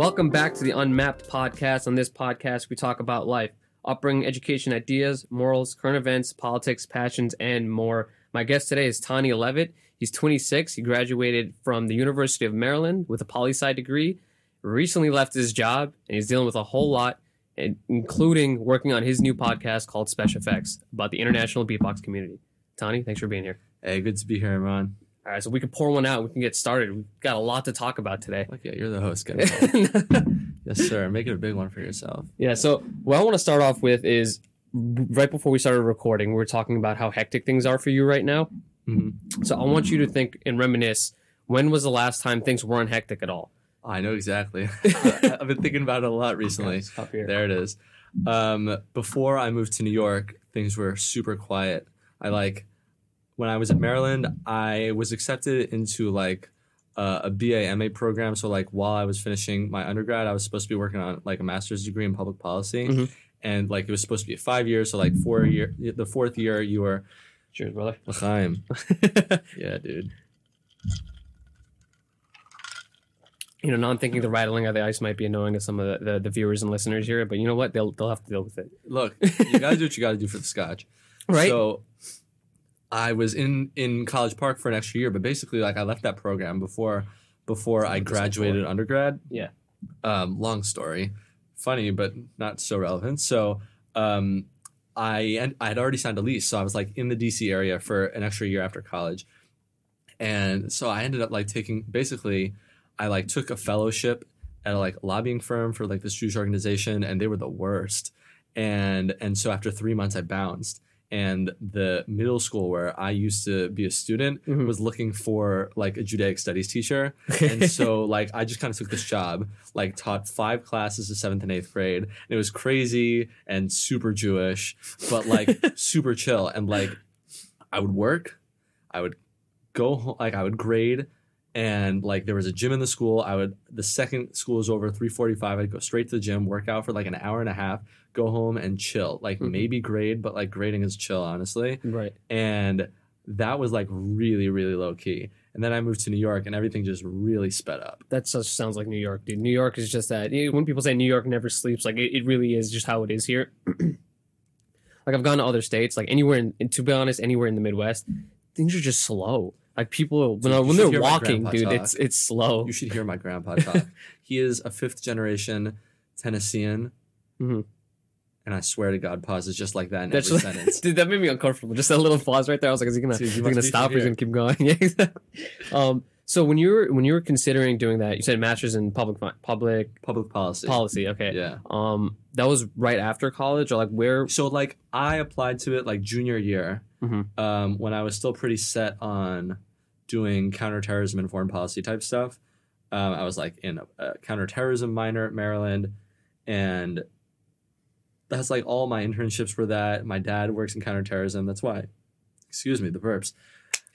Welcome back to the Unmapped podcast. On this podcast, we talk about life, upbringing, education, ideas, morals, current events, politics, passions, and more. My guest today is Tani Levitt. He's 26. He graduated from the University of Maryland with a poli sci degree. Recently left his job, and he's dealing with a whole lot, including working on his new podcast called Special Effects about the international beatbox community. Tani, thanks for being here. Hey, good to be here, Imran. All right, so we can pour one out. We can get started. We've got a lot to talk about today. Look, yeah, you're the host. Involved. yes, sir. Make it a big one for yourself. Yeah. So what I want to start off with is right before we started recording, we were talking about how hectic things are for you right now. Mhm. So I want you to think and reminisce. When was the last time things weren't hectic at all? I know exactly. I've been thinking about it a lot recently. Here. There it is. Um, before I moved to New York, things were super quiet. I like when I was at Maryland, I was accepted into like uh, a BA MA program. So like while I was finishing my undergrad, I was supposed to be working on like a master's degree in public policy, Mhm. and like it was supposed to be five years. So like four year, the fourth year you were Cheers, brother. L'chaim. Yeah, dude. you know, not thinking the rattling of the ice might be annoying to some of the, the, the viewers and listeners here, but you know what? They'll they'll have to deal with it, Look, you gotta do what you gotta do for the scotch. right? So I was in in College Park for an extra year, but basically like I left that program before before I graduated undergrad. Yeah. Um, long story. Funny, but not so relevant. So um I and I had already signed a lease, so I was like in the DC area for an extra year after college. And so I ended up like taking basically I like took a fellowship at a like lobbying firm for like this Jewish organization and they were the worst. And and so after 3 months I bounced and the middle school where I used to be a student Mhm. was looking for like a Judaic studies teacher. And so like I just kind of took this job, like taught five classes of seventh and eighth grade. And it was crazy and super Jewish, but like super chill. And like I would work, I would go home, like I would grade, and like there was a gym in the school. I would the second school was over three forty five. I'd go straight to the gym, work out for like an hour and a half, go home and chill. Like Mhm. maybe grade, but like grading is chill, honestly right. and that was like really really low key and then i moved to new york and everything just really sped up That just sounds like New York, dude. New York is just that. When people say New York never sleeps, like it, it really is just how it is here. like I've gone to other states, like anywhere in, and to be honest, anywhere in the Midwest, things are just slow. Like people when, you when they're walking, dude, talk. it's it's slow. you should hear my grandpa talk he is a fifth generation tennessean Mhm. and i swear to god pauses just like that in That's every sentence dude, that made me uncomfortable. Just a little pause right there. I was like, is he gonna, Dude, is he gonna stop? or is he gonna keep going. yeah. exactly. um. So when you were when you were considering doing that, you said masters in public public public policy policy. Okay. yeah Um. That was right after college, or like where? so like i applied to it like junior year Mhm. um, when i was still pretty set on doing counterterrorism and foreign policy type stuff. Um, i was like in a, a counterterrorism minor at maryland and that's like all my internships were that. My dad works in counterterrorism. That's why. Excuse me the burps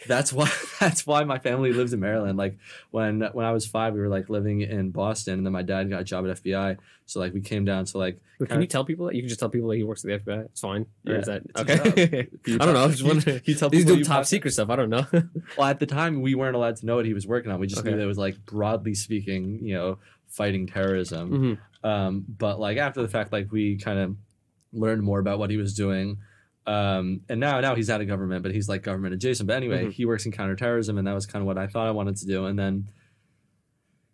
that's why that's why my family lives in maryland like when when i was five we were like living in boston and then my dad got a job at fbi so like we came down to like can you tell people that you can just tell people that he works at the FBI? It's fine. Or Yeah, is that okay? I don't know. tell- I just you- wondering. you tell These do top secret stuff. I don't know. Well, at the time, we weren't allowed to know what he was working on. We just Okay. knew that it was like broadly speaking, you know, fighting terrorism. Mhm. Um, but like after the fact, like we kind of learned more about what he was doing. Um, and now, now he's out of government, but he's like government adjacent. But anyway, Mhm. he works in counterterrorism, and that was kind of what I thought I wanted to do. And then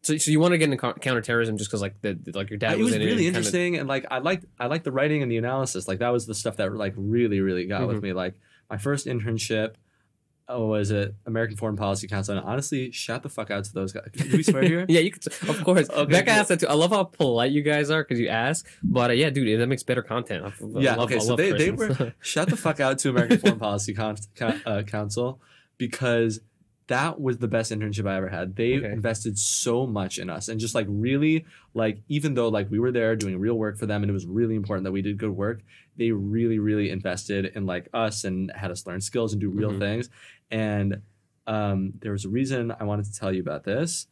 So, so you want to get into counterterrorism just because like the like your dad it was, was in it really kinda- interesting, and like I liked I liked the writing and the analysis. Like that was the stuff that like really really got Mm-hmm. with me. Like my first internship. Oh, was it American Foreign Policy Council? And honestly, shout the fuck out to those guys. Do we swear here? yeah, you could. Of course, Okay, Becca cool. asked that too. I love how polite you guys are because you ask. But uh, yeah, dude, that makes better content. I, I Yeah, love, okay, I so they- they Christians. Shut the fuck out to American Foreign Policy Con- Con- uh, Council because that was the best internship I ever had. They Okay. invested so much in us and just like really like even though like we were there doing real work for them and it was really important that we did good work, they really really invested in like us and had us learn skills and do real Mhm. things. And um, there was a reason I wanted to tell you about this.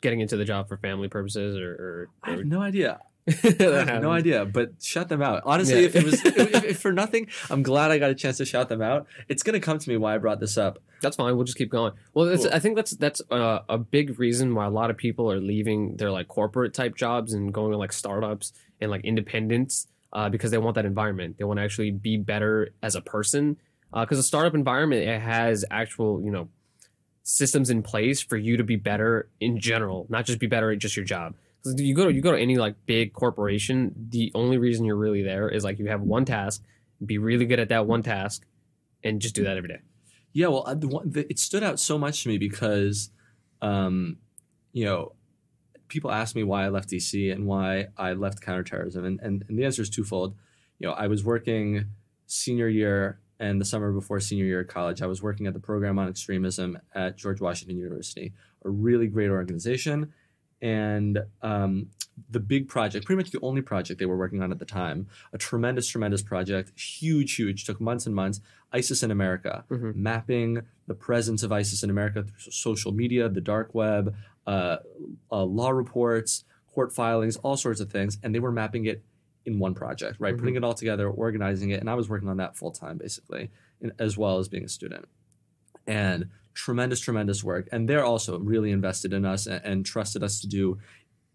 getting into the job for family purposes or, or, I have no idea. I have no idea, but shout them out. Honestly, Yeah. if it was if, if for nothing, I'm glad I got a chance to shout them out. It's gonna come to me why I brought this up. That's fine. We'll just keep going. Well, Cool. I think that's that's uh, a big reason why a lot of people are leaving their like corporate type jobs and going to like startups and like independents uh, because they want that environment. They want to actually be better as a person. Because a startup environment it has actual you know systems in place for you to be better in general, not just be better at just your job. 'Cause you go to you go to any like big corporation, the only reason you're really there is like you have one task, be really good at that one task, and just do that every day. Yeah, well, I- the one, the, it stood out so much to me because, um, you know, people ask me why I left DC and why I left counterterrorism, and, and and the answer is twofold. You know, I was working senior year and the summer before senior year of college. I was working at the program on extremism at George Washington University, a really great organization, and um, the big project, pretty much the only project they were working on at the time, a tremendous, tremendous project, huge, huge, took months and months. ISIS in America, Mhm. mapping the presence of ISIS in America through social media, the dark web, uh, uh, law reports, court filings, all sorts of things, and they were mapping it in one project, right? Mhm. Putting it all together, organizing it, and I was working on that full time, basically, in, as well as being a student. And tremendous, tremendous work, and they're also really invested in us and, and trusted us to do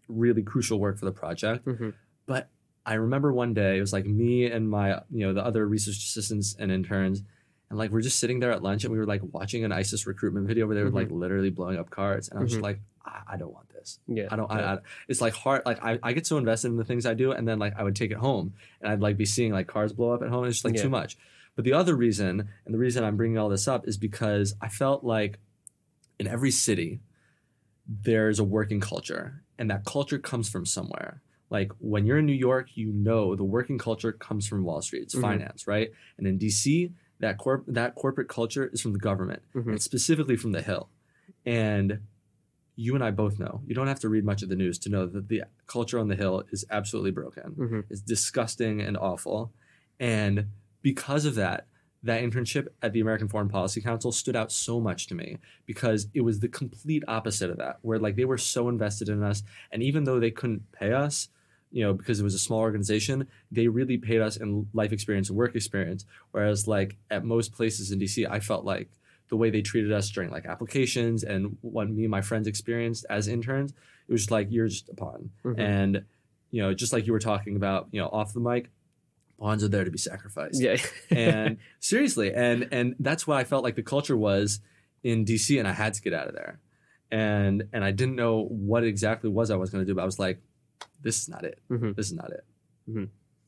really crucial work for the project. Mm-hmm. But I remember one day it was like me and my you know the other research assistants and interns, and like we're just sitting there at lunch and we were like watching an ISIS recruitment video where they were like literally blowing up cars. and I was Mhm. just like, I, I don't want this. Yeah, I don't. I, I, it's like hard. Like I, I get so invested in the things I do, and then like I would take it home, and I'd like be seeing like cars blow up at home. It's just like Yeah. too much. But the other reason, and the reason I'm bringing all this up, is because I felt like in every city there's a working culture, and that culture comes from somewhere. Like when you're in New York, you know the working culture comes from Wall Street. It's Mhm. finance, right? And in DC, that corp that corporate culture is from the government, Mhm. and specifically from the Hill. And you and I both know. You don't have to read much of the news to know that the culture on the Hill is absolutely broken. hmm It's disgusting and awful. And because of that, that internship at the American Foreign Policy Council stood out so much to me because it was the complete opposite of that, where like they were so invested in us. And even though they couldn't pay us, you know, because it was a small organization, they really paid us in life experience and work experience. Whereas like at most places in DC, I felt like the way they treated us during like applications and what me and my friends experienced as interns, it was just like you're just a pawn. Mhm. And you know, just like you were talking about, you know, off the mic, pawns are there to be sacrificed. Yeah, and seriously, and and that's why I felt like the culture was in DC, and I had to get out of there. And and I didn't know what exactly was I was going to do, but I was like, this is not it. Mhm. This is not it.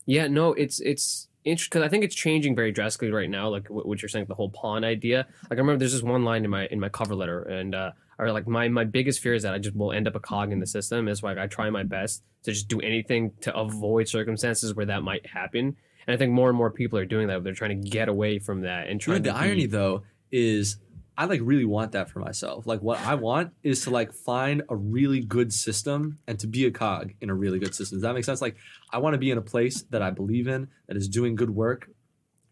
Yeah, no, it's it's interesting because I think it's changing very drastically right now. Like what, what you're saying, the whole pawn idea. Like I remember there's this one line in my in my cover letter, and uh, or like my my biggest fear is that I just will end up a cog in the system. Is like I try my best to just do anything to avoid circumstances where that might happen. And I think more and more people are doing that. They're trying to get away from that and trying the be- irony though is I like really want that for myself. Like what I want is to like find a really good system and to be a cog in a really good system. Does that make sense? Like I want to be in a place that I believe in that is doing good work,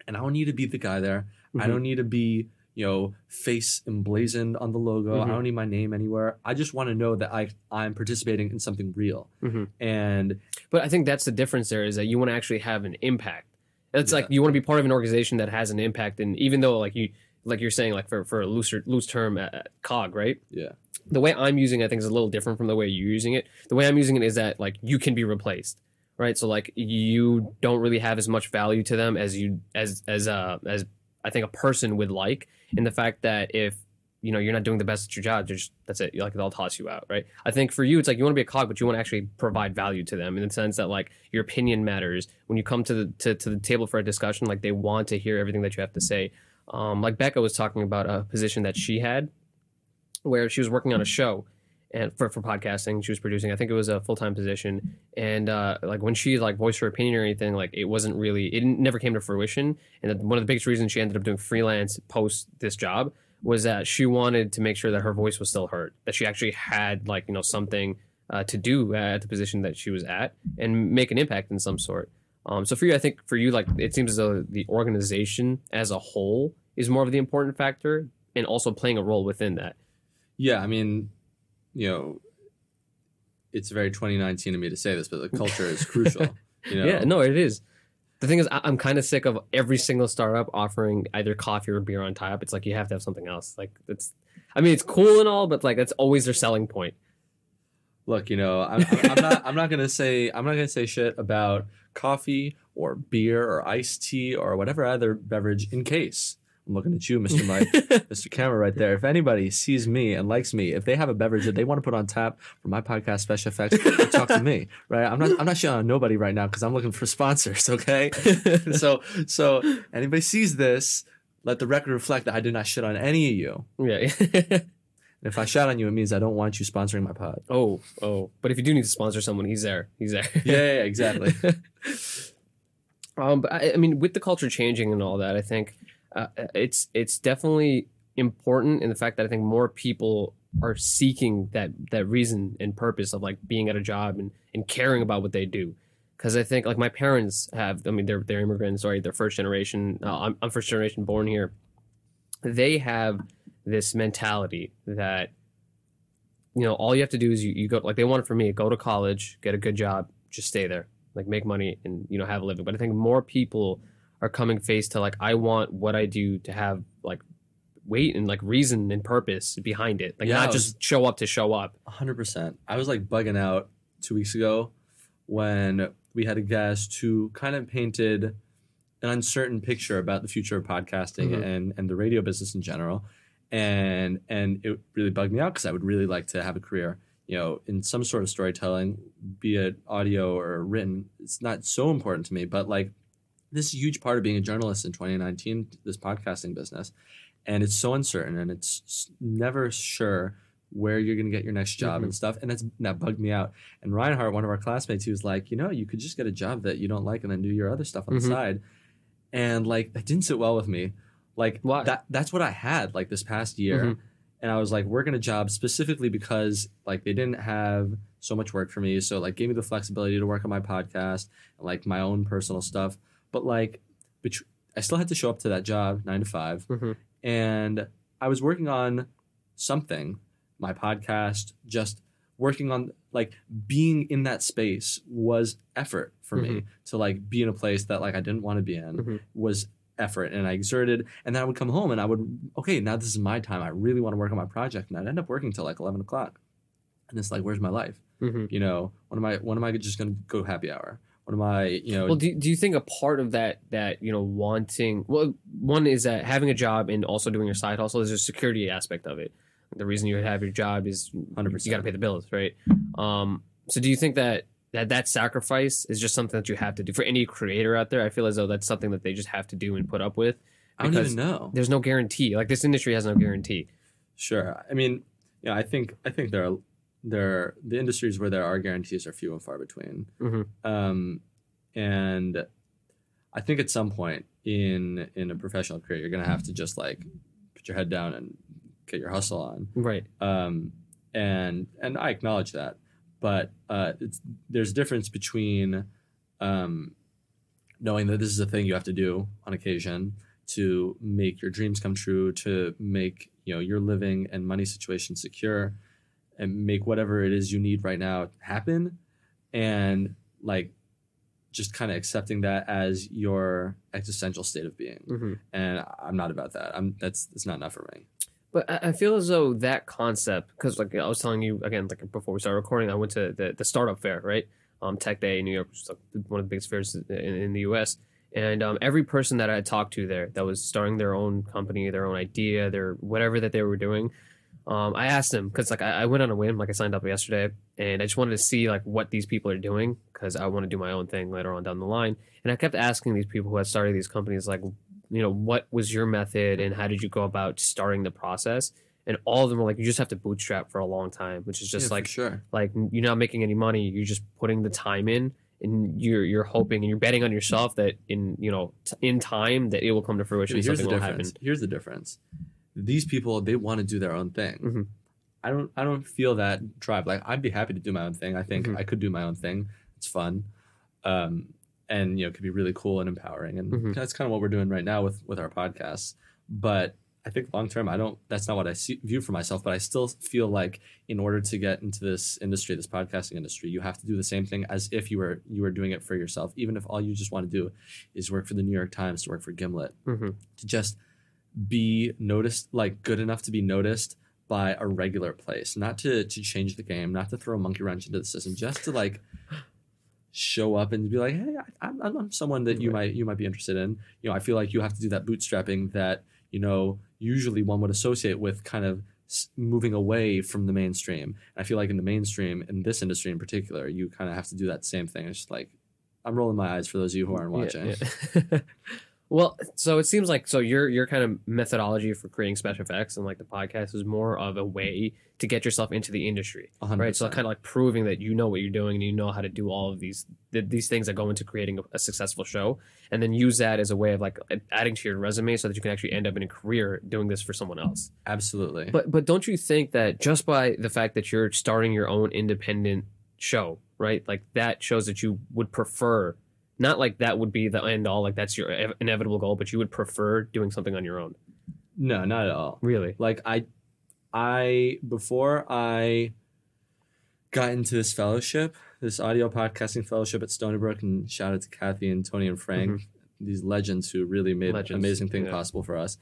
and I don't need to be the guy there. I Mhm. don't need to be you know face emblazoned on the logo. Mhm. I don't need my name anywhere. I just want to know that I I'm participating in something real. Mhm. And But I think that's the difference there is that you want to actually have an impact. It's Yeah. like you want to be part of an organization that has an impact, and even though like you like you're saying like for for a looser loose term uh, cog, right? yeah, The way I'm using it, I think is a little different from the way you're using it. The way I'm using it is that like you can be replaced, right? So like you don't really have as much value to them as you as as uh as I think a person would like, in the fact that if you know you're not doing the best at your job, just that's it. Like they'll toss you out, right? I think for you, it's like you want to be a cog, but you want to actually provide value to them in the sense that like your opinion matters when you come to the to, to the table for a discussion. Like they want to hear everything that you have to say. Um, like Becca was talking about a position that she had, where she was working on a show, and for for podcasting, she was producing. I think it was a full time position, and uh, like when she like voiced her opinion or anything, like it wasn't really it never came to fruition. And one of the biggest reasons she ended up doing freelance post this job was that she wanted to make sure that her voice was still heard, that she actually had like you know something uh, to do at the position that she was at and make an impact in some sort. Um, so for you, I think for you, like it seems as though the organization as a whole is more of the important factor, and also playing a role within that. yeah. I mean, you know, it's very 2019 of me to say this, but the culture is crucial. You know? Yeah, no, it is. The thing is, I- I'm kind of sick of every single startup offering either coffee or beer on tap. It's like you have to have something else. Like it's, I mean, it's cool and all, but like that's always their selling point. Look, you know, I'm, I'm I'm not. I'm not gonna say. I'm not gonna say shit about coffee or beer or iced tea or whatever other beverage. In case I'm looking at you, Mr. Mike, Mr. Camera, right there. If anybody sees me and likes me, if they have a beverage that they want to put on tap for my podcast, Special Effects, talk to me. Right? I'm not. I'm not shitting on nobody right now because I'm looking for sponsors. Okay. so so anybody sees this, let the record reflect that I did not shit on any of you. yeah. If I shout on you, it means I don't want you sponsoring my pod. oh, oh. But if you do need to sponsor someone, he's there. He's there. Yeah, yeah, exactly. Um, but I, I mean, with the culture changing and all that, I think uh, it's it's definitely important in the fact that I think more people are seeking that that reason and purpose of like being at a job and, and caring about what they do. Because I think like my parents have, I mean, they're they're immigrants, right? They're first generation. Uh, I'm, I'm first generation born here. They have this mentality that you know all you have to do is you, you go like they want it for me go to college get a good job just stay there like make money and you know have a living. But i think more people are coming face to like i want what i do to have like weight and like reason and purpose behind it. Like Yeah, not just show up to show up. Hundred percent. I was like bugging out two weeks ago when we had a guest who kind of painted an uncertain picture about the future of podcasting Mhm. and and the radio business in general, and and it really bugged me out because I would really like to have a career, you know, in some sort of storytelling, be it audio or written. It's not so important to me, but like this is a huge part of being a journalist in 2019, this podcasting business, and it's so uncertain and it's never sure where you're going to get your next job and stuff. And that's that bugged me out. And Reinhardt, one of our classmates, he was like, you know, you could just get a job that you don't like and then do your other stuff on Mhm. the side. And like that didn't sit well with me. Like Why? that that's what I had like this past year. Mhm. And I was like working a job specifically because like they didn't have so much work for me. So like gave me the flexibility to work on my podcast and like my own personal stuff. But like bet- I still had to show up to that job nine to five Mhm. and I was working on something, my podcast, just working on like being in that space was effort for me to like be in a place that like I didn't want to be in Mhm. was effort and I exerted and then I would come home and I would okay now this is my time. I really want to work on my project and I'd end up working till like 11 o'clock. And it's like where's my life? Mhm. you know when am I when am I just gonna go happy hour? When am I you know well do, do you think a part of that that you know wanting well one is that having a job and also doing your side hustle is a security aspect of it. The reason you have your job is 100%. you got to pay the bills right? Um so do you think that that that sacrifice is just something that you have to do for any creator out there i feel as though that's something that they just have to do and put up with I don't even know there's no guarantee like this industry has no guarantee Sure. I mean, yeah, I think I think there are there the industries where there are guarantees are few and far between. Mhm. Um, and I think at some point in in a professional career, you're gonna have to just like put your head down and get your hustle on. right Um, and and I acknowledge that, but uh, it's there's a difference between um, knowing that this is a thing you have to do on occasion to make your dreams come true, to make you know your living and money situation secure, and make whatever it is you need right now happen, and like just kind of accepting that as your existential state of being. hmm And I'm not about that. I'm that's that's not enough for me. But I feel as though that concept, because like I was telling you again, like before we started recording, I went to the, the startup fair, right? Um, Tech Day in New York, which is like one of the biggest fairs in, in the U.S. And um, every person that I talked to there that was starting their own company, their own idea, their whatever that they were doing, um, I asked them because like I, I went on a whim, like I signed up yesterday, and I just wanted to see like what these people are doing because I want to do my own thing later on down the line. And I kept asking these people who had started these companies, like, you know, what was your method and how did you go about starting the process? And all of them were like, you just have to bootstrap for a long time, which is just Yeah, like sure. like you're not making any money. You're just putting the time in, and you're you're hoping and you're betting on yourself that in you know t- in time that it will come to fruition. Here's the something will happen. difference. Here's the difference. These people they want to do their own thing. Mhm. I don't. I don't feel that drive. Like I'd be happy to do my own thing. I think Mhm. I could do my own thing. It's fun, um, and you know, it could be really cool and empowering. And Mhm. that's kind of what we're doing right now with with our podcasts. But I think long term, I don't. That's not what I see, view for myself. But I still feel like in order to get into this industry, this podcasting industry, you have to do the same thing as if you were you were doing it for yourself. Even if all you just want to do is work for the New York Times, to work for Gimlet, hmm to just be noticed, like good enough to be noticed by a regular place, not to to change the game, not to throw a monkey wrench into the system, just to like show up and be like, hey, I, I'm, I'm someone that you Right. might you might be interested in. You know, I feel like you have to do that bootstrapping that you know usually one would associate with kind of moving away from the mainstream. And I feel like in the mainstream, in this industry in particular, you kind of have to do that same thing. It's just like I'm rolling my eyes for those of you who aren't watching. Yeah, yeah. well, so it seems like so your your kind of methodology for creating special effects and like the podcast is more of a way to get yourself into the industry, 100%. right? So kind of like proving that you know what you're doing and you know how to do all of these th- these things that go into creating a, a successful show, and then use that as a way of like adding to your resume so that you can actually end up in a career doing this for someone else. Absolutely. But but don't you think that just by the fact that you're starting your own independent show, right? Like that shows that you would prefer not like that would be the end all, like that's your ev- inevitable goal, but you would prefer doing something on your own. no, not at all. Really? like i i before i got into this fellowship this audio podcasting fellowship at stony brook and shout out to kathy and tony and frank these legends who really made Legends, amazing thing yeah. possible for us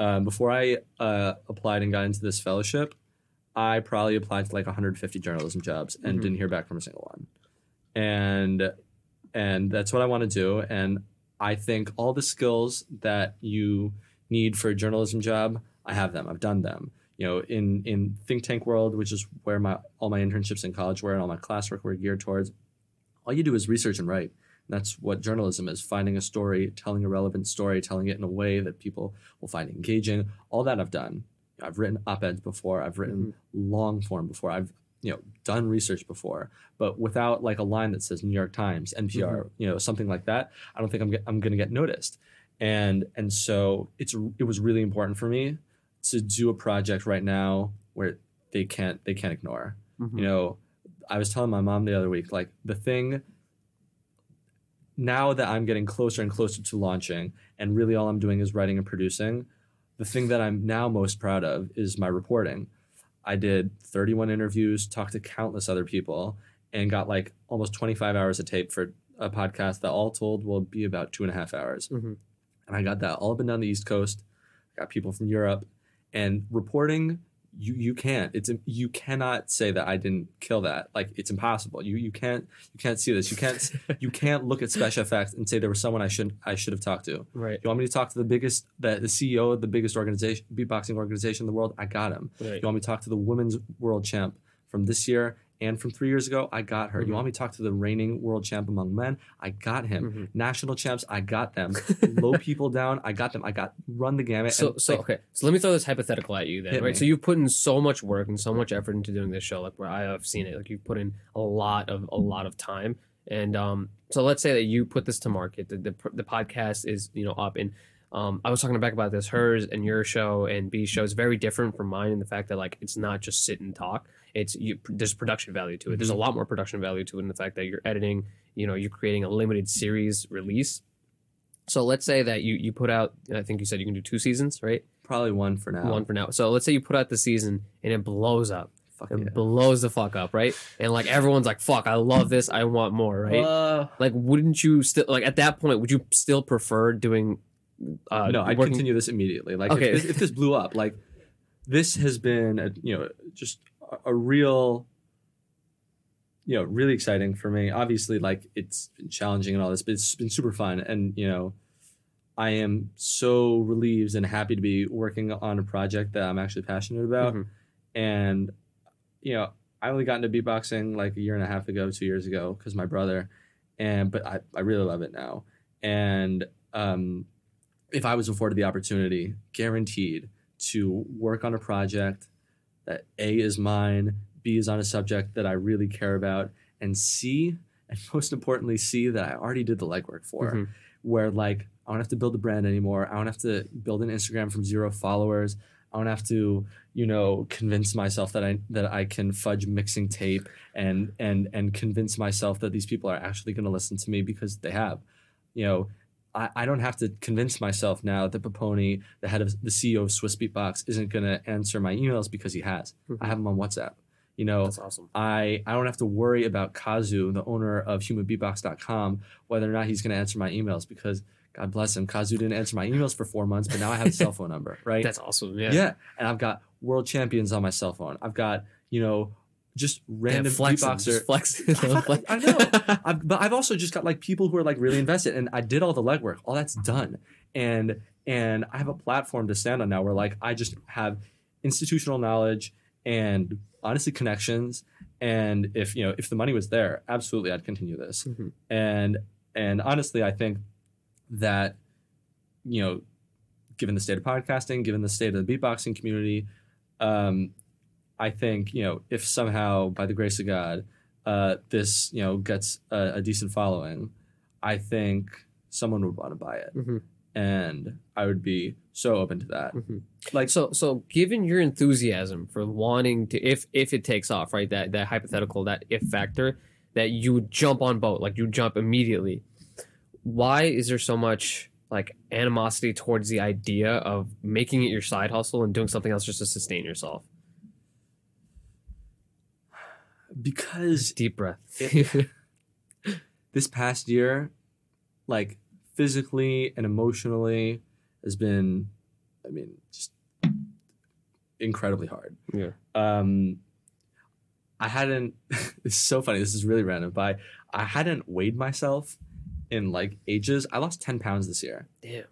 um, before i uh, applied and got into this fellowship i probably applied to like 150 journalism jobs and Mhm. didn't hear back from a single one and and that's what i want to do. And i think all the skills that you need for a journalism job i have them i've done them. You know in in think tank world which is where my all my internships in college were and all my classwork were geared towards all you do is research and write. That's what journalism is finding a story telling a relevant story telling it in a way that people will find engaging. All that i've done. I've written op-eds before i've written mm-hmm. long form before i've you know done research before but without like a line that says new york times npr you know something like that i don't think i'm, I'm going to get noticed. And and so it's it was really important for me to do a project right now where they can't they can't ignore. Mhm. you know i was telling my mom the other week like the thing now that i'm getting closer and closer to launching and really all i'm doing is writing and producing the thing that i'm now most proud of is my reporting i did 31 interviews talked to countless other people and got like almost 25 hours of tape for a podcast that all told will be about two and a half hours Mhm. and I got that all up and down the East Coast. I got people from Europe, and reporting. You you can't. It's you cannot say that I didn't kill that. Like it's impossible. You you can't you can't see this. You can't you can't look at special effects and say there was someone I should I should have talked to. Right. You want me to talk to the biggest the, the CEO of the biggest organization beatboxing organization in the world? I got him. Right. You want me to talk to the women's world champ from this year and from three years ago? I got her. Mhm. You want me to talk to the reigning world champ among men? I got him. Mhm. National champs, I got them. Low people down, I got them. I got run the gamut. So, and, so like, okay. So let me throw this hypothetical at you then, right? me. So you've put in so much work and so much effort into doing this show, like where I have seen it. Like you've put in a lot of a lot of time, and um, so let's say that you put this to market. The the, the podcast is you know up, and um, I was talking back about this. Hers and your show and B's show is very different from mine in the fact that like it's not just sit and talk. It's you, there's production value to it. There's a lot more production value to it in the fact that you're editing. You know, you're creating a limited series release. So let's say that you you put out. I think you said you can do two seasons, right? probably one for now. one for now. So let's say you put out the season and it blows up. Fuck It yeah. blows the fuck up, right? And like everyone's like, "Fuck, I love this. I want more." Right? Uh, like, wouldn't you still like at that point? Would you still prefer doing? Uh, no, I'd working- continue this immediately. Like Okay. if, this, if this blew up, like this has been, a, you know, just a, real, you know, really exciting for me. Obviously, like it's been challenging and all this, but it's been super fun. And you know, I am so relieved and happy to be working on a project that I'm actually passionate about. Mhm. And you know, I only got into beatboxing like a year and a half ago, two years ago, because my brother. And but I, I really love it now. And um, if I was afforded the opportunity, guaranteed to work on a project that A is mine, B is on a subject that I really care about, and C, and most importantly, C that I already did the legwork for, Mhm. where like I don't have to build a brand anymore. I don't have to build an Instagram from zero followers. I don't have to, you know, convince myself that I that I can fudge mixing tape and and and convince myself that these people are actually going to listen to me because they have. You know, I, I don't have to convince myself now that Pepouni, the head of the CEO of Swiss Beatbox, isn't going to answer my emails because he has. I mm-hmm. have him on WhatsApp. You know, That's awesome. I, I don't have to worry about Kazu, the owner of humanbeatbox.com, whether or not he's going to answer my emails because God bless him, Kazu didn't answer my emails for four months, but now I have his cell phone number, right? That's awesome. Yeah. yeah. And I've got world champions on my cell phone. I've got, you know, just random flexing, beatboxer. just flexing. I know. I've, but I've also just got like people who are like really invested, and I did all the legwork. All that's done, and and I have a platform to stand on now where like I just have institutional knowledge and honestly connections. And if you know if the money was there, absolutely I'd continue this. Mhm. And and honestly, I think that you know, given the state of podcasting, given the state of the beatboxing community, um, I think you know if somehow by the grace of God uh, this you know gets a, a decent following, I think someone would want to buy it, Mhm. and I would be so open to that. Mhm. Like So, so given your enthusiasm for wanting to, if if it takes off, right, that that hypothetical, that if factor, that you would jump on boat, like you jump immediately. Why is there so much like animosity towards the idea of making it your side hustle and doing something else just to sustain yourself? Because Deep breath. this past year, like physically and emotionally, has been, I mean, just incredibly hard. yeah. um I hadn't it's so funny, this is really random, but I, I hadn't weighed myself in like ages. I lost 10 pounds this year. Damn.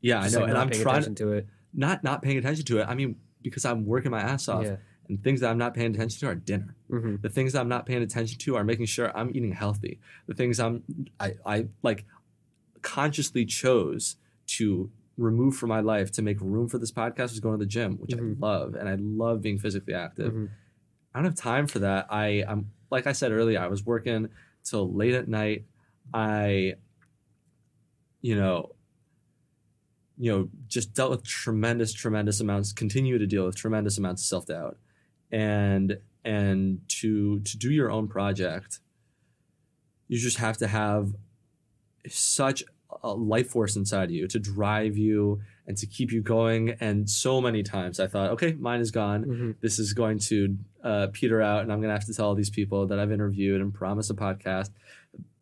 Yeah, Just, I know. like, and I'm trying to it. not not paying attention to it. I mean, because I'm working my ass off. Yeah. And things that I'm not paying attention to are dinner. hmm The things that I'm not paying attention to are making sure I'm eating healthy. The things I'm I, I like consciously chose to remove from my life to make room for this podcast was going to the gym, which Mhm. I love, and I love being physically active. hmm I don't have time for that. I I'm like I said earlier, I was working till late at night. I you know you know just dealt with tremendous tremendous amounts continue to deal with tremendous amounts of self-doubt and and to to do your own project you just have to have such a life force inside you to drive you and to keep you going and so many times i thought okay mine is gone hmm this is going to uh, peter out and i'm going to have to tell all these people that i've interviewed and promise a podcast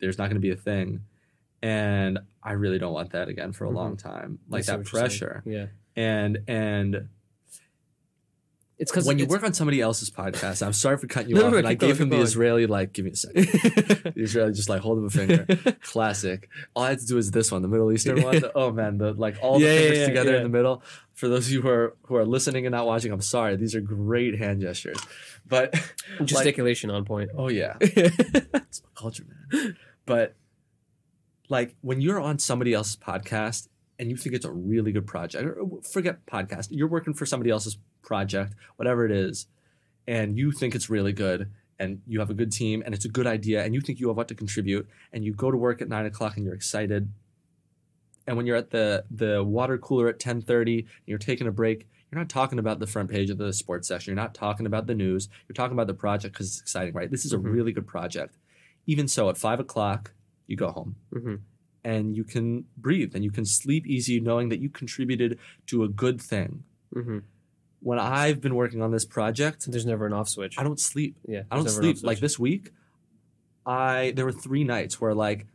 there's not going to be a thing and i really don't want that again for a Mhm. long time like that what you're saying. pressure Yeah. and and It's because when you work on somebody else's podcast i'm sorry for cutting you No, off no, and i gave him the israeli like give me a second. The israeli just like hold up a finger. Classic. All i had to do is this one the middle eastern one. The- oh man the like all the Yeah, yeah, fingers yeah, together yeah. in the middle. For those of you who are who are listening and not watching i'm sorry. These are great hand gestures. But Gesticulation on point. oh yeah. It's my culture man. But like when you're on somebody else's podcast and you think it's a really good project or forget podcast you're working for somebody else's project whatever it is and you think it's really good and you have a good team and it's a good idea and you think you have what to contribute and you go to work at nine o'clock and you're excited and when you're at the the water cooler at 10.30 and you're taking a break you're not talking about the front page of the sports section you're not talking about the news you're talking about the project because it's exciting right? This is a Mhm. really good project. Even so at five o'clock you go home. Hmm and you can breathe and you can sleep easy knowing that you contributed to a good thing hmm when i've been working on this project There's never an off switch. i don't sleep yeah. I don't there's never an sleep. Like this week, I there were three nights where like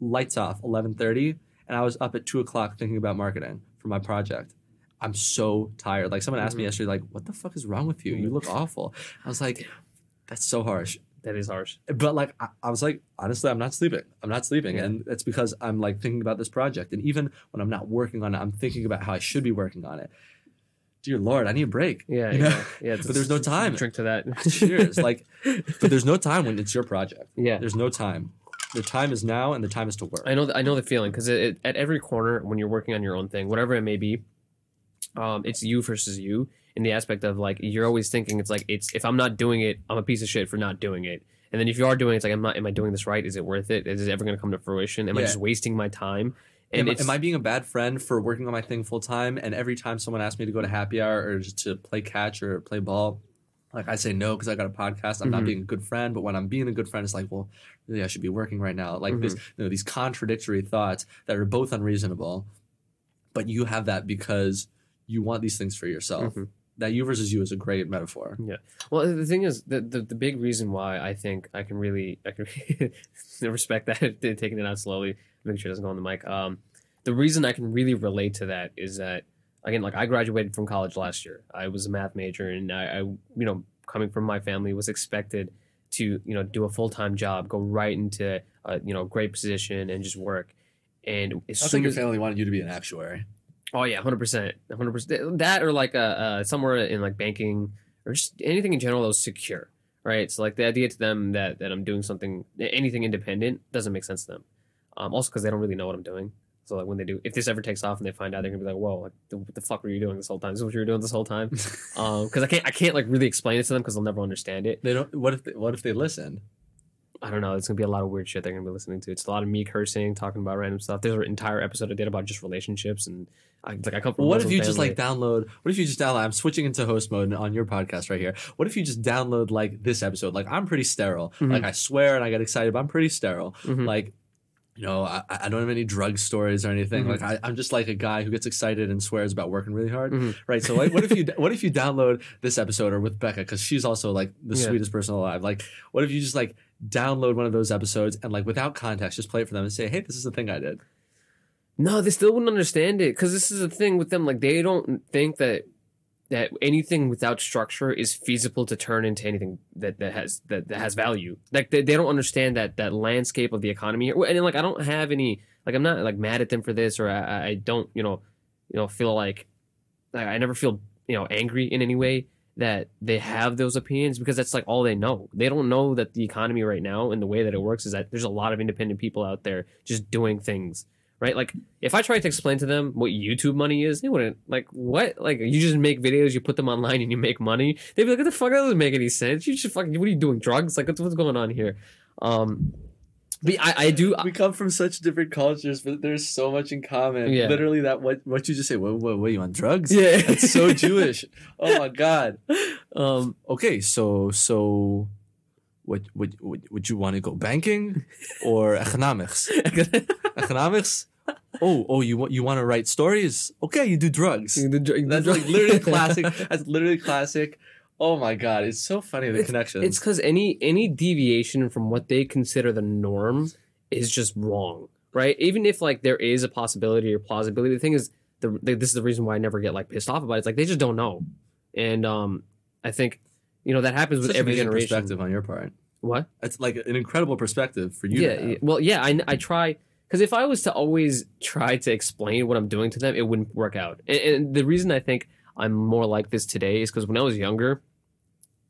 lights off, eleven thirty, and I was up at two o'clock thinking about marketing for my project. I'm so tired. Like someone asked me Mhm. yesterday, like, "What the fuck is wrong with you? You look awful." I was like, "That's so harsh." That is harsh. But like, I, I was like, honestly, I'm not sleeping. I'm not sleeping, Yeah. and it's because I'm like thinking about this project. And even when I'm not working on it, I'm thinking about how I should be working on it. Dear Lord, I need a break. Yeah. You Yeah. know? yeah But there's no time. Drink to that. Cheers. Like, but there's no time when it's your project. yeah. There's no time. The time is now, and the time is to work. I know. th- I know the feeling because at every corner when you're working on your own thing, whatever it may be, um, it's you versus you in the aspect of like you're always thinking it's like it's if I'm not doing it, I'm a piece of shit for not doing it. And then if you are doing it, it's like I'm not. Am I doing this right? Is it worth it? Is it ever going to come to fruition? Am I just wasting my time? And am, am I being a bad friend for working on my thing full time? And every time someone asks me to go to happy hour or just to play catch or play ball, like I say no because I got a podcast. I'm not Mhm. being a good friend. But when I'm being a good friend, it's like, well, really, I should be working right now. Like this, Mm-hmm. you know, these contradictory thoughts that are both unreasonable, but you have that because you want these things for yourself. Mhm. That you versus you is a great metaphor. Yeah. Well, the thing is, the, the the big reason why I think I can really I can respect that taking it out slowly, making sure it doesn't go on the mic. Um, the reason I can really relate to that is that again, like I graduated from college last year. I was a math major, and I, I you know, coming from my family, was expected to you know do a full time job, go right into a you know great position, and just work. And as Sounds soon like your as family wanted you to be an actuary. Oh yeah, hundred percent, hundred percent. That or like uh, uh, somewhere in like banking or just anything in general that was secure, right? So like the idea to them that that I'm doing something anything independent doesn't make sense to them. Um, also because they don't really know what I'm doing. So like when they do, if this ever takes off and they find out, they're gonna be like, "Whoa, like, what the fuck were you doing this whole time? This is what you were doing this whole time." Um, because I can't, I can't like really explain it to them because they'll never understand it. They don't. What if? They, what if they listened? I don't know. It's gonna be a lot of weird shit they're gonna be listening to. It's a lot of me cursing, talking about random stuff. There's an entire episode I did about just relationships and I like I come from. What if you just like download? What if you just download? I'm switching into host mode on your podcast right here. What if you just download like this episode? Like I'm pretty sterile. Mhm. Like I swear and I get excited, but I'm pretty sterile. Mhm. Like, you know, I, I don't have any drug stories or anything. Mhm. Like I, I'm just like a guy who gets excited and swears about working really hard. Mhm. Right. So like, what if you what if you download this episode or with Becca because she's also like the Yeah. sweetest person alive. Like, what if you just like download one of those episodes and like without context just play it for them and say, hey, this is the thing I did. No, they still wouldn't understand it because this is the thing with them. Like they don't think that that anything without structure is feasible to turn into anything that, that has that, that has value. Like they, they don't understand that that landscape of the economy. And like I don't have any like I'm not like mad at them for this or I, I don't you know you know feel like, I never feel you know angry in any way that they have those opinions because that's like all they know. They don't know that the economy right now and the way that it works is that there's a lot of independent people out there just doing things right? Like if I tried to explain to them what YouTube money is, they wouldn't like what? Like you just make videos, you put them online, and you make money. They'd be like, "What the fuck? That doesn't make any sense. You just fucking what are you doing? Drugs? Like what's, what's going on here?" Um, I, I do. we come from such different cultures, but there's so much in common. Yeah. Literally, that what what you just say. What what, what you on drugs? Yeah, That's so Jewish. Oh my god. Um, Okay, so so, what would would, would you want to go banking or economics? economics. Oh oh, you want you want to write stories? Okay, you do drugs. That's like literally classic. That's literally classic. Oh my god, it's so funny the connections. It's because any any deviation from what they consider the norm is just wrong, right? Even if like there is a possibility or plausibility, the thing is, the, the this is the reason why I never get like pissed off about it. It's like they just don't know, and um, I think you know that happens with every generation. perspective on your part. What? It's like an incredible perspective for you. yeah, to have. yeah. Well, yeah. I I try because if I was to always try to explain what I'm doing to them, it wouldn't work out. And, and the reason I think I'm more like this today is because when I was younger,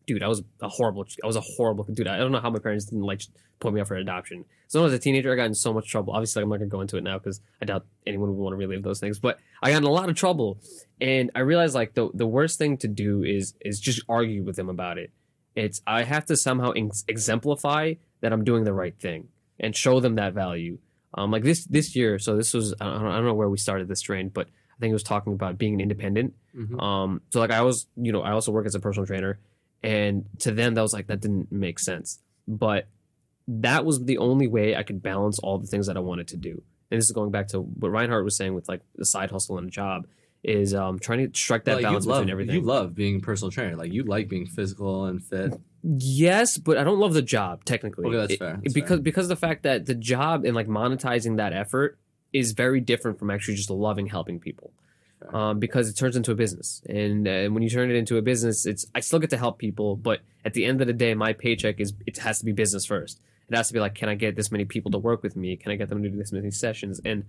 dude, I was a horrible. I was a horrible dude. I don't know how my parents didn't like put me up for adoption. So when I was a teenager, I got in so much trouble. Obviously, I'm not gonna go into it now because I doubt anyone would want to relive those things. But I got in a lot of trouble, and I realized like the the worst thing to do is is just argue with them about it. It's I have to somehow ex- exemplify that I'm doing the right thing and show them that value. Um, like this this year, so this was I don't, I don't know where we started this train, but I think it was talking about being independent. Mhm. Um, so like I was, you know, I also work as a personal trainer, and to them that was like that didn't make sense, but that was the only way I could balance all the things that I wanted to do. And this is going back to what Reinhardt was saying with like the side hustle and a job is um, trying to strike that Like, balance love, between everything. You love being a personal trainer. Like you like being physical and fit. Yes, but I don't love the job technically. Okay, that's fair, that's because because of the fact that the job and like monetizing that effort is very different from actually just loving helping people. Um, because it turns into a business, and uh, when you turn it into a business, it's I still get to help people, but at the end of the day, my paycheck is it has to be business first. It has to be like, can I get this many people to work with me? Can I get them to do this many sessions? And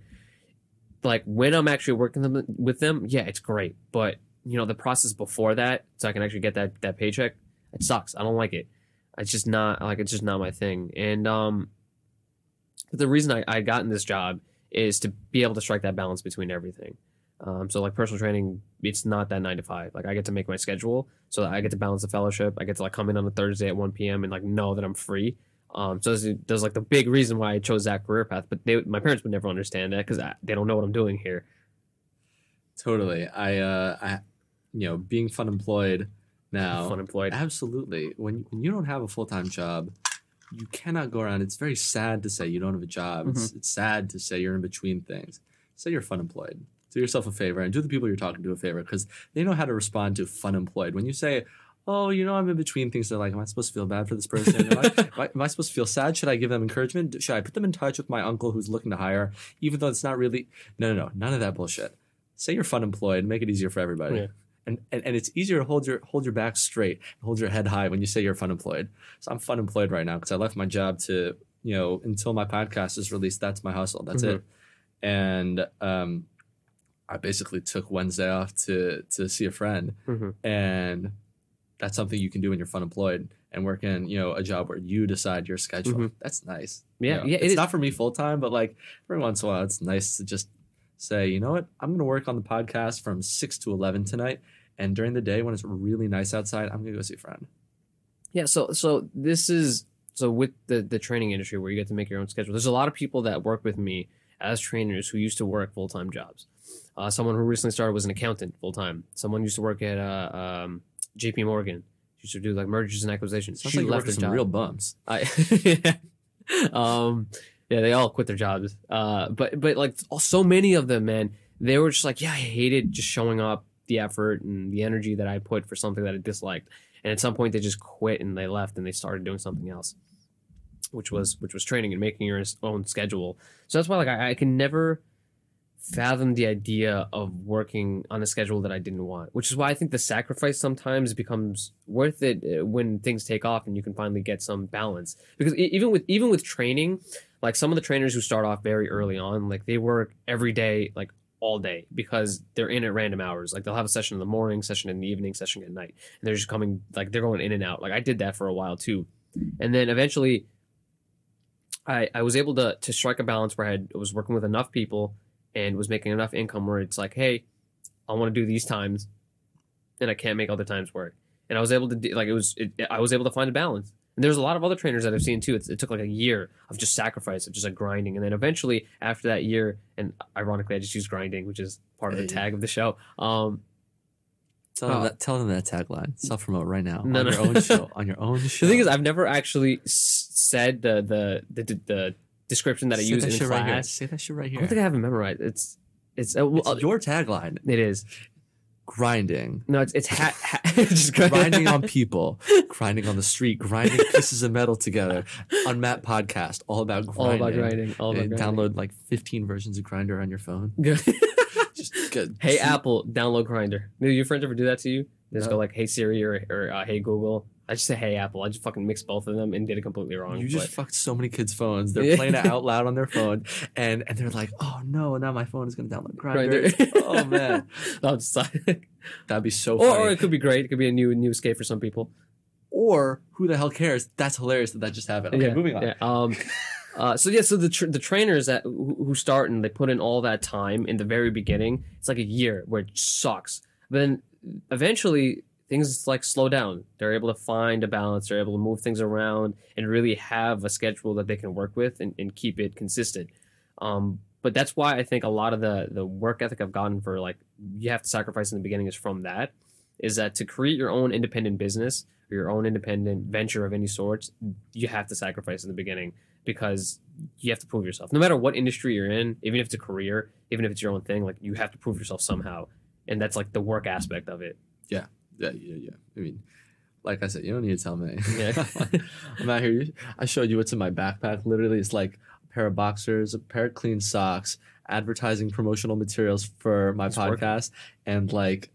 like when I'm actually working them, with them, yeah, it's great. But you know, the process before that, so I can actually get that that paycheck, it sucks. I don't like it. It's just not like it's just not my thing. And um, the reason I I gotten this job is to be able to strike that balance between everything. Um, so like personal training, it's not that nine to five. Like I get to make my schedule, so that I get to balance the fellowship. I get to like come in on a Thursday at one p.m. and like know that I'm free. Um, so there's, like the big reason why I chose that career path. But they, my parents would never understand that because they don't know what I'm doing here. Totally. I uh I you know, being fun employed now. unemployed. Absolutely. When when you don't have a full time job, you cannot go around. It's very sad to say you don't have a job. It's Mm-hmm. it's sad to say you're in between things. Say you're fun employed. Do yourself a favor and do the people you're talking to a favor because they know how to respond to fun employed. When you say, "Oh, you know, I'm in between things," they're like, "Am I supposed to feel bad for this person? Am I, am I- supposed to feel sad? Should I give them encouragement? Should I put them in touch with my uncle who's looking to hire, even though it's not really? No, no, no, none of that bullshit. Say you're fun employed. Make it easier for everybody." Yeah. And, and, and it's easier to hold your hold your back straight and hold your head high when you say you're fun employed. So I'm fun employed right now because I left my job to you know until my podcast is released. That's my hustle. That's Mhm. it. And um, I basically took Wednesday off to to see a friend, Mhm. and that's something you can do when you're fun employed and work in you know a job where you decide your schedule. Mhm. That's nice. Yeah, You know, yeah, it it's is. not for me full time, but like every once in a while, it's nice to just say, you know what, I'm going to work on the podcast from six to eleven tonight, and during the day when it's really nice outside, I'm going to go see a friend. Yeah, so so this is so with the the training industry where you get to make your own schedule. There's a lot of people that work with me as trainers who used to work full time jobs. Uh, someone who recently started was an accountant full time. Someone used to work at uh, um, J.P. Morgan. Used to do like mergers and acquisitions. Sounds she like left her some job. real bums. I, um, yeah, they all quit their jobs. Uh, but but like so many of them, man, they were just like, yeah, I hated just showing up, the effort and the energy that I put for something that I disliked. And at some point, they just quit and they left and they started doing something else, which was which was training and making your own schedule. So that's why like I, I can never fathom the idea of working on a schedule that I didn't want, which is why I think the sacrifice sometimes becomes worth it uh, when things take off and you can finally get some balance. Because even with even with training, like some of the trainers who start off very early on, like they work every day, like all day because they're in at random hours. Like they'll have a session in the morning, session in the evening, session at night, and they're just coming like they're going in and out. Like I did that for a while too, and then eventually, I I was able to to strike a balance where I, had, I was working with enough people and was making enough income where it's like, hey, I want to do these times, and I can't make other times work. And I was able to do like it was. It, I was able to find a balance. And there's a lot of other trainers that I've seen too. It's, it took like a year of just sacrifice, of just like grinding, and then eventually after that year, and ironically, I just use grinding, which is part of the tag of the show. Um, Tell them Oh. that. Tell them that tagline. Self promote right now No, on no. your own show. On your own show. the thing is, I've never actually s- said the the the, the description that I Say use that in shit right here. class. Say that shit right I here. don't think I have it memorized. It's it's, uh, well, it's your tagline. it is Grinding. no, it's it's ha- ha- just grinding on people, grinding on the street, grinding pieces of metal together. Unmapped Podcast, all about grinding. all about grinding. All about And grinding. download like 15 versions of Grindr on your phone. Just good. hey Apple, download Grindr. Do your friends ever do that to you? They just No. go like, "Hey Siri" or, or uh, "Hey Google." I just say "Hey Apple." I just fucking mixed both of them and did it completely wrong. You just but- fucked so many kids' phones. They're playing it out loud on their phone, and and they're like, "Oh no, now my phone is gonna download Grinder." Grindr. oh man, it's not. that'd be so or, funny. or it could be great. It could be a new new escape for some people. Or who the hell cares? That's hilarious that that just happened. Okay, yeah, moving on. Yeah. Um, uh, so yeah, so the tr- the trainers that who who start and they put in all that time in the very beginning, it's like a year where it sucks. But then eventually things like slow down. They're able to find a balance. They're able to move things around and really have a schedule that they can work with and, and keep it consistent. Um, but that's why I think a lot of the the work ethic I've gotten for like you have to sacrifice in the beginning is from that. Is that to create your own independent business or your own independent venture of any sorts, you have to sacrifice in the beginning because you have to prove yourself. No matter what industry you're in, even if it's a career, even if it's your own thing, like you have to prove yourself somehow. And that's like the work aspect of it. Yeah, yeah, yeah. Yeah. I mean, like I said, you don't need to tell me. Yeah. I'm out here. I showed you what's in my backpack. Literally, it's like a pair of boxers, a pair of clean socks, advertising promotional materials for my It's working. podcast, and like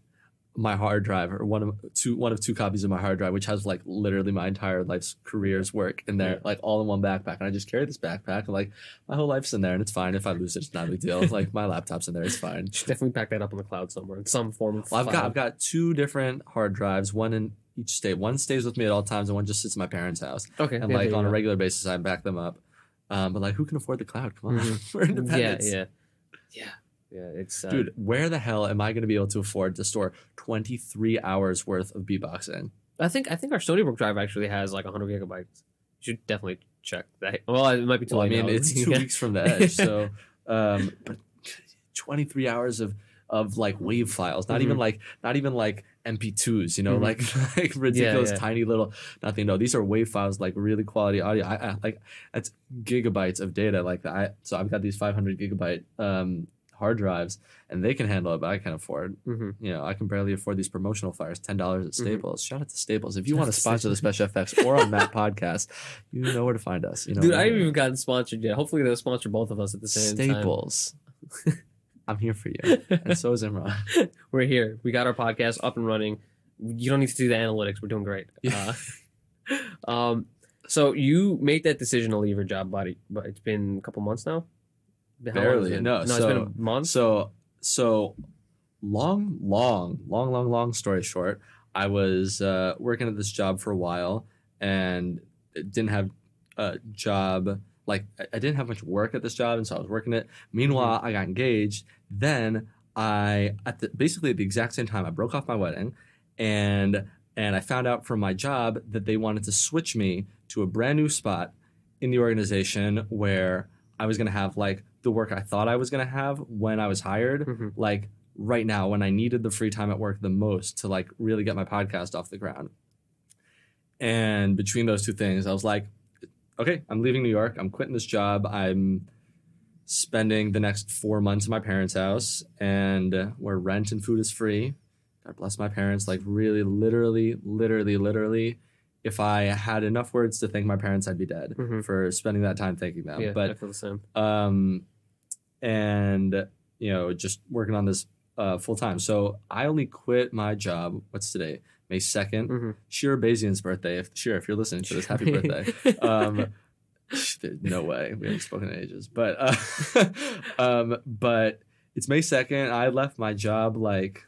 my hard drive or one of two one of two copies of my hard drive, which has like literally my entire life's career's work in there, Yeah. like all in one backpack. And I just carry this backpack, and like my whole life's in there, and it's fine. If I lose it, it's not a big deal. like my laptop's in there, it's fine. You should definitely pack that up on the cloud somewhere in some form of Well, I've got. I've got two different hard drives, one in each state. One stays with me at all times, and one just sits in my parents' house. okay. And yeah, like on you a regular basis, I back them up. Um, but like, who can afford the cloud? Come on, Mhm. we're independent. Yeah, yeah. Yeah. Yeah. It's uh, Dude, where the hell am I going to be able to afford to store 23 hours worth of beatboxing? I think I think our Stony Brook drive actually has like 100 gigabytes. You should definitely check that. Well, it might be too Well, I mean, now. it's two Yeah. weeks from the edge, so um, but 23 hours of of like wave files, not Mhm. even like not even like MP2s, you know, Mhm. like like ridiculous yeah. tiny little nothing. No, these are wave files, like really quality audio. I, I like that's gigabytes of data. Like I so I've got these 500 gigabyte um, hard drives, and they can handle it, but I can't afford. hmm You know, I can barely afford these promotional flyers. Ten dollars at Mhm. Staples. Shout out to Staples. If you Shout want to sponsor the Special Effects or Unmapped Podcast, you know where to find us. You know, Dude, I haven't even gotten sponsored yet. Hopefully, they'll sponsor both of us at the same time. Staples. I'm here for you, and so is Imran. We're here. We got our podcast up and running. You don't need to do the analytics. We're doing great. Yeah. Uh, um, so you made that decision to leave your job, buddy, but it's been a couple months now. How long has it Barely, no, no, it's so- been a month. So, so long, long, long, long, long story short, I was uh, working at this job for a while and didn't have a job. Like I I didn't have much work at this job, and so I was working it. Meanwhile, I got engaged. Then I, at the, basically at the exact same time, I broke off my wedding, and and I found out from my job that they wanted to switch me to a brand new spot in the organization where I was going to have like the work I thought I was going to have when I was hired, Mhm. like right now when I needed the free time at work the most to like really get my podcast off the ground. And between those two things, I was like, okay, I'm leaving New York. I'm quitting this job. I'm spending the next four months in my parents' house and uh, where rent and food is free. God bless my parents. Like, really, literally, literally, literally, if I had enough words to thank my parents, I'd be dead Mhm. for spending that time thanking them. yeah, but I feel the same. um, and you know, just working on this uh, full time. So I only quit my job. What's today? May 2nd Mhm. Shira Bazian's birthday. If Shira, if you're listening to this, happy birthday. Um, no way. We haven't spoken in ages. But uh, um, but it's May second. I left my job like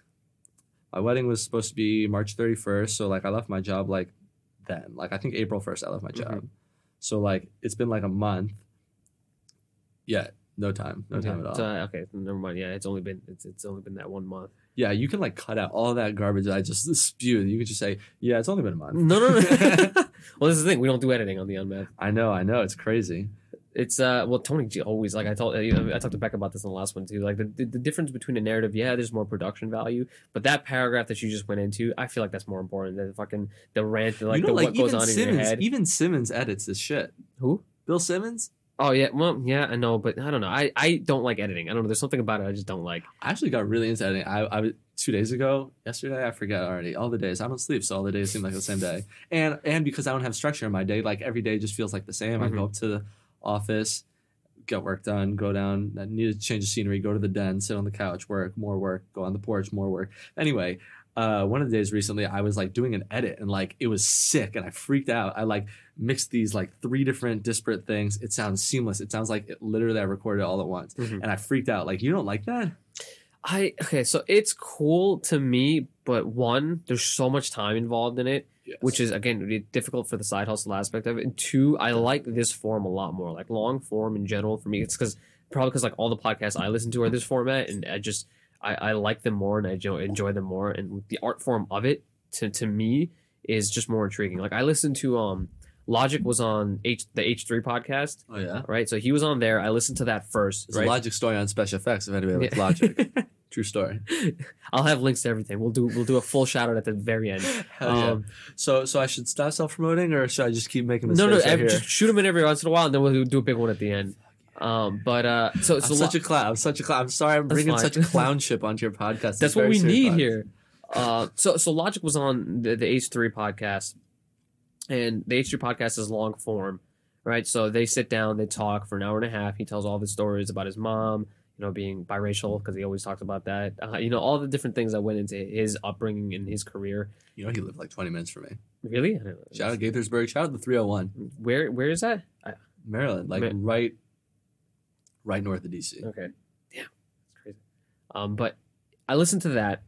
my wedding was supposed to be March 31st. So like I left my job like then. Like I think April 1st I left my job. Mm-hmm. So like it's been like a month. Yeah, no time. No mm-hmm. time at all. So, okay, never mind. Yeah, it's only been it's, it's only been that one month. yeah, you can like cut out all that garbage that I just spewed. You can just say, Yeah, it's only been a month. No, no, no. well, this is the thing. We don't do editing on the Unmapped. I know, I know, it's crazy. It's uh well Tony G always like I told I talked to Beck about this in the last one too like the, the the difference between a narrative yeah there's more production value but that paragraph that you just went into I feel like that's more important than fucking the rant like, you know, the like what goes on in your head even Simmons edits this shit. who Bill Simmons? oh yeah well yeah I know but I don't know I I don't like editing I don't know there's something about it I just don't like I actually got really into editing. I, I was two days ago, yesterday, I forget already. All the days. I don't sleep, so all the days seem like the same day. And and because I don't have structure in my day, like every day just feels like the same. I Mhm. go up to the office, get work done, go down, I need to change the scenery, go to the den, sit on the couch, work, more work, go on the porch, more work. Anyway, uh, one of the days recently, I was like doing an edit and like it was sick and I freaked out. I like mixed these like three different disparate things. It sounds seamless. It sounds like it, literally I recorded it all at once. Mhm. And I freaked out. Like, you don't like that? I okay so it's cool to me but one there's so much time involved in it Yes. which is again really difficult for the side hustle aspect of it. And two, I like this form a lot more. Like long form in general for me, it's because probably because like all the podcasts I listen to are this format, and I just I, I like them more and I enjoy, enjoy them more. And the art form of it to to me is just more intriguing. Like I listened to um Logic was on H the H three podcast, Oh, yeah. right? So he was on there. I listened to that first, There's right? a Logic story on special effects if anybody likes Yeah. Logic. True story. I'll have links to everything. We'll do we'll do a full shout out at the very end. Hell yeah. Um, So so I should stop self promoting or should I just keep making no, mistakes no, right ev- just shoot them in every once in a while, and then we'll do a big one at the end. Um, but uh, so I'm so such lo- a clown. I'm such a clown. I'm sorry. I'm bringing fine. such clownship onto your podcast. It's that's what we need podcast. here. Uh, so so Logic was on the, the H three podcast, and the H three podcast is long form, right? So they sit down, they talk for an hour and a half. He tells all the stories about his mom, you know, being biracial because he always talks about that. Uh, you know, all the different things that went into his upbringing and his career. You know, he lived like 20 minutes from me. Really? I don't know. Shout out Gaithersburg. Shout out the 301, Where where is that? Maryland. Like right, right north of DC. Okay. Damn. That's crazy. Um, but I listened to that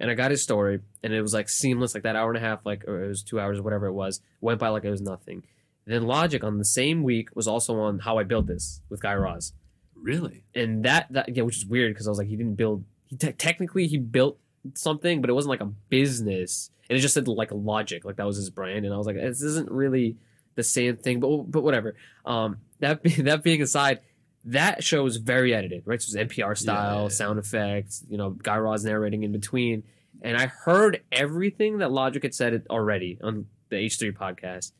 and I got his story and it was like seamless, like that hour and a half, like or it was two hours, whatever it was, went by like it was nothing. then Logic on the same week was also on How I Built This with Guy Raz. Really? And that that yeah, which is weird because I was like, he didn't build he te- technically he built something, but it wasn't like a business. And it just said like Logic, like that was his brand. And I was like, this isn't really the same thing, but but whatever. Um, that be, that being aside, that show was very edited, right? So it was NPR style, yeah, yeah. sound effects, you know, Guy Raz narrating in between. And I heard everything that Logic had said already on the H3 podcast.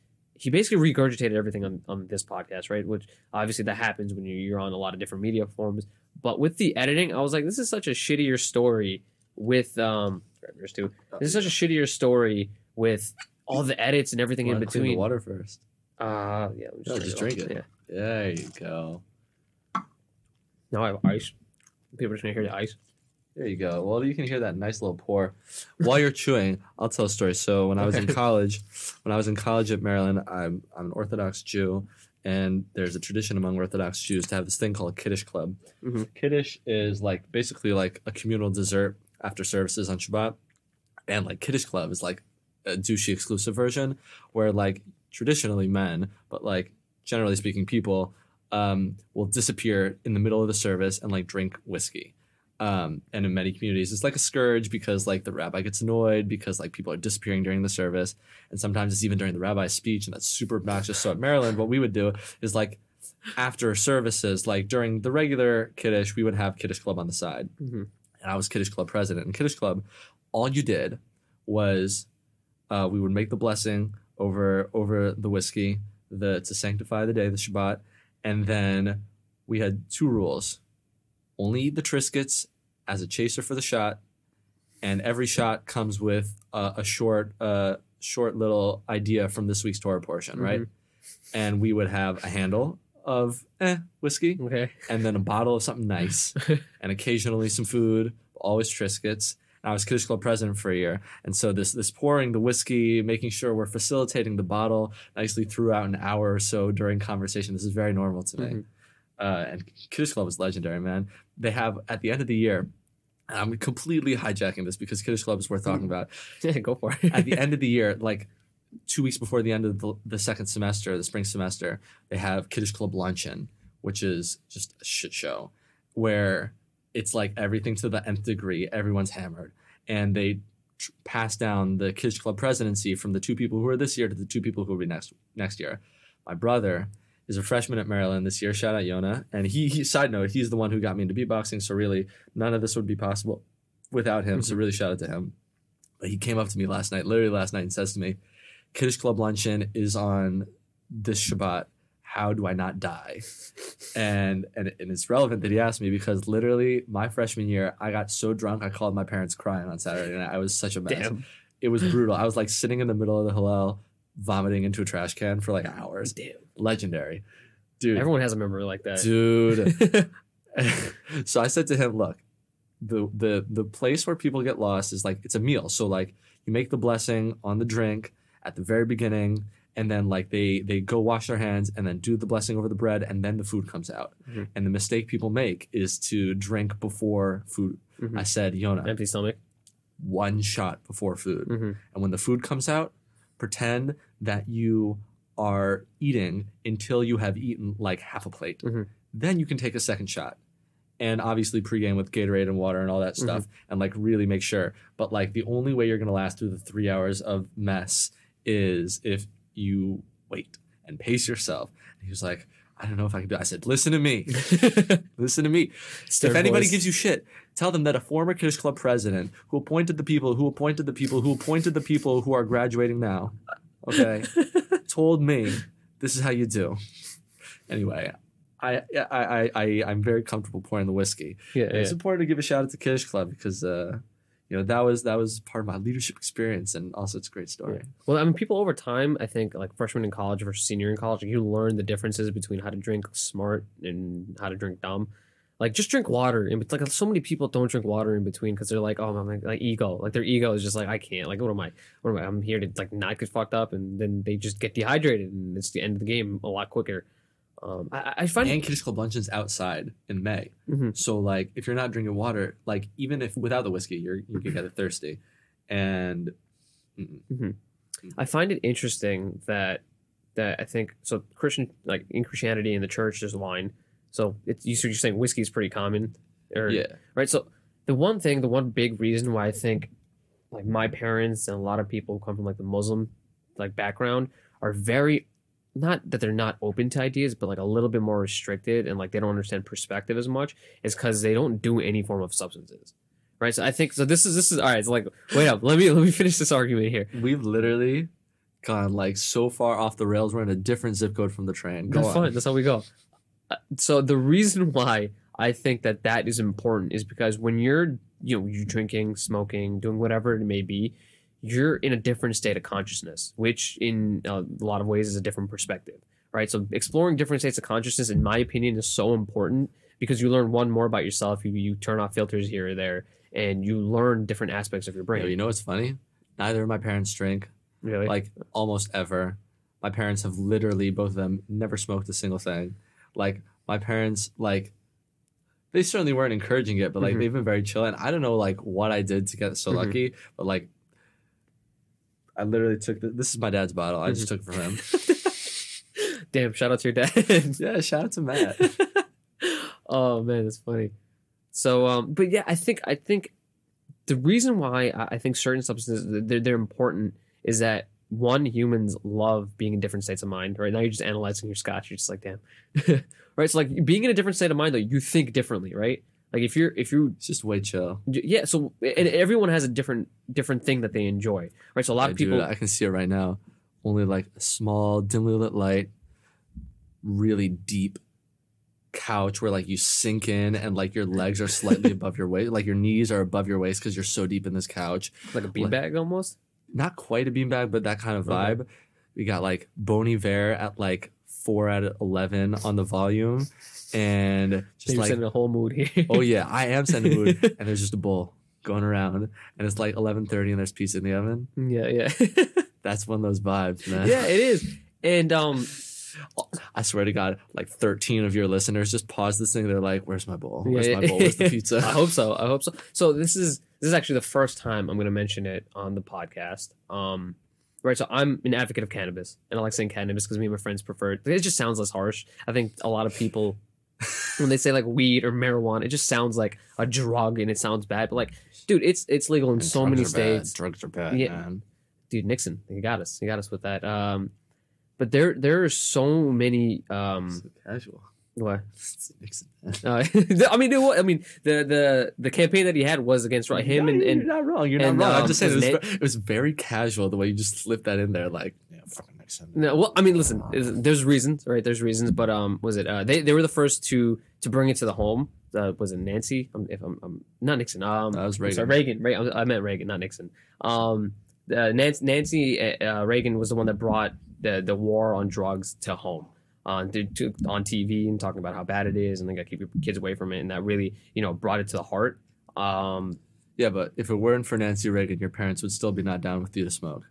He basically regurgitated everything on, on this podcast, right? Which obviously that happens when you're, you're on a lot of different media forms. But with the editing, I was like, this is such a shittier story with um there's two. This is such a shittier story with all the edits and everything in Wanna clean the between. water first. Uh yeah, me No, just drink it. Yeah. There you go. Now I have ice. People are just gonna hear the ice. There you go. Well, you can hear that nice little pour. While you're chewing, I'll tell a story. So when I was in college, when I was in college at Maryland, I'm I'm an Orthodox Jew, and there's a tradition among Orthodox Jews to have this thing called Kiddush Club. Mhm. Kiddush is like basically like a communal dessert after services on Shabbat, and like Kiddush Club is like a douchey exclusive version where like traditionally men, but like generally speaking people, um, will disappear in the middle of the service and like drink whiskey um, and in many communities it's like a scourge because like the rabbi gets annoyed because like people are disappearing during the service. And sometimes it's even during the rabbi's speech and that's super obnoxious. So at maryland what we would do is like after services like during the regular kiddush we would have kiddush club on the side. Mhm. and i was kiddush club president. And kiddush club all you did was uh, we would make the blessing over over the whiskey the to sanctify the day the shabbat. And then we had two rules. Only eat the Triscuits as a chaser for the shot, and every shot comes with uh, a short, uh, short little idea from this week's Torah portion, right? Mhm. And we would have a handle of eh, whiskey, Okay. and then a bottle of something nice, and occasionally some food, always Triscuits. And I was Kiddush Club president for a year, and so this this pouring the whiskey, making sure we're facilitating the bottle nicely throughout an hour or so during conversation. This is very normal to me Mhm. uh, and Kiddush Club is legendary, man. They have at the end of the year. I'm completely hijacking this because Kiddush Club is worth talking mm-hmm. about. Yeah, go for it. At the end of the year, like two weeks before the end of the, the second semester, the spring semester, they have Kiddush Club luncheon, which is just a shit show, where it's like everything to the nth degree. Everyone's hammered, and they tr- pass down the Kiddush Club presidency from the two people who are this year to the two people who will be next next year. My brother is a freshman at Maryland this year. Shout out Yona. And he, he side note, he's the one who got me into beatboxing. So really, none of this would be possible without him. So mm-hmm. really, shout out to him. But he came up to me last night, literally last night, and says to me, "Kiddush Club luncheon is on this Shabbat. How do I not die?" And and and it's relevant that he asked me because literally my freshman year, I got so drunk I called my parents crying on Saturday night. I was such a mess. Damn. It was brutal. I was like sitting in the middle of the Hillel, vomiting into a trash can for like hours. Damn. Legendary, dude. Everyone has a memory like that. Dude. so I said to him, look, the the the place where people get lost is like it's a meal. So like you make the blessing on the drink at the very beginning, and then like they they go wash their hands and then do the blessing over the bread, and then the food comes out. Mhm. And the mistake people make is to drink before food. Mhm. I said, Yona, Empty stomach. one shot before food. hmm And when the food comes out, pretend that you are eating until you have eaten like half a plate. Mhm. Then you can take a second shot. And obviously pregame with Gatorade and water and all that stuff and like really make sure. But like the only way you're gonna last through the three hours of mess is if you wait and pace yourself. And he was like, I don't know if I can do it. I said, listen to me. Listen to me. If anybody voice. gives you shit, tell them that a former Kiddush Club president who appointed the people, who appointed the people, who appointed the people who are graduating now, okay, told me this is how you do. Anyway, I I I, I I'm very comfortable pouring the whiskey. yeah, yeah. It's important to give a shout out to Kiddush Club because uh, you know that was that was part of my leadership experience, and also it's a great story. Yeah. Well, I mean, people over time, I think, like freshman in college versus senior in college, like, you learn the differences between how to drink smart and how to drink dumb. Like, just drink water. And like, so many people don't drink water in between because they're like, oh, I'm like, like ego. Like, their ego is just like, I can't. Like, what am I? What am I? I'm here to like not get fucked up, and then they just get dehydrated, and it's the end of the game a lot quicker. Um, I, I- find And Kiddush luncheon's outside in May. Mhm. So like if you're not drinking water, like even if without the whiskey, you're you can get it thirsty. And mm, I find it interesting that that I think so Christian like in Christianity in the church there's wine. So it's you so you're saying whiskey is pretty common. Or, yeah. Right. So the one thing, the one big reason why I think like my parents and a lot of people who come from like the Muslim like background are very not that they're not open to ideas, but like a little bit more restricted and like they don't understand perspective as much is because they don't do any form of substances. Right. So I think so this is this is all right, it's like wait up, let me let me finish this argument here. We've literally gone like so far off the rails. We're in a different zip code from the train. Go That's on. fine. That's how we go. Uh, So the reason why I think that that is important is because when you're you know you're drinking, smoking, doing whatever it may be, you're in a different state of consciousness, which in a lot of ways is a different perspective, right? So exploring different states of consciousness, in my opinion, is so important because you learn one more about yourself. You you turn off filters here or there, and you learn different aspects of your brain. Yo, you know what's funny? Neither of my parents drink. really? like almost ever. My parents have literally both of them never smoked a single thing. Like my parents like they certainly weren't encouraging it, but like Mhm. they've been very chill. And I don't know like what I did to get so Mhm. lucky, but like I literally took the, this is my dad's bottle. I just Mhm. took it from him. Damn! Shout out to your dad. yeah, shout out to Matt. oh man, that's funny. So, um, but yeah, I think I think the reason why I I think certain substances they're, they're important is that one humans love being in different states of mind. Right now, you're just analyzing your scotch. You're just like, damn. right. So, like being in a different state of mind, though, you think differently, right? Like if you're if you It's just way chill. yeah. So and everyone has a different different thing that they enjoy, right? So a lot I of people. I can see it right now. Only like a small, dimly lit light, really deep couch where like you sink in and like your legs are slightly above your waist, like your knees are above your waist because you're so deep in this couch. like a beanbag almost. Not quite a beanbag, but that kind of Okay. vibe. We got like Bon Iver at like four out of eleven on the volume, and just like setting a whole mood here. oh yeah, I am sending mood, and there's just a bowl going around, and it's like eleven thirty, and there's pizza in the oven. yeah, yeah, That's one of those vibes, man. yeah. It is, and um, I swear to God, like 13 of your listeners just pause this thing. They're like, "Where's my bowl? Where's my bowl? Where's the pizza?" I hope so. I hope so. So this is this is actually the first time I'm going to mention it on the podcast. Um, right. So I'm an advocate of cannabis, and I like saying cannabis because me and my friends prefer it. It just sounds less harsh. I think a lot of people when they say like weed or marijuana, it just sounds like a drug and it sounds bad. But like, dude, it's it's legal in And so many are bad. states. Drugs are bad, Yeah. man. Dude, Nixon, he got us. He got us with that. Um, but there there are so many. Um, so casual. What? It's Uh, I mean, it wa- I mean, the the the campaign that he had was against right, him No, and, you're and not wrong. You're and, not wrong. um, I'm just saying it was Nate- it was very casual the way you just slipped that in there. Like, yeah, fucking Nixon. no. Well, I mean, listen, there's reasons, right? There's reasons, but um, was it? Uh, they they were the first to to bring it to the home. Uh, was it Nancy? Um, if I'm, I'm not Nixon. Um, That was I'm sorry, Reagan. Reagan. Right, I meant Reagan, not Nixon. Um, uh, Nancy, Nancy uh, Reagan was the one that brought the the war on drugs to home. On to, to, on TV and talking about how bad it is and they got to keep your kids away from it and that really you know brought it to the heart. Um, Yeah, but if it weren't for Nancy Reagan, your parents would still be not down with you to smoke.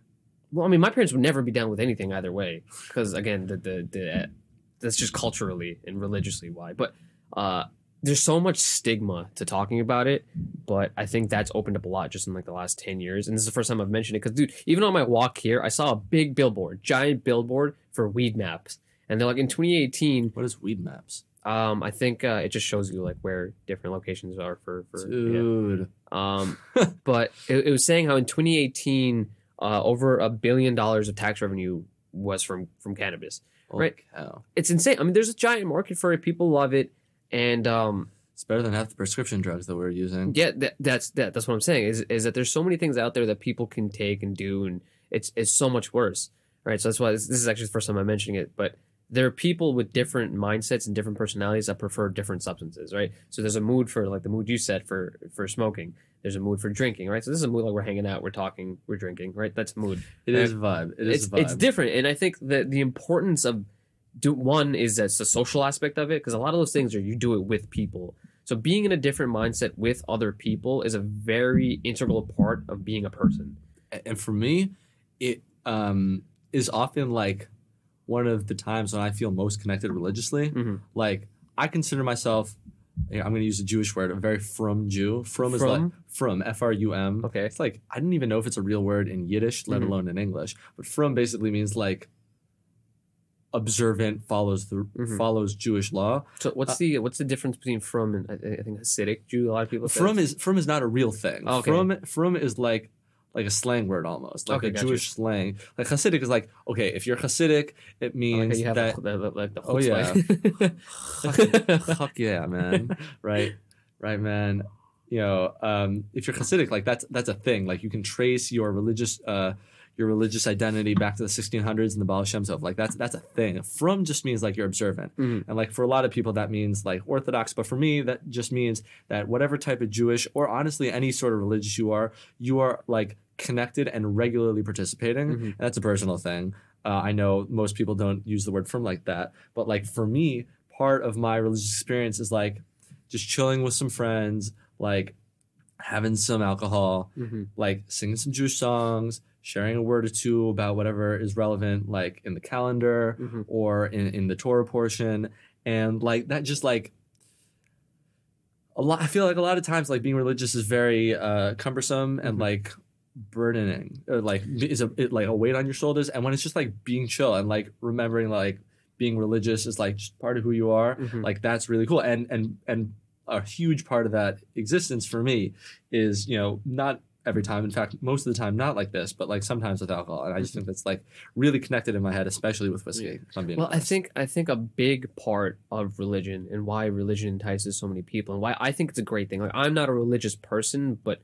Well, I mean, my parents would never be down with anything either way, because again, the the the that's just culturally and religiously why. But uh, there's so much stigma to talking about it. But I think that's opened up a lot just in like the last ten years, and this is the first time I've mentioned it. Because dude, even on my walk here, I saw a big billboard, giant billboard for weed maps, and they're like in 2018. What is weed maps? Um, I think uh, it just shows you like where different locations are for for yeah. Dude. Um, but it, it was saying how in 2018, uh, over a billion dollars of tax revenue was from from cannabis. Holy Right. cow. It's insane. I mean, there's a giant market for it. People love it, and um, It's better than half the prescription drugs that we're using. yeah, that, that's that, that's what I'm saying. Is is that there's so many things out there that people can take and do, and it's it's so much worse, right? So that's why this, this is actually the first time I'm mentioning it, but. There are people with different mindsets and different personalities that prefer different substances, right? So there's a mood for like the mood you said for for smoking. There's a mood for drinking, right? So this is a mood like we're hanging out, we're talking, we're drinking, right? That's mood. It is vibe. It is it's vibe. it's different, and I think that the importance of do one is that's the social aspect of it because a lot of those things are you do it with people. So being in a different mindset with other people is a very integral part of being a person. and for me, it um, is often like one of the times when I feel most connected religiously. Mhm. Like I consider myself I'm going to use a Jewish word, a very from Jew. From is like from F R U M. Okay. It's like I didn't even know if it's a real word in Yiddish, let Mhm. alone in English. But from basically means like observant, follows the Mhm. follows Jewish law. So what's the what's the difference between from and I, I think Hasidic Jew? A lot of people say From is from is not a real thing. Okay. From from is like like a slang word almost, like Okay, a. Jewish slang. Like Hasidic is like okay, if you're Hasidic, it means you have that the, the, like the Oh, yeah. chutzpah. fuck yeah, man. Right, right, man. You know, um, if you're Hasidic, like that's that's a thing. Like you can trace your religious uh, your religious identity back to the 1600s and the Baal Shem Tov. Like that's that's a thing. From just means like you're observant, Mhm. and like for a lot of people that means like Orthodox. But for me, that just means that whatever type of Jewish or honestly any sort of religious you are, you are like connected and regularly participating. Mhm. And that's a personal thing. Uh, I know most people don't use the word from like that, but like for me, part of my religious experience is like just chilling with some friends, like having some alcohol, Mhm. like singing some Jewish songs, sharing a word or two about whatever is relevant, like in the calendar Mhm. or in, in the Torah portion. And like that just like a lot I feel like a lot of times like being religious is very uh cumbersome and Mhm. like burdening or like is a it, like a weight on your shoulders and when it's just like being chill and like remembering like being religious is like just part of who you are Mhm. like that's really cool and and and a huge part of that existence for me is you know not every time in fact most of the time not like this but like sometimes with alcohol and i just think that's like really connected in my head especially with whiskey Yeah. if I'm being Well, I think I think a big part of religion and why religion entices so many people and why I think it's a great thing. Like I'm not a religious person, but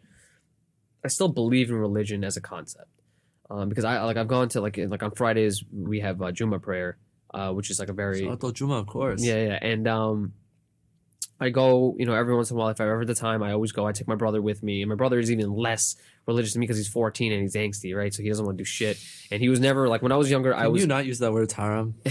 I still believe in religion as a concept. Um, because I like I've gone to like like on Fridays we have uh, Juma prayer, uh, which is like a very Juma, of course yeah yeah and um. I go, you know, every once in a while, if I ever the time, I always go. I take my brother with me, and my brother is even less religious than me because he's 14 and he's angsty, right? So he doesn't want to do shit. And he was never like when I was younger. I Can was you not use that word haram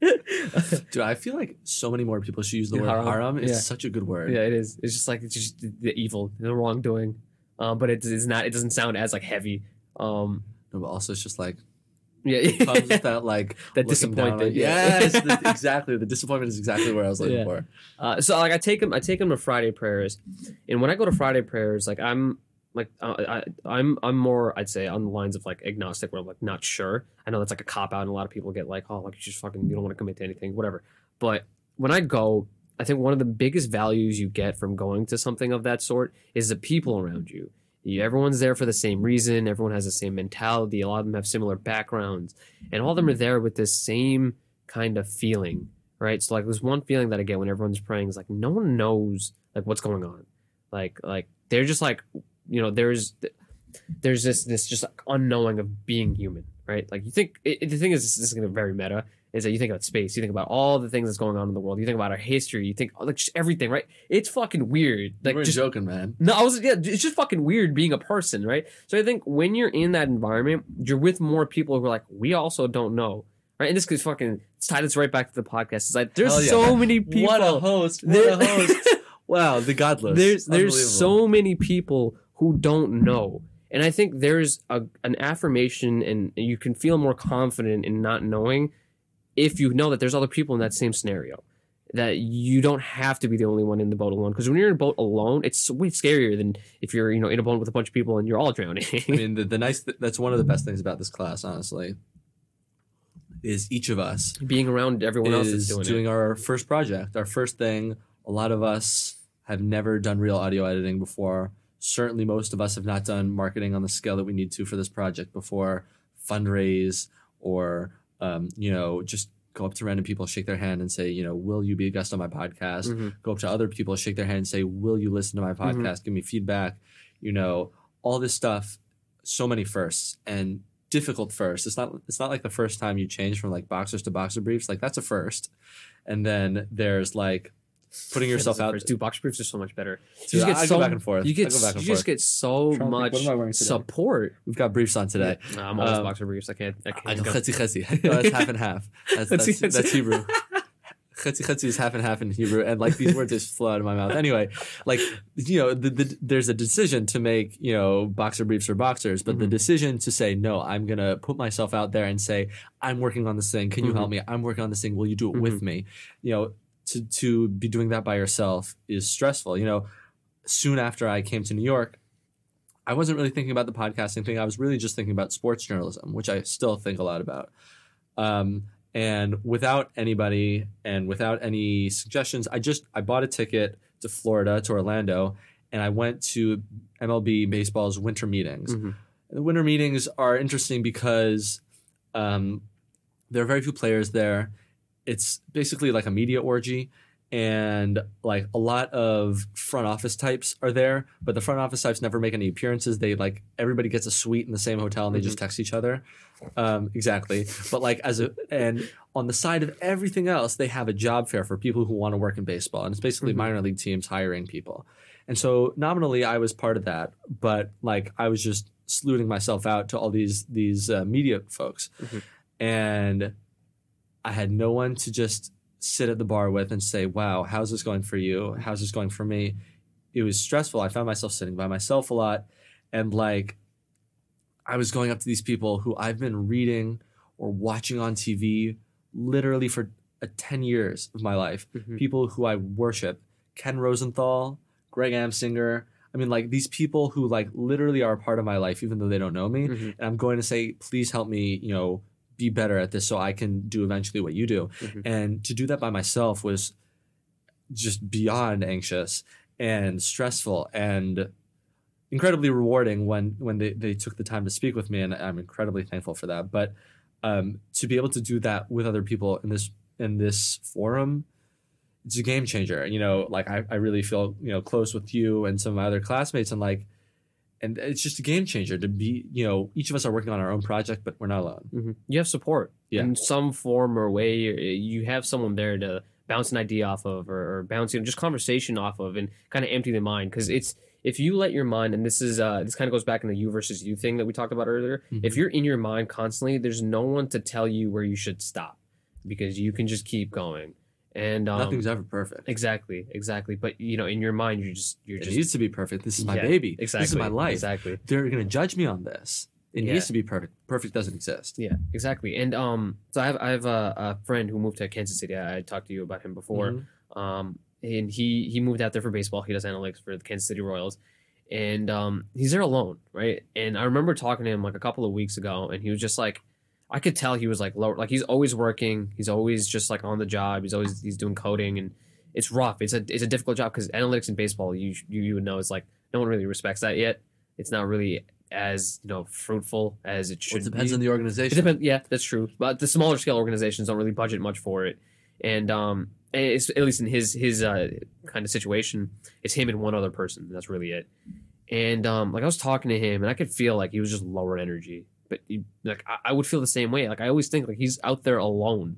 dude i feel like so many more people should use the word Haram, haram, it's yeah. such a good word Yeah, it is. It's just like it's just the evil, the wrongdoing. Um, but it is not. It doesn't sound as like heavy. Um, No, but also it's just like yeah, comes with that like that looking down disappointment. yeah. yes the- exactly the disappointment is exactly where i was looking Yeah. for Uh, so like I take him, I take him to Friday prayers, and when I go to Friday prayers, like I'm like uh, I, I'm I'm more I'd say on the lines of like agnostic, where I'm like not sure. I know that's like a cop out, and a lot of people get like, oh, like you just fucking you don't want to commit to anything, whatever. But when I go, I think one of the biggest values you get from going to something of that sort is the people around you. You, everyone's there for the same reason. Everyone has the same mentality. A lot of them have similar backgrounds, and all of them are there with this same kind of feeling right? So like there's one feeling that I get when everyone's praying is like no one knows like what's going on. Like like they're just like you know there's there's this this just unknowing of being human, right? Like you think it- the thing is this is going to be very meta is that you think about space, you think about all the things that's going on in the world, you think about our history, you think like just everything, right? It's fucking weird. Like we're just joking man no, I was yeah, it's just fucking weird being a person, right? So I think when you're in that environment, you're with more people who are like, we also don't know. Right? And this could fucking it's tied this right back to the podcast. It's like there's yeah. so many people. what a host what There- a host wow the godless there's there's so many people who don't know. And I think there's a, an affirmation and you can feel more confident in not knowing if you know that there's other people in that same scenario. That you don't have to be the only one in the boat alone. Because when you're in a boat alone, it's way scarier than if you're, you know, in a boat with a bunch of people and you're all drowning. I mean, the, the nice th- that's one of the best things about this class, honestly, is each of us Being around everyone else is doing, doing our first project, our first thing. A lot of us have never done real audio editing before. Certainly, most of us have not done marketing on the scale that we need to for this project before. Fundraise or um, you know just go up to random people, shake their hand, and say, you know, will you be a guest on my podcast? Mhm. go up to other people, shake their hand, and say, "Will you listen to my Mm-hmm. podcast? Give me feedback." You know, all this stuff. So many firsts and difficult firsts. It's not. It's not like the first time you change from like boxers to boxer briefs. Like that's a first. And then there's like putting yourself out. Dude, box briefs are so much better. Dude, I go back and forth. You get go back and you just get so Trying much what am I wearing today? support. We've got briefs on today. Nah, I'm always Um, boxer briefs. I can't. I I can't. go go. chetzi chetzi. No, that's half and half. That's, that's, Chetzi, that's. Hebrew. Chetzi chetzi is half and half in Hebrew, and like these words just flow out of my mouth. Anyway, like you know, the, the, there's a decision to make you know boxer briefs for boxers, but the Mhm. decision to say no, I'm gonna put myself out there and say I'm working on this thing. Can you Mhm. help me? I'm working on this thing. Will you do it with me? You know, to to be doing that by yourself is stressful. You know, soon after I came to New York. I wasn't really thinking about the podcasting thing. I was really just thinking about sports journalism, which I still think a lot about. Um, and without anybody and without any suggestions, I just I bought a ticket to Florida to Orlando, and I went to MLB baseball's winter meetings. Mhm. The winter meetings are interesting because um, there are very few players there. It's basically like a media orgy, and like a lot of front office types are there, but the front office types never make any appearances. They like everybody gets a suite in the same hotel and they just text each other. Um, exactly, but like as a and on the side of everything else, they have a job fair for people who want to work in baseball, and it's basically Mhm. minor league teams hiring people. And so nominally, I was part of that, but like I was just sleuting myself out to all these these uh, media folks, Mhm. and I had no one to just sit at the bar with and say, "Wow, how's this going for you? How's this going for me?" It was stressful. I found myself sitting by myself a lot, and like I was going up to these people who I've been reading or watching on TV literally for uh, 10 years of my life. Mhm. People who I worship, Ken Rosenthal, Greg Amsinger. I mean, like these people who like literally are a part of my life, even though they don't know me. Mhm. And I'm going to say, please help me, you know, be better at this so I can do eventually what you do. Mhm. And to do that by myself was just beyond anxious and stressful and incredibly rewarding when when they, they took the time to speak with me and I'm incredibly thankful for that. But um, to be able to do that with other people in this in this forum, it's a game changer. And you know, like I, I really feel, you know, close with you and some of my other classmates and like and it's just a game changer to be, you know, each of us are working on our own project, but we're not alone. Mhm. You have support Yeah. in some form or way. You have someone there to bounce an idea off of, or, or bounce you know, just conversation off of, and kind of empty the mind. Because it's if you let your mind, and this is uh, this kind of goes back in the you versus you thing that we talked about earlier. Mhm. If you're in your mind constantly, there's no one to tell you where you should stop, because you can just keep going. And um, Nothing's ever perfect. exactly, exactly. But you know, in your mind, you're just you're It just needs to be perfect. This is my Yeah, baby. exactly This is my life. Exactly. They're going to judge me on this. It Yeah. needs to be perfect. Perfect doesn't exist. Yeah, exactly. And um, so I have I have a, a friend who moved to Kansas City. I, I talked to you about him before. Mhm. Um, and he he moved out there for baseball. He does analytics for the Kansas City Royals, and um, he's there alone, right? And I remember talking to him like a couple of weeks ago, and he was just like, I could tell he was like low, like he's always working. He's always just like on the job. He's always he's doing coding, and it's rough. It's a it's a difficult job because analytics in baseball, you you you would know, is like no one really respects that yet. It's not really as you know fruitful as it Well, should. it depends be. on the It organization. depends. Yeah, that's true. But the smaller scale organizations don't really budget much for it, and um, it's at least in his his uh, kind of situation, it's him and one other person. That's really it. And um, like I was talking to him, and I could feel like he was just lower energy. But he, like I, I would feel the same way. Like I always think like he's out there alone.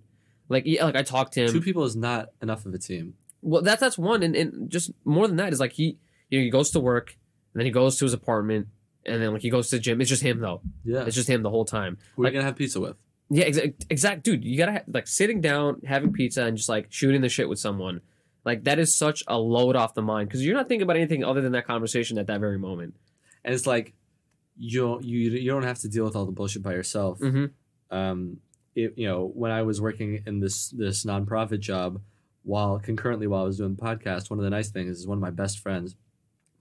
Like yeah, like I talked to him. Two people is not enough of a team. Well, that's that's one, and, and just more than that is like he you know he goes to work, and then he goes to his apartment, and then like he goes to the gym. It's just him though. Yeah. It's just him the whole time. Who are like- you going to have pizza with? Yeah, exact, exact, dude. You gotta ha- like sitting down, having pizza, and just like shooting the shit with someone. Like that is such a load off the mind because you're not thinking about anything other than that conversation at that very moment. And it's like you don't, you you don't have to deal with all the bullshit by yourself. Mm-hmm. Um, it, you know, when I was working in this this nonprofit job, while concurrently while I was doing the podcast, one of the nice things is one of my best friends.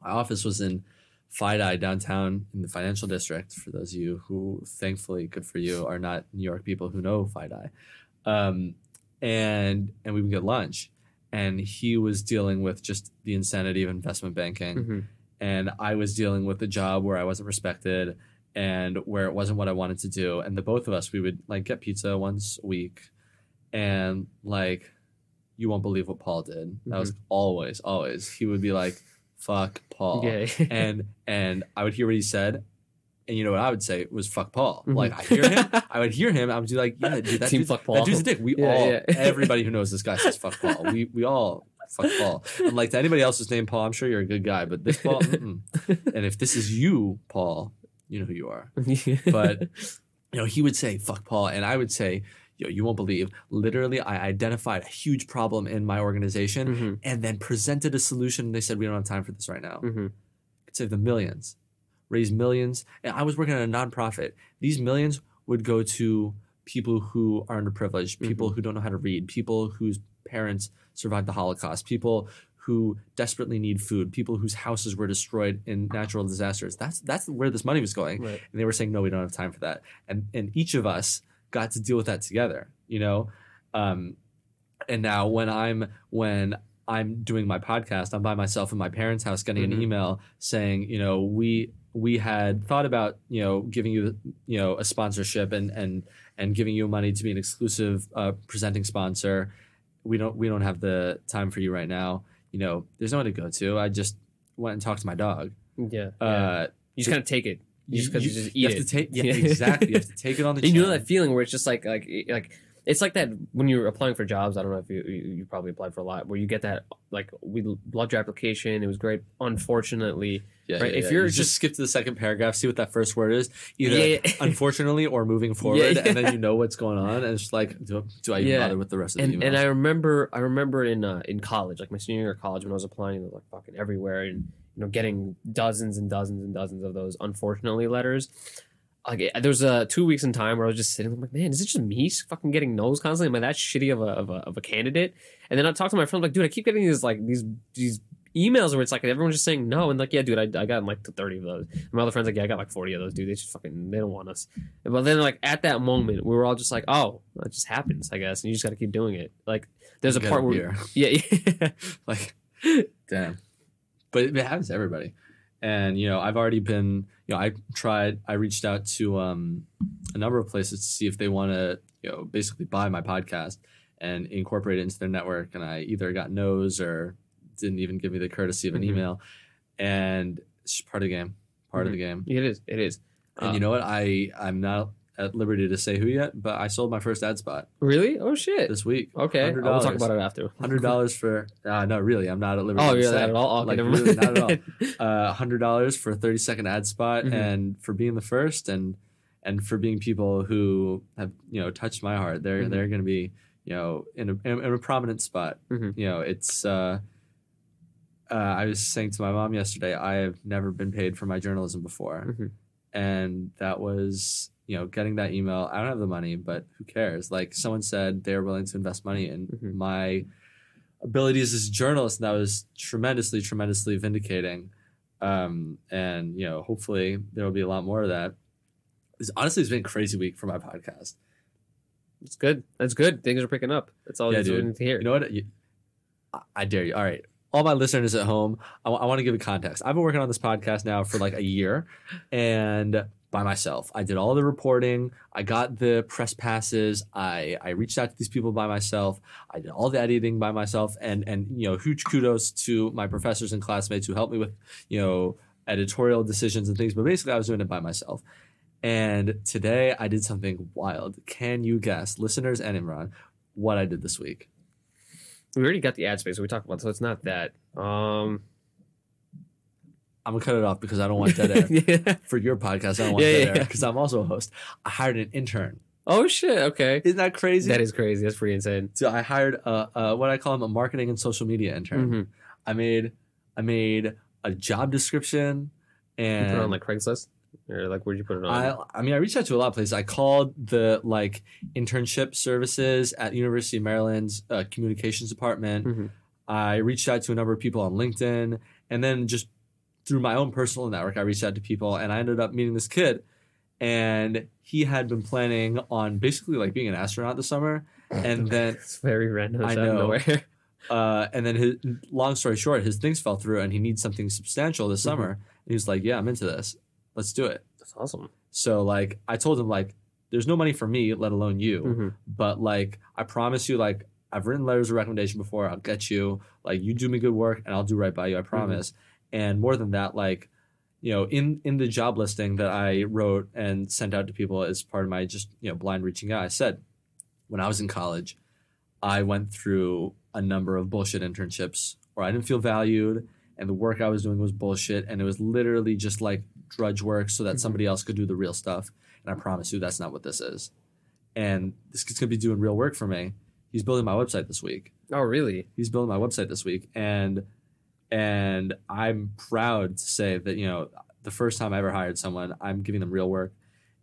My office was in FiDi downtown in the financial district. For those of you who, thankfully, good for you, are not New York people who know FiDi, um, and and we would get lunch, and he was dealing with just the insanity of investment banking Mm-hmm. And I was dealing with a job where I wasn't respected and where it wasn't what I wanted to do. And the both of us, we would like get pizza once a week, and like, you won't believe what Paul did. That was always, always. He would be like, "Fuck Paul," Yeah. and and I would hear what he said. And you know what I would say was "fuck Paul." Mhm. Like I hear him, I would hear him. I would be like, "Yeah, dude, that Team dude, fuck Paul. that dude's a dick." We Yeah, all, yeah. everybody who knows this guy says "fuck Paul." We we all fuck Paul. And like to anybody else's name, Paul, I'm sure you're a good guy, but this Paul, mm-mm. and if this is you, Paul, you know who you are. But you know, he would say "fuck Paul," and I would say, "Yo, you won't believe." Literally, I identified a huge problem in my organization, hmm and then presented a solution. And they said, "We don't have time for this right now." hmm Could save them millions, raise millions. And I was working at a nonprofit. These millions would go to people who are underprivileged, people who don't know how to read, people whose parents survived the Holocaust, people who desperately need food, people whose houses were destroyed in natural disasters. That's that's where this money was going. Right. And they were saying, no, we don't have time for that. And and each of us got to deal with that together, you know? Um, and now when I'm when I'm doing my podcast. I'm by myself in my parents' house, getting Mhm. an email saying, you know, we we had thought about you know giving you you know a sponsorship and and and giving you money to be an exclusive uh, presenting sponsor. We don't we don't have the time for you right now. You know, there's no one to go to. I just went and talked to my dog. Yeah. yeah. Uh, you just kind of take it. You just, 'cause you, just eat have it. to take yeah, exactly. You have to take it on the you know that feeling where it's just like like like it's like that when you're applying for jobs. I don't know if you you, you probably applied for a lot where you get that like we loved your application. It was great. Unfortunately, Yeah, Right, yeah, if yeah. you're You just- just skip to the second paragraph, see what that first word is, either unfortunately or moving forward, and then you know what's going on, and it's like, do, do I even bother with the rest of the and email? and I remember I remember in uh, in college, like my senior year of college, when I was applying like fucking everywhere, and you know getting dozens and dozens and dozens of those unfortunately letters. Like there was uh, two weeks in time where I was just sitting, I'm like, man, is it just me fucking getting no's constantly? Am I that shitty of a, of a of a candidate? And then I talked to my friend, like, dude, I keep getting these like these these emails where it's like everyone's just saying no, and like, yeah, dude, I, I got like thirty of those. And my other friends like, yeah, I got like forty of those, dude. They just fucking they don't want us. But then like at that moment, we were all just like, oh, it just happens, I guess, and you just got to keep doing it. Like there's a Get part where yeah, yeah. like, damn. But it happens to everybody, and you know, I've already been, you know, I tried, I reached out to um, a number of places to see if they want to, you know, basically buy my podcast and incorporate it into their network, and I either got no's or didn't even give me the courtesy of an Mhm. email, and it's just part of the game, part of the game. it is, it is. And Uh, you know what? I I'm not at liberty to say who yet, but I sold my first ad spot really? Oh shit. this week. Okay, Oh, we'll talk about it after. Hundred dollars for uh, no, really, I'm not at liberty. Oh, to you're say. not at all. Okay, Like, never really, not at all. Uh, hundred dollars for a thirty second ad spot, Mhm. and for being the first, and and for being people who have you know touched my heart. They're Mhm. they're going to be you know in a in a prominent spot. Mhm. You know, it's. Uh, uh, I was saying to my mom yesterday, I have never been paid for my journalism before, Mhm. and that was you know getting that email. I don't have the money, but who cares? Like someone said, they're willing to invest money in Mhm. my abilities as a journalist, and that was tremendously, tremendously vindicating. Um, and you know, hopefully there will be a lot more of that. It's, honestly, it's been a crazy week for my podcast. It's good. That's good. Things are picking up. That's all Yeah, that's what we dude. need to hear. You know what? You, I, I dare you. All right. All my listeners at home, I want to give a context. I've been working on this podcast now for like a year and by myself. I did all the reporting. I got the press passes. I, I reached out to these people by myself. I did all the editing by myself. And, and, you know, huge kudos to my professors and classmates who helped me with, you know, editorial decisions and things. But basically, I was doing it by myself. And today I did something wild. Can you guess, listeners and Imran, what I did this week? we already got the ad space. We talked about, so it's not that. Um, I'm gonna cut it off because I don't want dead air yeah. for your podcast. I don't want Yeah, dead yeah, air because I'm also a host. I hired an intern. Oh shit. Okay. Isn't that crazy? That is crazy. That's pretty insane. So I hired a, a what I call him a marketing and social media intern. Mhm. I made I made a job description You and put it on like Craigslist, or like where'd you put it on? I, I mean, I reached out to a lot of places. I called the like internship services at University of Maryland's uh, communications department. Mhm. I reached out to a number of people on LinkedIn, and then just through my own personal network, I reached out to people, and I ended up meeting this kid, and he had been planning on basically like being an astronaut this summer, and then it's very random. I It's out of know. nowhere. uh, and then his long story short, his things fell through, and he needs something substantial this Mhm. summer. And he was like, "Yeah, I'm into this. Let's do it." That's awesome. So like I told him like there's no money for me, let alone you. Mhm. But like I promise you, like I've written letters of recommendation before. I'll get you. Like you do me good work, and I'll do right by you. I promise. And more than that, like you know, in in the job listing that I wrote and sent out to people as part of my just you know blind reaching out, I said when I was in college, I went through a number of bullshit internships where I didn't feel valued and the work I was doing was bullshit and it was literally just like drudge work so that Mhm. somebody else could do the real stuff. And I promise you that's not what this is. And this kid's gonna be doing real work for me. He's building my website this week. Oh really? He's building my website this week. And and I'm proud to say that, you know, the first time I ever hired someone, I'm giving them real work.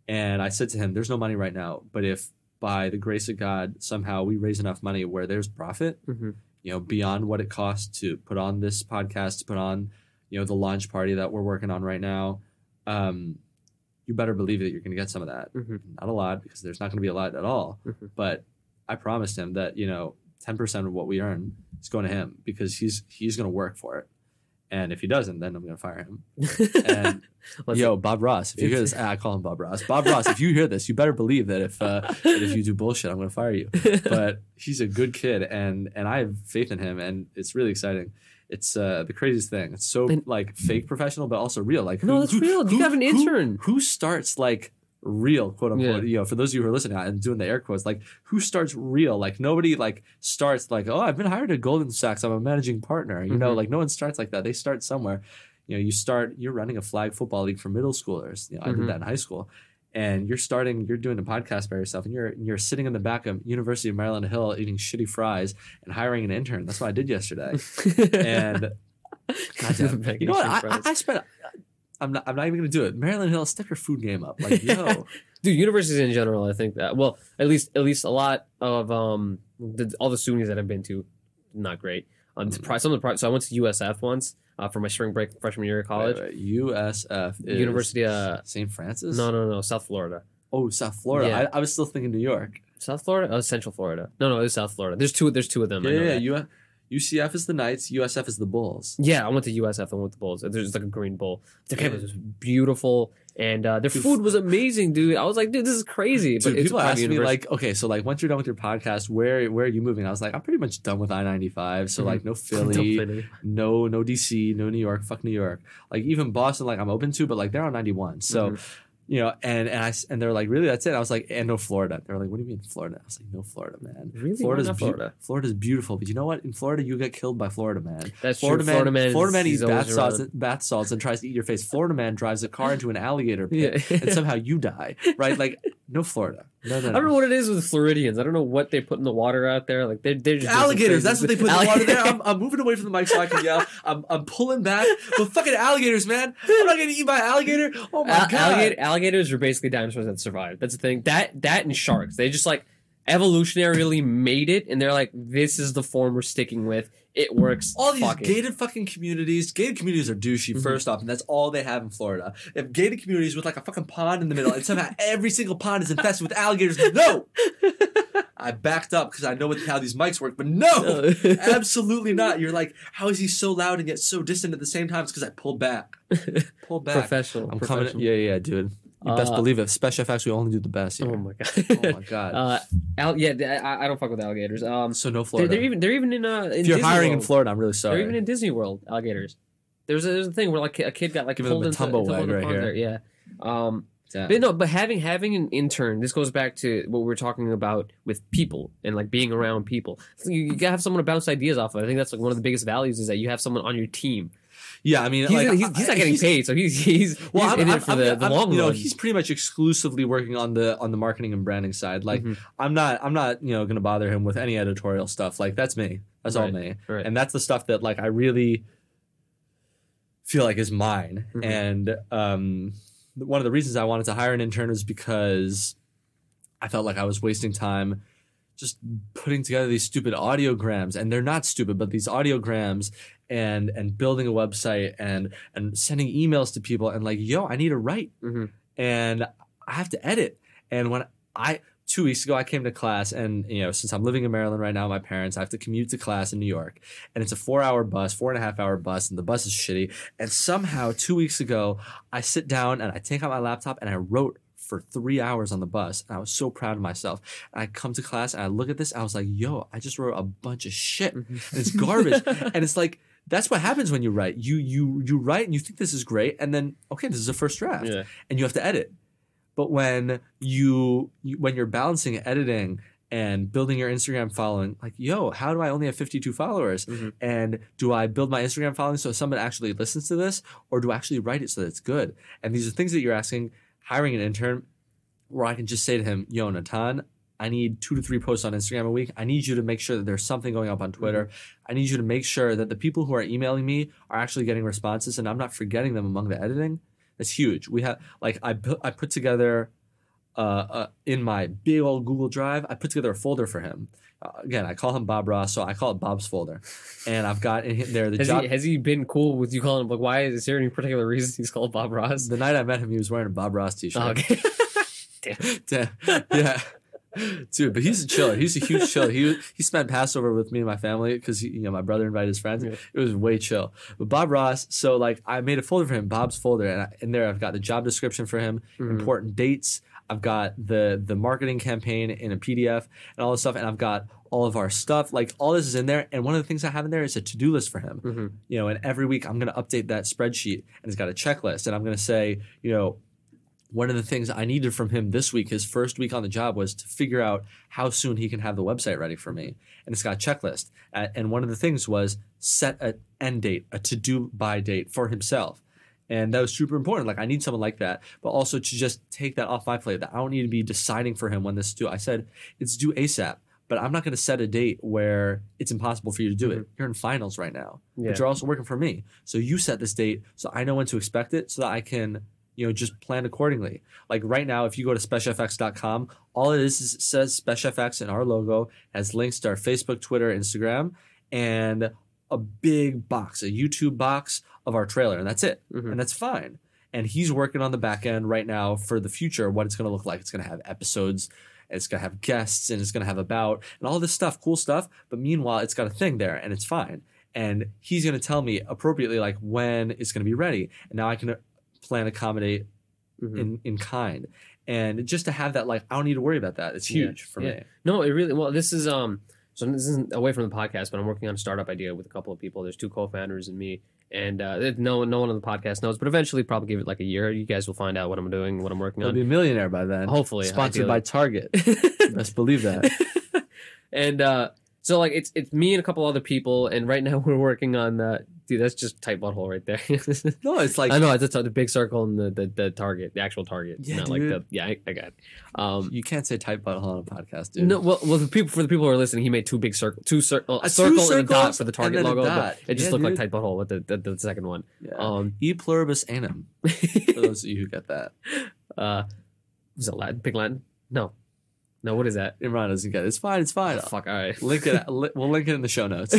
And I said to him, There's no money right now, but if by the grace of God somehow we raise enough money where there's profit, hmm you know, beyond what it costs to put on this podcast, to put on, you know, the launch party that we're working on right now, um, you better believe that you're going to get some of that. hmm Not a lot because there's not going to be a lot at all. Mhm. But I promised him that, you know, ten percent of what we earn is going to him because he's he's going to work for it. And if he doesn't, then I'm going to fire him. And yo, Bob Ross, if you hear this, I call him Bob Ross. Bob Ross, if you hear this, you better believe that if uh, that if you do bullshit, I'm going to fire you. But he's a good kid, and and I have faith in him, and it's really exciting. It's uh, the craziest thing. It's so And- like fake professional, but also real. Like No, that's real. You have an who- intern. Who, starts like real, quote unquote? Yeah. You know, for those of you who are listening and doing the air quotes, like who starts real? Like nobody like starts like, oh, I've been hired at Goldman Sachs. I'm a managing partner. You know, Mhm. like no one starts like that. They start somewhere. You know, you start. You're running a flag football league for middle schoolers. You know, I Mhm. did that in high school. And you're starting, you're doing a podcast by yourself, and you're you're sitting in the back of University of Maryland Hill eating shitty fries and hiring an intern. That's what I did yesterday. and Making you know what? I, I. I spent. I'm not. I'm not even gonna do it. Maryland Hill, step your food game up. Like yo, dude universities in general i think that well at least at least a lot of um the, all the SUNYs that i've been to not great um Mm. pri- some of the pri- so i went to usf once uh, for my spring break freshman year of college Wait, wait, USF is university uh St. Francis. no no no south florida Oh, South Florida. Yeah. I, I was still thinking New York. south florida oh central florida no no it's south florida there's two there's two of them I Yeah, know yeah. that. UCF is the Knights. USF is the Bulls. Yeah, I went to USF and went to Bulls. There's like a green bowl. The campus was beautiful, and uh, their Dude, food was amazing, dude. I was like, dude, this is crazy. Dude, but it's people ask me like, okay, so like once you're done with your podcast, where where are you moving? I was like, I'm pretty much done with I ninety five. So Mhm. like, no Philly, no no DC, no New York. Fuck New York. Like even Boston, like I'm open to, but like they're on ninety one. So Mhm. You know, and and I and they're like, really, that's it. I was like, and no Florida. They're like, what do you mean Florida? I was like, no Florida, man. Really? Florida's beau- Florida. Florida's beautiful, but you know what? In Florida, you get killed by Florida man. That's Florida true. man, Florida man. Florida man eats bath salts, bath salts and tries to eat your face. Florida man drives a car into an alligator pit, Yeah. and somehow you die. Right? Like no Florida. No, no, I don't know what it is with Floridians. I don't know what they put in the water out there. Like they're they're just Alligators. That's what they put in the water there. I'm, I'm moving away from the mic so I can yell. I'm, I'm pulling back. But fucking alligators, man. I'm not getting eaten by an alligator. Oh my Al- god. alligator, alligators are basically dinosaurs that survived. That's the thing. That that and sharks. They just like evolutionarily made it, and they're like, this is the form we're sticking with. It works. All these Fuck it. gated fucking communities, gated communities are douchey, Mhm. first off, and that's all they have in Florida. They have gated communities with like a fucking pond in the middle, and somehow every single pond is infested with alligators. No! I backed up because I know what, how these mics work, but no! Absolutely not. You're like, how is he so loud and yet so distant at the same time? It's because I pulled back. Pulled back. professional. I'm coming. professional. Yeah, yeah, dude. You best Uh, believe it. Special effects, we only do the best. Here. Oh my god. Oh my god. uh, al- yeah, I, I don't fuck with alligators. Um, so no they're, Florida. they're even they're even in uh. In if you're Disney hiring in Florida, I'm really sorry. They're even in Disney World. Alligators. There's a, there's a thing where like a kid got like them pulled a into, tumble into wag the right here. there. Yeah. Um, Damn. but no, but having having an intern, this goes back to what we were talking about with people and like being around people. You, you gotta have someone to bounce ideas off of. I think that's like one of the biggest values is that you have someone on your team. Yeah, I mean, He's, like, he's, he's not getting he's- paid, so he's he's, Well, he's I'm, in I'm, it for I'm- the, the long you know, run. he's pretty much exclusively working on the on the marketing and branding side. Like, Mhm. I'm not, I'm not, you know, going to bother him with any editorial stuff. Like, that's me. That's all me. right. And that's the stuff that like I really feel like is mine. Mhm. And um, one of the reasons I wanted to hire an intern was because I felt like I was wasting time just putting together these stupid audiograms and they're not stupid but these audiograms and and building a website and and sending emails to people and like yo i need to write. Mhm. and i have to edit. And when i two weeks ago i came to class and you know since i'm living in maryland right now my parents i have to commute to class in new york. And it's a four hour bus four and a half hour bus and the bus is shitty. And somehow two weeks ago i sit down and i take out my laptop and i wrote for three hours on the bus. And i was so proud of myself. And i come to class and i look at this. I was like yo i just wrote a bunch of shit. And Mhm. it's garbage. And it's like that's what happens when you write you you you write and you think this is great and then okay this is a first draft yeah. and you have to edit but when you, you when you're balancing editing and building your instagram following like yo how do i only have 52 followers Mhm. and do i build my instagram following so someone actually listens to this or do i actually write it so that it's good and these are things that you're asking hiring an intern where i can just say to him yo natan I need two to three posts on Instagram a week. I need you to make sure that there's something going up on Twitter. I need you to make sure that the people who are emailing me are actually getting responses and I'm not forgetting them among the editing. That's huge. We have like I put I put together uh, uh in my big old Google Drive. I put together a folder for him. Uh, again, I call him Bob Ross, so I call it Bob's folder, and I've got in there the Has job. he has he been cool with you calling him? Like, why is there any particular reason he's called Bob Ross? the night I met him, he was wearing a Bob Ross t-shirt. Oh, okay. yeah, yeah. Dude, but he's a chiller. He's a huge chiller. He he spent Passover with me and my family because you know my brother invited his friends. Yeah. It was way chill. But Bob Ross, so like I made a folder for him, Bob's folder, and I, in there I've got the job description for him, Mhm. important dates. I've got the the marketing campaign in a PDF and all this stuff, and I've got all of our stuff. Like all this is in there, and one of the things I have in there is a to do list for him Mhm. you know, and every week I'm going to update that spreadsheet and it's got a checklist. And I'm going to say, you know, one of the things I needed from him this week, his first week on the job, was to figure out how soon he can have the website ready for me. And it's got a checklist. Uh, and one of the things was set an end date, a to do by date for himself. And that was super important. Like I need someone like that, but also to just take that off my plate. That I don't need to be deciding for him when this is due. I said it's due ASAP, but I'm not going to set a date where it's impossible for you to do it. You're in finals right now Yeah. but you're also working for me. So you set this date so I know when to expect it so that I can, you know, just plan accordingly. Like right now, if you go to specialfx.com, all it is is it says SpecialFX in our logo, has links to our Facebook, Twitter, Instagram, and a big box, a YouTube box of our trailer, and that's it. Mhm. And that's fine. And he's working on the back end right now for the future, what it's going to look like. It's going to have episodes, it's going to have guests, and it's going to have about, and all this stuff, cool stuff. But meanwhile, it's got a thing there, and it's fine and he's going to tell me appropriately like when it's going to be ready and now i can plan accommodate Mhm. in in kind and just to have that like i don't need to worry about that it's Yeah, huge for yeah. me No, it really well. This is um. So this isn't away from the podcast, but I'm working on a startup idea with a couple of people. There's two co-founders and me, and uh, no one, no one on the podcast knows. But eventually, probably give it like a year. You guys will find out what I'm doing, what I'm working on. i'll be a millionaire by then Hopefully, sponsored by target best believe that and uh, so like it's it's me and a couple other people, and right now we're working on uh, dude. That's just tight butthole right there. no it's like I know it's the big circle and the, the the target, the actual target. Yeah, not like dude. the yeah. I, I got. It. Um, you can't say tight butthole on a podcast dude no, well, well, the people for the people who are listening, he made two big circle, two circle, Uh, a two circle and a dot for the target logo. But it just Yeah, looked like dude. tight butthole with the, the the second one. yeah. Um, e pluribus anum for those of you who get that uh, was it Latin? Big Latin? No, no. What is that? imran doesn't get it it's fine it's fine Oh, fuck. All right. link it we'll link it in the show notes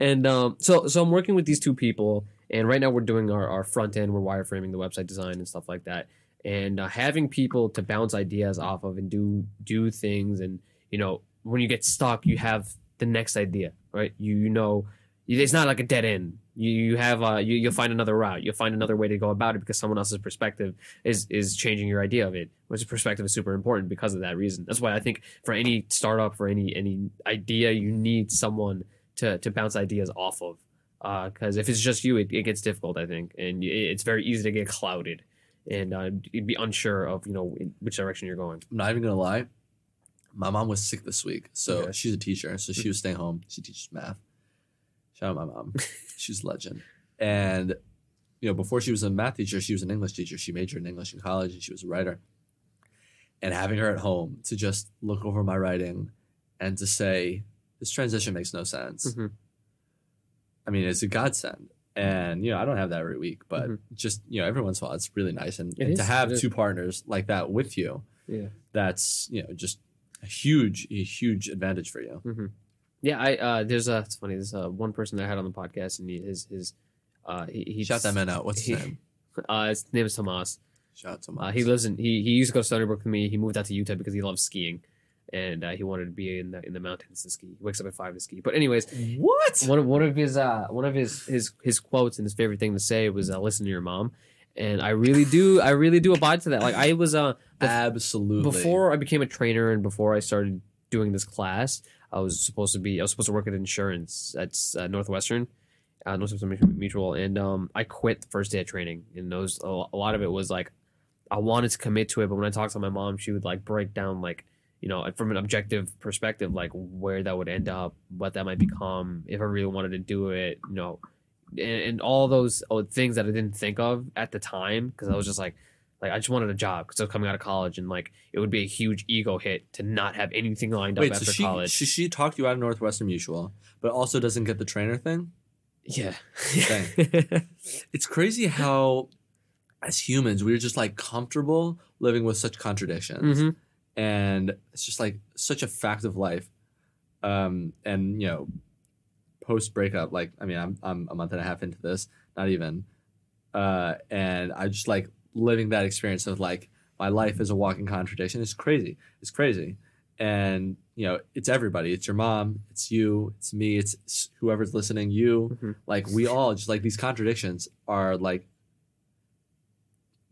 and um, so so I'm working with these two people, and right now we're doing our, our front end, we're wireframing the website design and stuff like that, and uh, having people to bounce ideas off of and do do things, and you know when you get stuck, you have the next idea, right? You you know it's not like a dead end. You you have uh you you'll find another route. You'll find another way to go about it because someone else's perspective is is changing your idea of it. Which perspective is super important because of that reason. That's why I think for any startup, for any any idea, you need someone to to bounce ideas off of. Because if it's just you, it, it gets difficult, I think, and it's very easy to get clouded and uh, you'd be unsure of you know in which direction you're going. I'm not even gonna lie. My mom was sick this week, so Okay. she's a teacher, so she was staying home. She teaches math. Shout out my mom. she's a legend. And you know, before she was a math teacher, she was an English teacher. She majored in English in college, and she was a writer. And having her at home to just look over my writing and to say, "This transition makes no sense." Mhm. I mean, it's a godsend. And you know, I don't have that every week, but Mhm. just you know, every once in a while, it's really nice. And, and to have two partners like that with you, Yeah. that's you know just a huge, a huge advantage for you. Yeah, I uh, there's a it's funny. There's uh, one person that I had on the podcast, and he, his his uh, he, he Shout that man out. What's he- his name? Uh, his name is Tomas. Shout out to Uh, he lives in he he used to go to Stony Brook with me. He moved out to Utah because he loves skiing, and uh, he wanted to be in the in the mountains to ski. He wakes up at five to ski. But anyways, What? one of one of his uh one of his his his quotes and his favorite thing to say was uh, "Listen to your mom," and I really do I really do abide to that. Like I was uh bef- Absolutely. before I became a trainer and before I started doing this class, I was supposed to be I was supposed to work at insurance at uh, Northwestern, uh, Northwestern Mutual- Mutual, and um, I quit the first day of training. And those a lot of it was like I wanted to commit to it, but when I talked to my mom, she would like break down like you know from an objective perspective like where that would end up, what that might become if I really wanted to do it, you know. And, and all those uh, things that I didn't think of at the time because I was just like, like I just wanted a job because I was coming out of college and like it would be a huge ego hit to not have anything lined up Wait, after so she, college. she she talked you out of Northwestern Mutual, but also doesn't get the trainer thing. yeah. It's crazy how, as humans, we're just like comfortable living with such contradictions, Mhm. And it's just like such a fact of life. Um, and you know, post breakup, like I mean, I'm I'm a month and a half into this, not even, uh, and I just like living that experience of like, my life is a walking contradiction. It's crazy. It's crazy. And you know, it's everybody. It's your mom. It's you. It's me. It's, it's whoever's listening. You. Mhm. Like we all just like these contradictions are like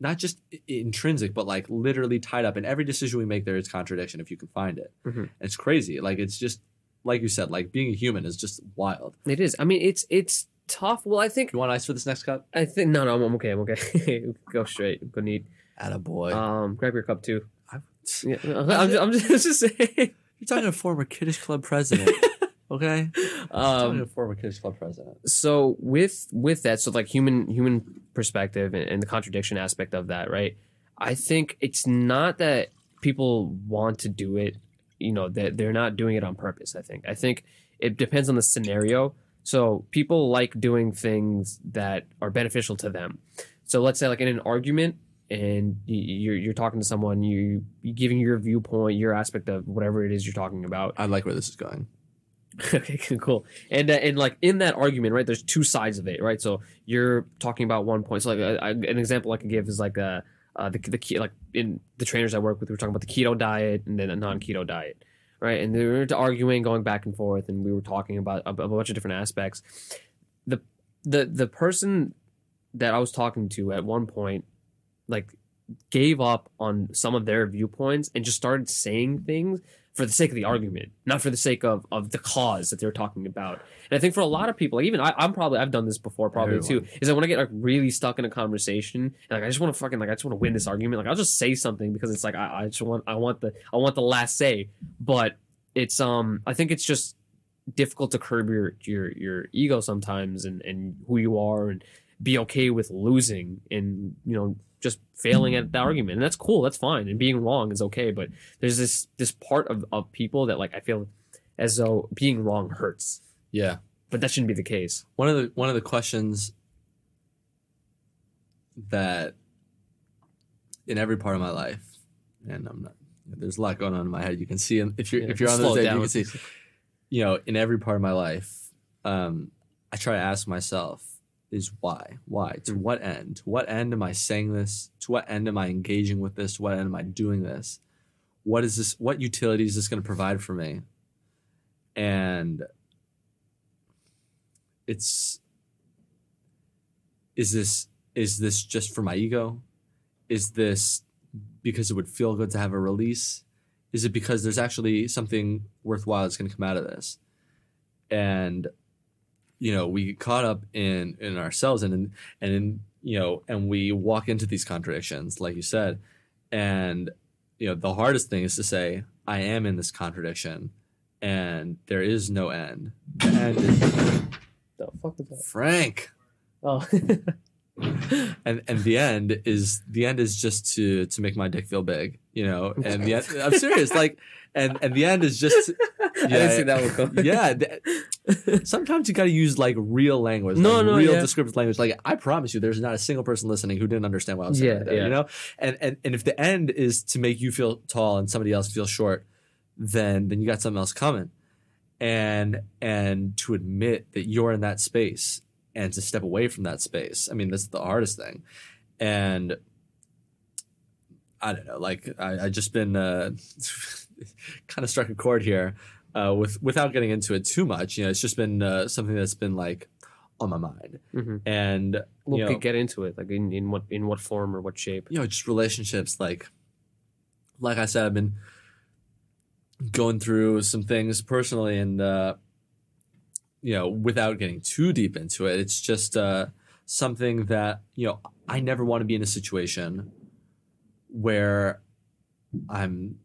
not just intrinsic, but like literally tied up in every decision we make. There is contradiction if you can find it. Mhm. It's crazy. Like it's just like you said. Like being a human is just wild. It is. I mean, it's it's tough. Well, I think You want ice for this next cup? I think no, no, I'm, I'm okay. I'm okay. Go straight. Go neat. Attaboy. Um, grab your cup too. I- Yeah, I'm, just, I'm just, just saying. You're talking to a former Kiddush Club president. Okay. Um, a former Kiddush Club president. so with with that, so like human human perspective and, and the contradiction aspect of that, right? I think it's not that people want to do it. You know that they're not doing it on purpose. I think. I think it depends on the scenario. So people like doing things that are beneficial to them. So let's say like in an argument, and you're you're talking to someone, you you giving your viewpoint, your aspect of whatever it is you're talking about. I like where this is going. okay, cool. And uh, and like in that argument, right? There's two sides of it, right? So you're talking about one point. So like uh, I- an example I could give is like uh, uh the the ke- like in the trainers I work with, we are talking about the keto diet and then a non keto diet, right? And they were arguing, going back and forth, and we were talking about a, a bunch of different aspects. The the the person that I was talking to at one point, like gave up on some of their viewpoints and just started saying things for the sake of the argument, not for the sake of, of the cause that they're talking about. And I think for a lot of people, like even I, I'm probably I've done this before, probably too. Is that when I get like really stuck in a conversation, and, like I just want to fucking like I just want to win this argument. Like I'll just say something because it's like I, I just want I want the I want the last say. But it's um I think it's just difficult to curb your your your ego sometimes and and who you are and be okay with losing and you know just failing at the argument. And that's cool. That's fine. And being wrong is okay. But there's this this part of, of people that like i feel as though being wrong hurts. Yeah. but that shouldn't be the case. One of the one of the questions that in every part of my life, and I'm not there's a lot going on in my head. You can see if you're Yeah, if you're on this day, you can see you know, in every part of my life, um, I try to ask myself is why? Why? To Mm. what end? To what end am I saying this? To what end am I engaging with this? To what end am I doing this? What is this? What utility is this going to provide for me? And it's is this is this just for my ego? Is this because it would feel good to have a release? Is it because there's actually something worthwhile that's going to come out of this? And you know, we get caught up in in ourselves and in, and in you know, and we walk into these contradictions, like you said, and you know, the hardest thing is to say, I am in this contradiction, and there is no end. The end is the fuck is that Frank. oh and and the end is the end is just to to make my dick feel big, you know. And the end, I'm serious, like, and and the end is just i didn't see that one coming. yeah. sometimes you got to use like real language, No, like, no, real yeah. descriptive language. Like I promise you, there's not a single person listening who didn't understand what I was saying. Yeah, right there, yeah. You know, and and and if the end is to make you feel tall and somebody else feel short, then then you got something else coming. And and to admit that you're in that space and to step away from that space. I mean, that's the hardest thing. And I don't know, like I, I just been uh, kind of struck a chord here uh, with without getting into it too much. You know, it's just been uh, something that's been like on my mind, Mhm. and Well, you could know, get into it like in, in what in what form or what shape you know, just relationships. Like, like I said, I've been going through some things personally, and uh, you know, without getting too deep into it, it's just uh, something that you know I never want to be in a situation where I'm,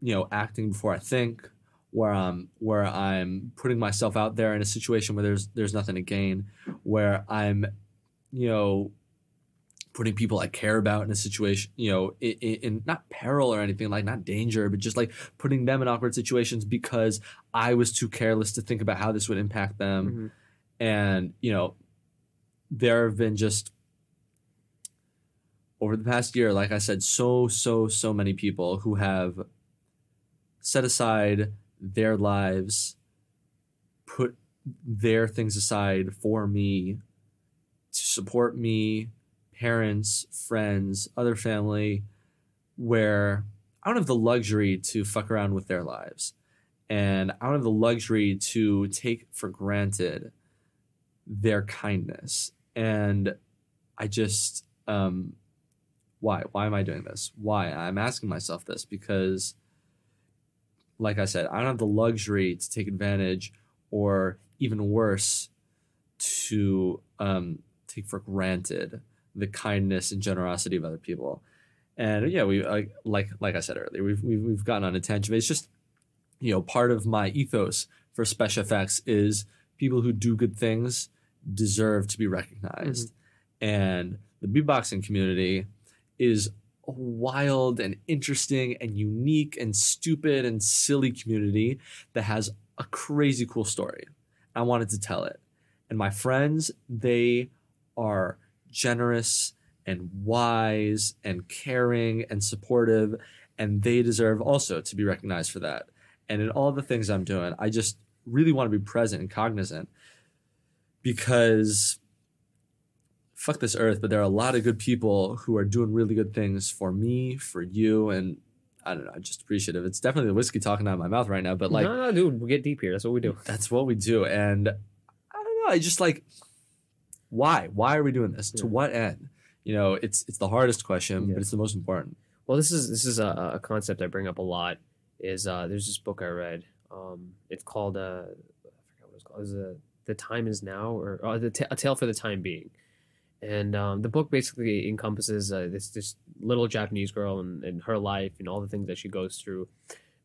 you know, acting before I think, where I'm where I'm putting myself out there in a situation where there's there's nothing to gain, where I'm, you know, putting people I care about in a situation, you know, in, in not peril or anything like not danger, but just like putting them in awkward situations because I was too careless to think about how this would impact them. Mhm. And, you know, there have been just over the past year, like I said, so, so, so many people who have set aside their lives, put their things aside for me to support me, parents, friends, other family, where I don't have the luxury to fuck around with their lives. And I don't have the luxury to take for granted their kindness. And I just, um, why? Why am I doing this? Why? I'm asking myself this because, like I said, I don't have the luxury to take advantage or even worse, to um, take for granted the kindness and generosity of other people. And yeah, we like like like I said earlier, we've we've, we've gotten on a tangent. It's just you know part of my ethos for special effects is people who do good things deserve to be recognized, and the beatboxing community is wild and interesting and unique and stupid and silly community that has a crazy cool story. I wanted to tell it. And my friends, they are generous and wise and caring and supportive, and they deserve also to be recognized for that. And in all the things I'm doing, I just really want to be present and cognizant because fuck this earth, but there are a lot of good people who are doing really good things for me, for you, and I don't know, I'm just appreciative. It's definitely the whiskey talking out of my mouth right now, but like, no, no, dude, we get deep here. That's what we do. that's what we do. And I don't know, I just like, why? Why are we doing this? To what end? You know, it's it's the hardest question, Yeah. but it's the most important. Well, this is this is a, a concept I bring up a lot. Is uh, there's this book I read. Um, it's called uh, I forgot what it's called. Is uh, the time is now or uh, the Ta- a tale for the time being. And um, the book basically encompasses uh, this this little Japanese girl and, and her life and all the things that she goes through.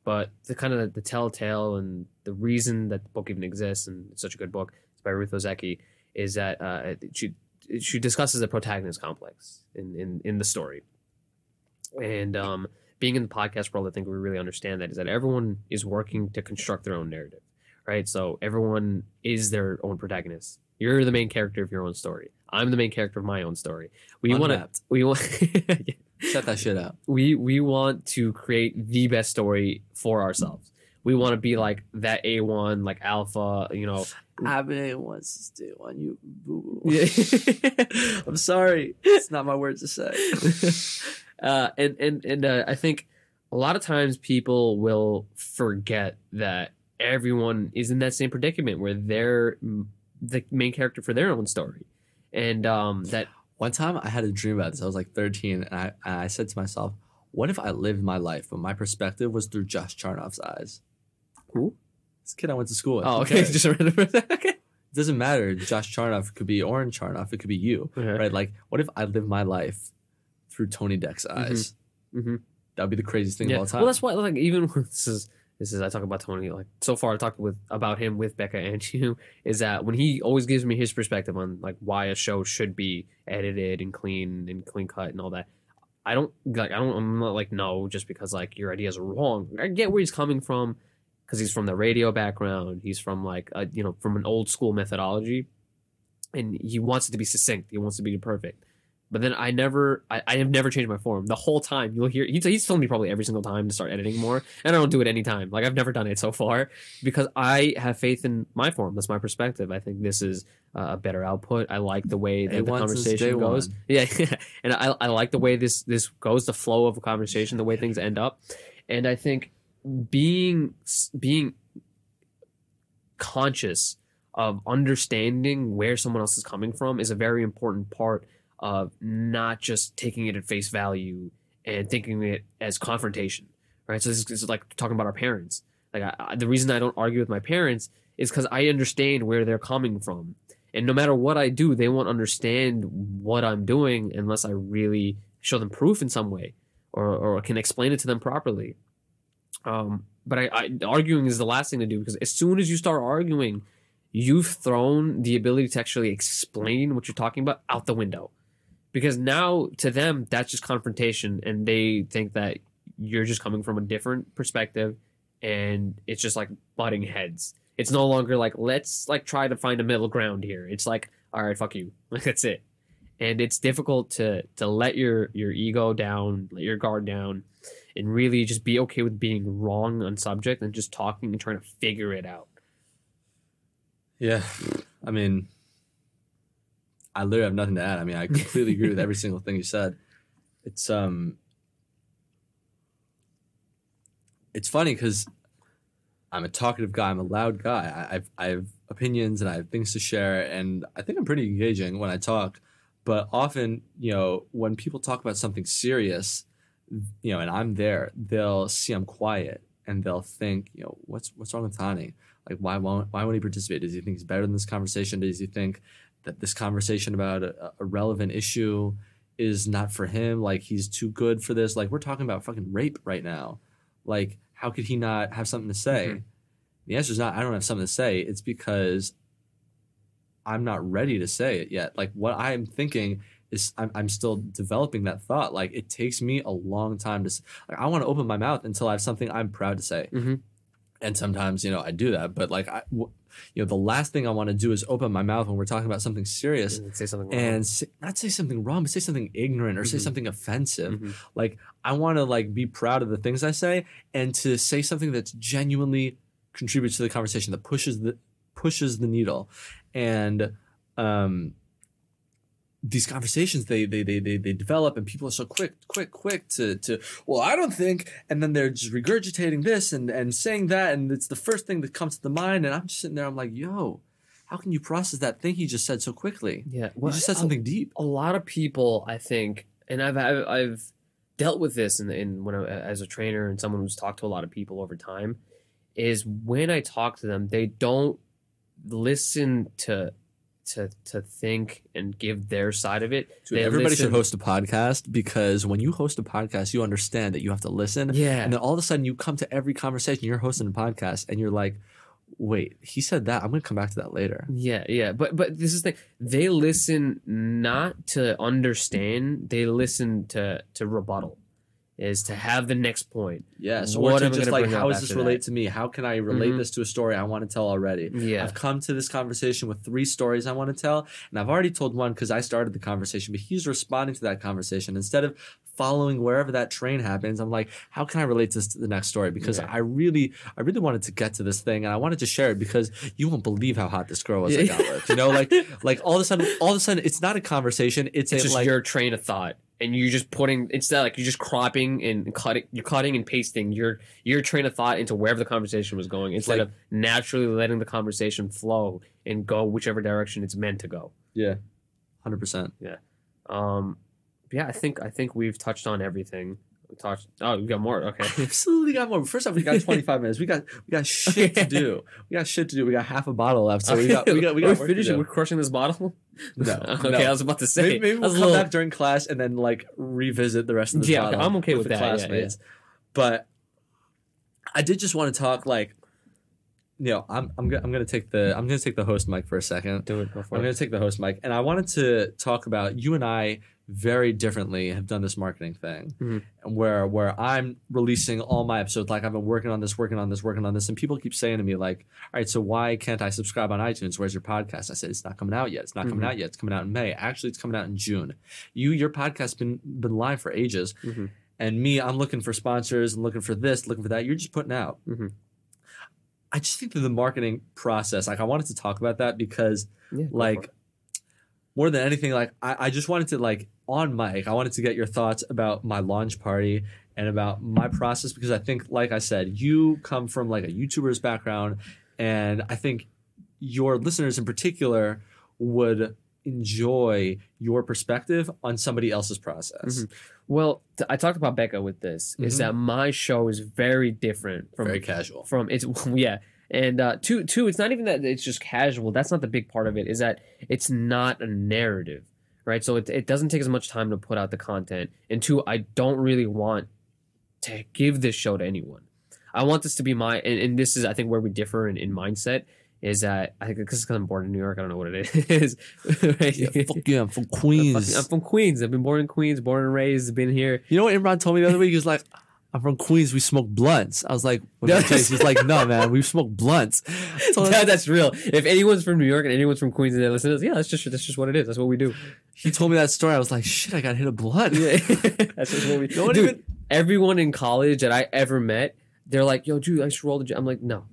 But the kind of the telltale and the reason that the book even exists and it's such a good book, it's by Ruth Ozeki, is that uh, she she discusses the protagonist complex in, in, in the story. And um, being in the podcast world, I think we really understand that is that everyone is working to construct their own narrative, right? So everyone is their own protagonist. You're the main character of your own story. I'm the main character of my own story. We want to we want Shut that shit out. we we want to create the best story for ourselves. We want to be like that A1, like alpha, you know. Abby wants to do on you. Boo. I'm sorry. It's not my word to say. uh, and and and uh, I think a lot of times people will forget that everyone is in that same predicament where they're the main character for their own story, and um, that One time I had a dream about this. I was like 13, and I, and I said to myself, what if I lived my life, but my perspective was through Josh Charnoff's eyes? Who? This kid I went to school with. oh okay, just remember that. Okay, it doesn't matter. Josh Charnoff could be Oren Charnoff. It could be you, right? Like, what if I lived my life through Tony Deck's eyes? Mhm. That would be the craziest thing Yeah. of all time. Well, that's why like even when this is this is I talk about Tony like so far I talked with about him with Becca and you is that when he always gives me his perspective on like why a show should be edited and clean and clean cut and all that. I don't like I don't I'm not like no just because like your ideas are wrong. I get where he's coming from because he's from the radio background. He's from like a, you know from an old school methodology, and he wants it to be succinct. He wants it to be perfect. But then I never, I, I have never changed my form. The whole time you'll hear, he's, he's telling me probably every single time to start editing more. And I don't do it any time. Like I've never done it so far because I have faith in my form. That's my perspective. I think this is uh, a better output. I like the way that the A1 since conversation goes. one. Yeah. and I, I like the way this, this goes, the flow of a conversation, the way things end up. And I think being, being conscious of understanding where someone else is coming from is a very important part of not just taking it at face value and thinking it as confrontation, right? So this is, like talking about our parents. Like I, the reason I don't argue with my parents is because I understand where they're coming from, and no matter what I do, they won't understand what I'm doing unless I really show them proof in some way, or or can explain it to them properly. Um, but I, I arguing is the last thing to do because as soon as you start arguing, you've thrown the ability to actually explain what you're talking about out the window because now to them that's just confrontation and they think that you're just coming from a different perspective and it's just like butting heads. It's no longer like let's like try to find a middle ground here. It's like all right fuck you. That's it. And it's difficult to to let your your ego down let your guard down and really just be okay with being wrong on subject and just talking and trying to figure it out. Yeah, I mean, I literally have nothing to add. I mean, I completely agree with every single thing you said. It's um, it's funny because I'm a talkative guy. I'm a loud guy. I, I've I have opinions and I have things to share, and I think I'm pretty engaging when I talk. But often, you know, when people talk about something serious, you know, and I'm there, they'll see I'm quiet and they'll think, you know, what's what's wrong with Tani? Like, why won't why won't he participate? Does he think he's better than this conversation? Does he think that this conversation about a, a relevant issue is not for him? Like, he's too good for this? Like, we're talking about fucking rape right now. Like, how could he not have something to say? Mhm. The answer is not. I don't have something to say. It's because I'm not ready to say it yet. Like, what I'm thinking is I'm, I'm still developing that thought. Like, it takes me a long time to. Like, I want to open my mouth until I have something I'm proud to say Mm-hmm. And sometimes you know I do that, but like I, w- you know, the last thing I want to do is open my mouth when we're talking about something serious Say something. wrong. and say, not say something wrong, but say something ignorant or say Mhm. something offensive. Mhm. Like I want to like be proud of the things I say and to say something that's genuinely contributes to the conversation that pushes the pushes the needle, and um, these conversations they they they they, they develop and people are so quick quick quick to to well I don't think and then they're just regurgitating this and and saying that and it's the first thing that comes to the mind and I'm just sitting there I'm like yo how can you process that thing he just said so quickly? Yeah, you just said something deep. a lot of people i think and i've i've, I've dealt with this in, in when I, as a trainer and someone who's talked to a lot of people over time is when i talk to them they don't listen to to to think and give their side of it Dude, everybody listen- should host a podcast because when you host a podcast, you understand that you have to listen. yeah And then all of a sudden, you come to every conversation, you're hosting a podcast, and you're like, wait, he said that. I'm going to come back to that later. Yeah, yeah, but but this is the. They listen not to understand; they listen to to rebuttal, is to have the next point. Yeah. So What or to am I just like, how does this relate that? to me? How can I relate Mhm. this to a story I want to tell already? Yeah, I've come to this conversation with three stories I want to tell, and I've already told one because I started the conversation, but he's responding to that conversation. Instead of following wherever that train happens, I'm like, how can I relate this to the next story? Because Yeah. I really, I really wanted to get to this thing, and I wanted to share it because you won't believe how hot this girl was I Yeah. got with. You know, like, like all of a sudden, all of a sudden, it's not a conversation. It's, it's a just like, your train of thought, and you're just putting instead like you're just cropping and cutting, you're cutting and pasting your your train of thought into wherever the conversation was going, instead like- of naturally letting the conversation flow and go whichever direction it's meant to go. yeah, hundred percent. Yeah. Um, yeah, I think I think we've touched on everything. We touched. Oh, we got more. Okay. Absolutely got more. First off, we got 25 minutes. We got we got shit to do. We got shit to do. We got half a bottle left, so we got we got we got We're work to finishing. We're crushing this bottle. No, okay. no. I was about to say. Maybe, maybe we'll come little- back during class and then like revisit the rest of the Yeah, bottle. I'm okay with the that, yeah, classmates. But I did just want to talk like, you know, I'm I'm go- I'm gonna take the I'm gonna take the host mic for a second. Do it. Go for I'm it. gonna take the host mic, and I wanted to talk about you and I very differently have done this marketing thing, Mhm. and where where I'm releasing all my episodes. Like I've been working on this, working on this, working on this, and people keep saying to me like, "All right, so why can't I subscribe on iTunes? Where's your podcast?" I said, "It's not coming out yet. It's not coming Mhm. out yet. It's coming out in May. Actually, it's coming out in June. You your podcast's been been live for ages." Mhm. And me, I'm looking for sponsors, I'm looking for this, looking for that. You're just putting out. Mhm. I just think that the marketing process, like I wanted to talk about that because Yeah, like more than anything, like I, I just wanted to like on mic, I wanted to get your thoughts about my launch party and about my process because I think, like I said, you come from like a YouTuber's background, and I think your listeners in particular would enjoy your perspective on somebody else's process. Mhm. Well, t- I talked about Becca with this. Is Mhm. that my show is very different from Very casual. from it's yeah and uh two two it's not even that it's just casual that's not the big part of it is that it's not a narrative right so it, it doesn't take as much time to put out the content and two i don't really want to give this show to anyone i want this to be my and, and this is i think where we differ in, in mindset is that i think because i'm born in new york i don't know what it is right? Yeah, fuck yeah, I'm from Queens. I'm from queens i've been born in queens born and raised been here You know what Imran told me the other week? He was like, I'm from Queens, we smoke blunts. I was like, what No. taste? He's like, no, man, we smoke blunts. So Yeah, that's real. If anyone's from New York and anyone's from Queens and they listen to this, yeah, that's just that's just what it is. That's what we do. he told me that story. I was like, shit, I got hit a blunt. Yeah, that's just what we. One Dude, even- everyone in college that I ever met, they're like, "Yo, dude, I should roll the." j-" I'm like, no,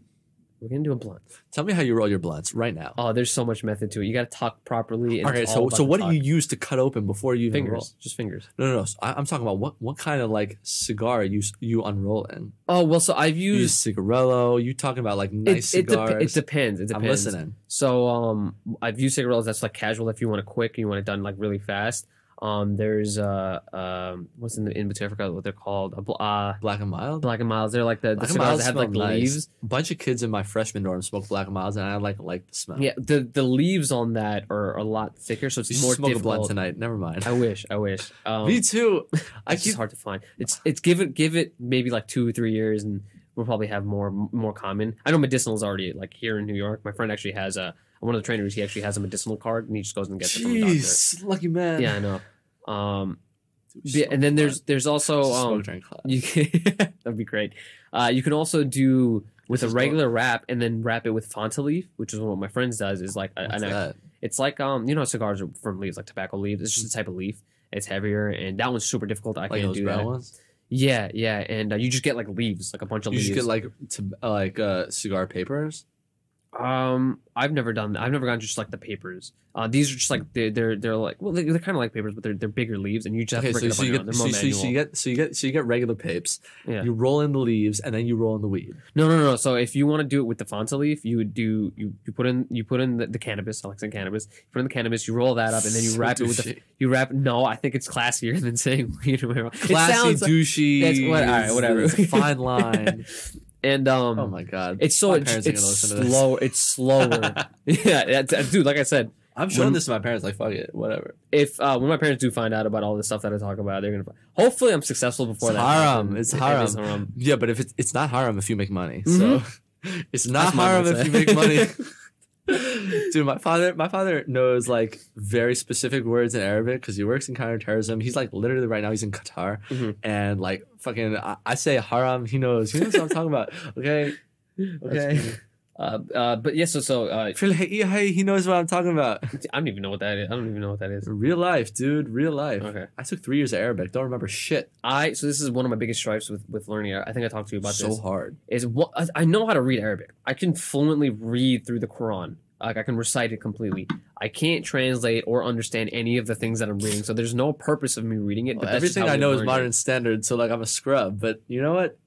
We're gonna do a blunt. Tell me how you roll your blunts right now. Oh, there's so much method to it. You got to talk properly. And okay, so all so the what do you use to cut open before you even roll? Fingers, just fingers. No, no, no. So I, I'm talking about what what kind of like cigar you you unrolling? Oh well, so I've You use used. cigarillo. You talking about like nice it, dep- cigars? it depends. It depends. I'm listening. So um, I've used cigarillos. That's like casual. If you want it quick, you want it done like really fast. Um, there's uh um, what's in the in between? I forgot what they're called. Uh, bl- uh Black and mild. Black and Miles. They're like the, the cigars that have like nice. leaves. A bunch of kids in my freshman dorm smoke black and milds, and I like like the smell. Yeah, the the leaves on that are a lot thicker, so it's you more smoke a blunt difficult. tonight. Never mind. I wish, I wish. Um, Me too. I it's keep hard to find. It's it's give it give it maybe like two or three years, and we'll probably have more more common. I know medicinal is already like here in New York. My friend actually has a one of the trainers. He actually has a medicinal card, and he just goes and gets it from the doctor. Jeez, lucky man. Yeah, I know. Um, yeah, and then there's there's also um, you can, that'd be great. Uh, you can also do with a regular wrap and then wrap it with fronto leaf, which is what my friends does. Is like a- What's an that? it's like um you know cigars are from leaves like tobacco leaves. It's just a type of leaf. It's heavier and that one's super difficult. I Like can't those do brown that. ones. Yeah, yeah, and uh, you just get like leaves, like a bunch of You leaves. should get like to uh, like uh, cigar papers. Um, I've never done that. I've never gotten just like the papers. Uh, these are just like they're they're, they're like well they're, they're kind of like papers, but they're they're bigger leaves, and you just have Okay, to so, break it up so on you your own. get so, so, so you get so you get so you get regular papes. Yeah. You roll in the leaves and then you roll in the weed. No, no, no. no. So if you want to do it with the fronto leaf, you would do you you put in you put in the, the cannabis, like saying cannabis. You put in the cannabis, you roll that up, and then you So wrap it with the you wrap. No, I think it's classier than saying weed. whatever. It classy, sounds douchey. That's what- all right, whatever. There's a fine line. and um, oh my god! it's so My it's, parents are it's gonna listen to this. slow. It's slower. yeah, dude. Like I said, I'm showing when- this to my parents. Like fuck it, whatever. if uh, when my parents do find out about all the stuff that I talk about, they're gonna. Hopefully, I'm successful before It's that. haram. happens. It's haram. is haram. Yeah, but if it's it's not haram if you make money. So it's not That's haram if you make money. Dude, my father, my father knows like very specific words in Arabic because he works in counterterrorism. He's like literally right now he's in Qatar, Mhm. and like fucking, I, I say haram, he knows. He knows what I'm talking about. Okay, okay. Uh, uh, but yes, so so uh, hey, he knows what I'm talking about. I don't even know what that is. I don't even know what that is. Real life, dude. Real life. Okay. I took three years of Arabic. Don't remember shit. I so this is one of my biggest stripes with with learning. I think I talked to you about so this. So hard. Is what I- know how to read Arabic. I can fluently read through the Quran. Like I can recite it completely. I can't translate or understand any of the things that I'm reading. So there's no purpose of me reading it. But Well, just everything I know is modern it. standard, so like I'm a scrub. But you know what?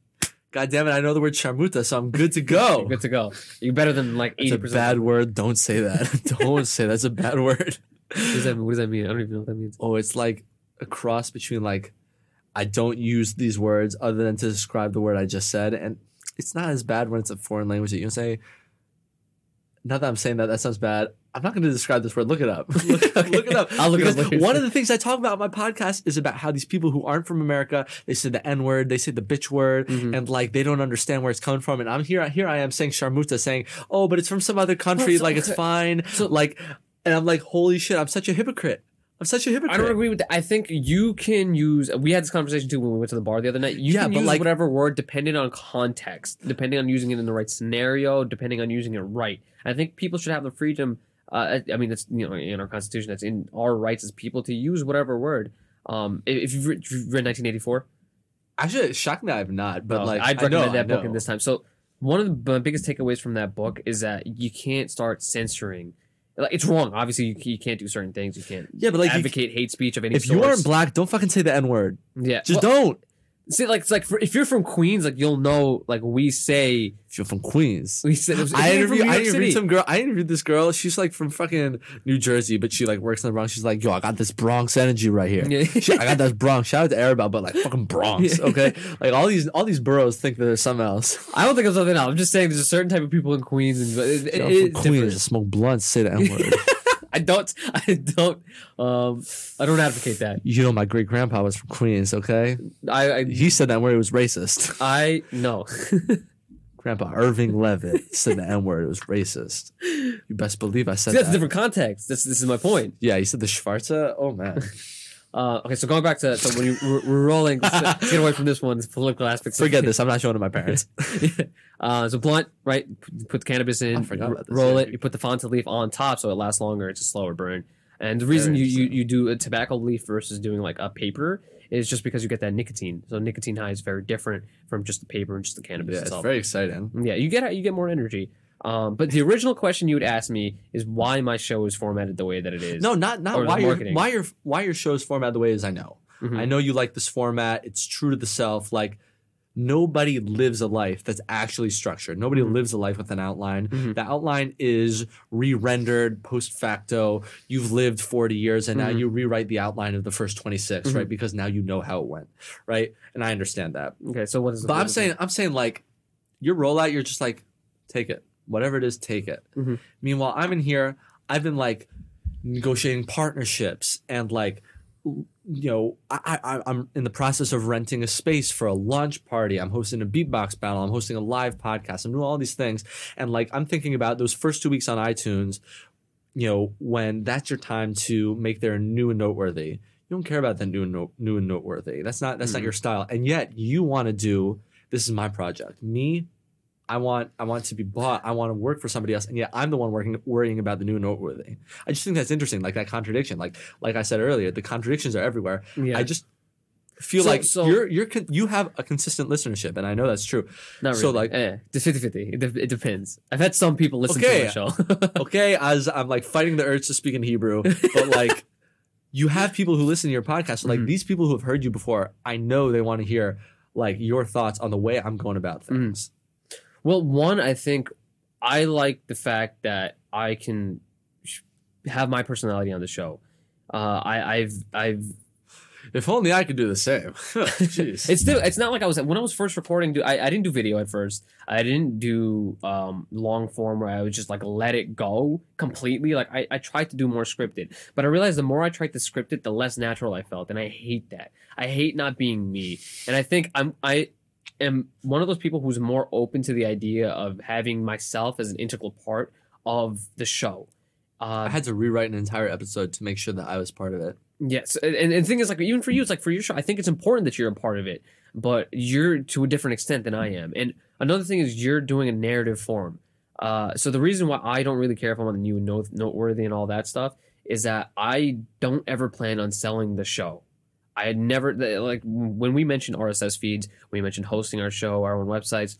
God damn it, I know the word charmuta, so I'm good to go. You're good to go. You're better than like It's eighty a percent. bad word. Don't say that. Don't say that's a bad word. What does, that, what does that mean? I don't even know what that means. Oh, it's like a cross between like I don't use these words other than to describe the word I just said, and it's not as bad when it's a foreign language that you can say. Not that I'm saying that that sounds bad. I'm not going to describe this word. Look it up. Look, Okay. look it up. I'll look it up Because later. One of the things I talk about on my podcast is about how these people who aren't from America, they say the N word, they say the bitch word, Mhm. and like they don't understand where it's coming from. And I'm here, here I am saying sharmuta, saying, oh, but it's from some other country, so- like it's fine. So- like, and I'm like, holy shit, I'm such a hypocrite. I'm such a hypocrite. I don't agree with that. I think you can use. We had this conversation too when we went to the bar the other night. You Yeah, can but use like- whatever word depending on context, depending on using it in the right scenario, depending on using it right. I think people should have the freedom. Uh, I I mean, that's you know in our constitution. That's in our rights as people to use whatever word. Um, if you've read, if you've read 1984, Actually, shockingly, I have not. But well, like, I'd I know, recommend that book in this time. So one of the biggest takeaways from that book is that you can't start censoring. Like it's wrong. Obviously, you, you can't do certain things. You can't Yeah, but like, you- advocate hate speech of any if sort. you aren't black, don't fucking say the N word. yeah, Just well, don't. See, like it's like for, if you're from Queens, like you'll know, like we say, If you're from Queens. we say. I interviewed, I interviewed some girl. I interviewed this girl. She's like from fucking New Jersey, but she like works in the Bronx. She's like, yo, I got this Bronx energy right here. Yeah. She- I got that Bronx. Shout out to Arabelle, but like fucking Bronx. Yeah. Okay, like all these all these boroughs think that there's something else. I don't think it's something else. I'm just saying there's a certain type of people in Queens, and uh, it, it, Yo, it's from Queens, different. smoke blunts, say the N word. I don't, I don't, um, I don't advocate that. you know, my great grandpa was from Queens. Okay, I, I, he said that word it was racist. I no. Grandpa Irving Levitt said the N word. It was racist. You best believe I said See, that's a that. different context. This, this is my point. Yeah, he said the Schwarze. Oh man. Uh, okay, so going back to so when you we're, rolling, let's, get away from this one, political aspect. Forget this. I'm not showing it to my parents. uh, so blunt, right? Put- the cannabis in, I forgot about this, roll yeah. it. You put the fronto leaf on top, so it lasts longer. It's a slower burn. And the reason you, you you do a tobacco leaf versus doing like a paper is just because you get that nicotine. So nicotine high is very different from just the paper and just the cannabis yeah, it's very exciting. yeah, you get you get more energy. Um, but the original question you would ask me is why my show is formatted the way that it is. No, not not why your why your why your show is formatted the way it is. I know. Mhm. I know you like this format. It's true to the self. Like nobody lives a life that's actually structured. Nobody Mhm. lives a life with an outline. Mhm. The outline is re-rendered post facto. You've lived 40 years and now Mhm. you rewrite the outline of the first 26, Mhm. right? Because now you know how it went, right? And I understand that. Okay, so what is? But I'm saying I'm saying like your rollout, you're just like, take it. Whatever it is, take it. Mhm. Meanwhile, I'm in here, I've been like negotiating partnerships and like you know, I, I I'm in the process of renting a space for a launch party. I'm hosting a beatbox battle. I'm hosting a live podcast. I'm doing all these things, and like I'm thinking about those first two weeks on iTunes. You know, when that's your time to make their new and noteworthy. You don't care about that new and no, new and noteworthy. That's not that's not Mhm. your style. And yet you want to do this is my project. Me, I want I want to be bought. I want to work for somebody else, and yet I'm the one working worrying about the new and noteworthy. I just think that's interesting, like that contradiction. Like like I said earlier, the contradictions are everywhere. Yeah, I just feel So- like so- you're you're con- you have a consistent listenership, and I know that's true. not really. so, like- eh, just 50-50. It, de- it depends. I've had some people listen Okay. to the show. Okay, as I'm like fighting the urge to speak in Hebrew, but like you have people who listen to your podcast. So like Mhm. these people who have heard you before, I know they want to hear like your thoughts on the way I'm going about Mm-hmm. things. Well, one, I think I like the fact that I can sh- have my personality on the show. Uh, I, I've, I've. If only I could do the same. Jeez. It's still. It's not like I was when I was first recording. Do I, I didn't do video at first. I didn't do um, long form where I would just like let it go completely. Like I, I tried to do more scripted, but I realized the more I tried to script it, the less natural I felt, and I hate that. I hate not being me, and I think I'm I am one of those people who's more open to the idea of having myself as an integral part of the show. I Uh, had to rewrite an entire episode to make sure that I was part of it. yes, and, and the thing is, like, even for you, it's like for your show, I think it's important that you're a part of it, but you're to a different extent than I am. And another thing is, you're doing a narrative form. Uh, so the reason why I don't really care if I'm on the new and noteworthy and all that stuff is that I don't ever plan on selling the show. I had never like when we mentioned RSS feeds, we mentioned hosting our show, our own websites.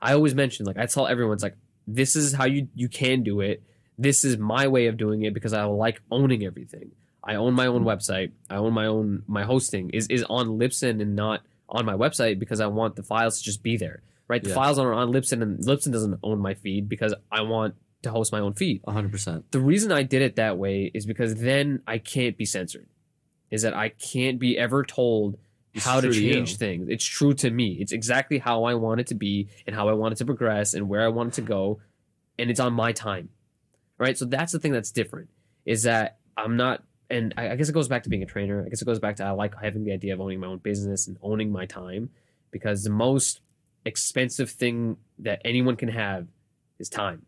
I always mention like I tell everyone it's like this is how you you can do it. This is my way of doing it because I like owning everything. I own my own website. I own my own my hosting is is on Libsyn and not on my website because I want the files to just be there. Right? The Yeah. files are on Libsyn and Libsyn doesn't own my feed because I want to host my own feed. 100%. The reason I did it that way is because then I can't be censored. Is that I can't be ever told It's how to true to change things. It's true to me. It's exactly how I want it to be and how I want it to progress and where I want it to go. And it's on my time. Right? So that's the thing that's different. Is that I'm not and I guess it goes back to being a trainer. I guess it goes back to I like having the idea of owning my own business and owning my time because the most expensive thing that anyone can have is time.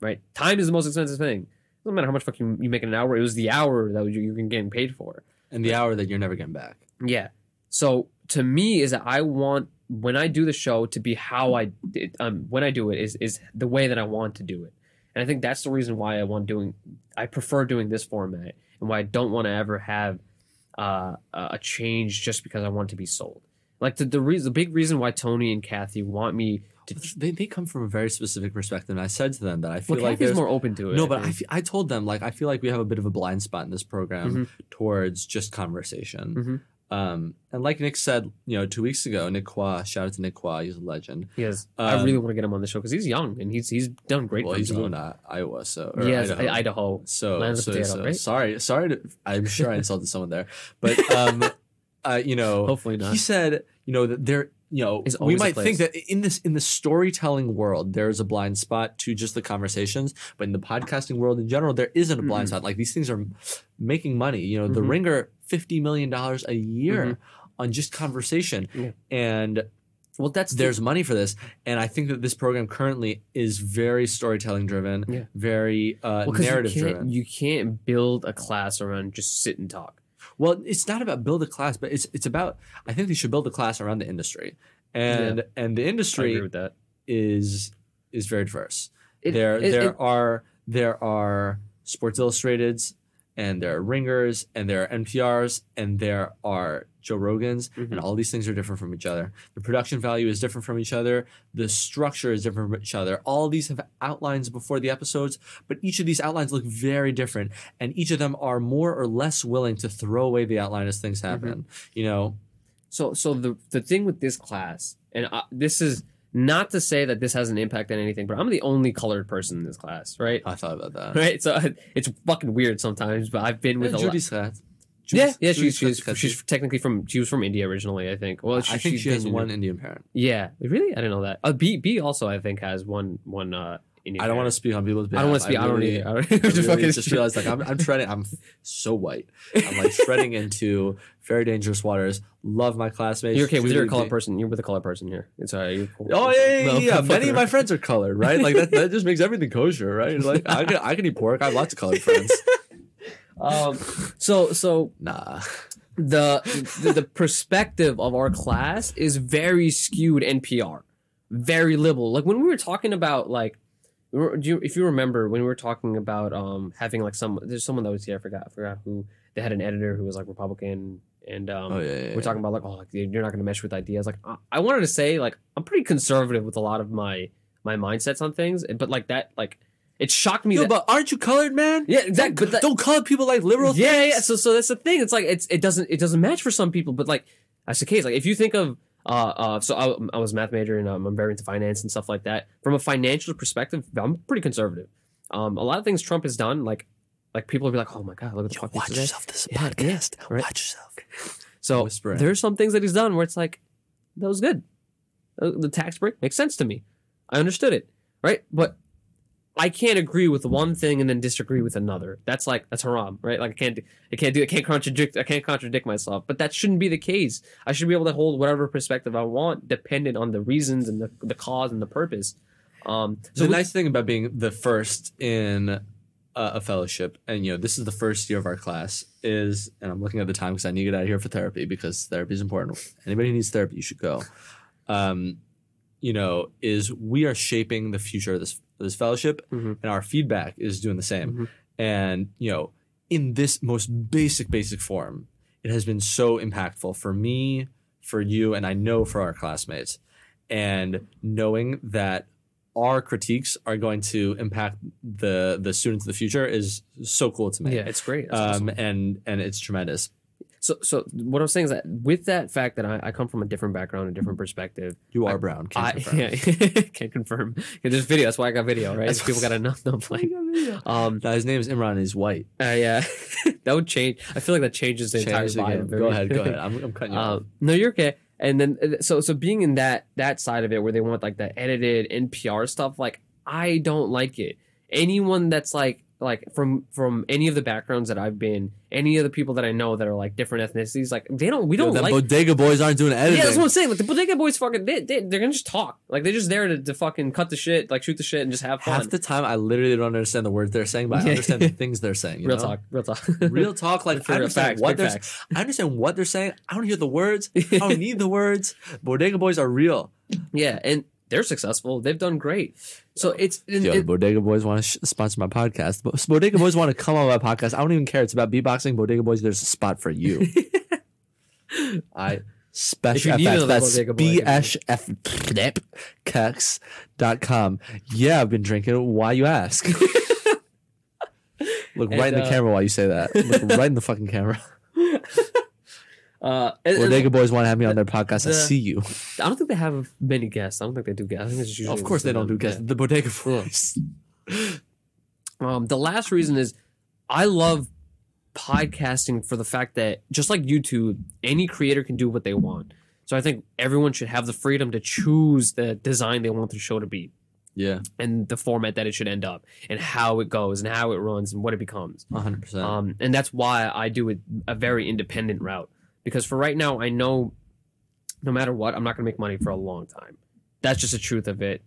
Right? Time is the most expensive thing. Doesn't matter how much fucking you make in an hour. It was the hour that you- you're getting paid for. And the hour that you're never getting back. Yeah. So to me is that I want when I do the show to be how I did, um when I do it is is the way that I want to do it. And I think that's the reason why I want doing I prefer doing this format and why I don't want to ever have uh, a change just because I want to be sold. Like the the reason the big reason why Tony and Kathy want me They, they come from a very specific perspective. And I said to them that I feel well, like there's more open to it. No, but I, I told them like I feel like we have a bit of a blind spot in this program Mhm. towards just conversation. Mhm. Um, and like Nick said, you know, two weeks ago, Nick Qua, shout out to Nick Qua, he's a legend. he has, I um, really want to get him on the show because he's young and he's he's done great. well, he's in uh, Iowa, so Yes, Idaho. Idaho. So, Land of so, potato, so right? sorry, sorry. To, I'm sure I insulted someone there, but um, uh, you know, Hopefully not. he said, you know, that there, you know, we might think that in this in the storytelling world, there is a blind spot to just the conversations, but in the podcasting world in general, there isn't a blind Mhm. spot. Like these things are making money. You know, The Mhm. Ringer, fifty million dollars a year Mhm. on just conversation, Yeah. and Well, that's the- there's money for this. And I think that this program currently is very storytelling driven, Yeah. very uh, well, narrative you driven. You can't build a class around just sit and talk. Well, it's not about build a class, but it's it's about I think they should build a class around the industry, and and the industry with that. is is very diverse. It- there it- there it- are there are Sports Illustrateds, and there are ringers and there are NPRs and there are Joe Rogans Mhm. and all these things are different from each other. The production value is different from each other. The structure is different from each other. All these have outlines before the episodes, but each of these outlines look very different and each of them are more or less willing to throw away the outline as things happen. You know, So so the the thing with this class, and I, this is not to say that this has an impact on anything, but I'm the only colored person in this class, right? I thought about that. Right. So it's fucking weird sometimes, but I've been with Yeah, a lot. Judy's cat. Yeah, yeah, she's she's, she's technically from she was from India originally, I think. Well, I think she has one Indian parent. Yeah, really, I didn't know that. Uh, B B also I think has one one. uh I don't want to speak on people's behalf. I don't want to speak. I don't really- either. I I just really fucking just realized like I'm, I'm treading. I'm so white. I'm like treading into very dangerous waters. Love my classmates. You're okay with your Julie color D- person. You're with a color person here. It's all right. You're cool. Oh yeah, yeah, No, yeah. yeah. Many of my friends are colored, right? Like that, that just makes everything kosher, right? Like I can, I can eat pork. I have lots of colored friends. Um, so so Nah. the, the the perspective of our class is very skewed NPR, very liberal. Like when we were talking about like, do you, if you remember when we were talking about um having like some there's someone that was here I forgot I forgot who they had an editor who was like Republican and um Oh yeah, yeah. we're talking about like oh like, you're not going to mesh with ideas like I, I wanted to say like I'm pretty conservative with a lot of my my mindsets on things but like that like it shocked me Yo, that but aren't you colored, man? yeah exactly Don't, but that, don't color people like liberal. yeah, things. yeah. So, so that's the thing. It's like it's it doesn't it doesn't match for some people, but like that's the case. Like if you think of uh uh, so I, I was a math major and um, I'm very into finance and stuff like that. From a financial perspective, I'm pretty conservative. Um, a lot of things Trump has done, like like people will be like, oh my god, look at the Yo, watch this is yourself. This is a Yeah, podcast. right. Watch yourself. So Whispering. there's some things that he's done where it's like that was good. Uh, The tax break makes sense to me. I understood it, right? But I can't agree with one thing and then disagree with another. That's like that's haram, right? Like I can't, do- I can't do, I can't contradict, I can't contradict myself. But that shouldn't be the case. I should be able to hold whatever perspective I want, dependent on the reasons and the, the cause and the purpose. Um, so the with- nice thing about being the first in a, a fellowship, and you know, this is the first year of our class, is, and I'm looking at the time because I need to get out of here for therapy because therapy is important. Anybody who needs therapy, you should go. Um, you know, is we are shaping the future of this this fellowship, Mhm. and our feedback is doing the same. Mhm. And you know, in this most basic, basic form, it has been so impactful for me, for you, and I know for our classmates. And knowing that our critiques are going to impact the the students of the future is so cool to me. yeah, it's great. It's um, awesome. and and it's tremendous. So, so what I'm saying is that with that fact that I, I come from a different background, a different perspective, You are I- brown. Can't I confirm. yeah, can't confirm. There's video. That's why I got video, right? That's- People got know. know like, um, Now, his name is Imran. He's white. uh, yeah, that would change. I feel like that changes the entire vibe. Go ahead. Go ahead. I'm, I'm cutting you off. Um, no, you're okay. And then uh, so so being in that that side of it where they want like the edited NPR stuff, like I don't like it. Anyone that's like like from from any of the backgrounds that I've been, any of the people that I know that are like different ethnicities, like they don't we don't the like bodega boys aren't doing editing. Yeah, that's what I'm saying. Like the bodega boys, fucking, they, they they're gonna just talk. Like they're just there to, to fucking cut the shit, like shoot the shit, and just have fun. Half the time, I literally don't understand the words they're saying, but I understand the things they're saying. you real know? talk, real talk, Real talk. Like For I understand facts, what they're. facts. I understand what they're saying. I don't hear the words. I don't need the words. Bodega boys are real. Yeah, and they're successful. They've done great. So it's and Yo, it- Bodega Boys want to sh- sponsor my podcast. Bo- Bodega Boys want to come on my podcast. I don't even care. It's about beatboxing. Bodega Boys, there's a spot for you. I special FX. That's Bodega Boy, I bsf.kex.com. Yeah, I've been drinking. Why you ask? Look right in the uh, camera while you say that. Look right in the fucking camera. uh, and Boys want to have me on their podcast. I see you. I don't think they have many guests. I don't think they do guests. I think it's usually Of course, they don't do guests. The Bodega Boys. Um, the last reason is I love podcasting for the fact that just like YouTube, any creator can do what they want. So I think everyone should have the freedom to choose the design they want the show to be Yeah, and the format that it should end up and how it goes and how it runs and what it becomes. 100%. Um, and that's why I do it a very independent route because for right now, I know no matter what, I'm not going to make money for a long time. That's just the truth of it.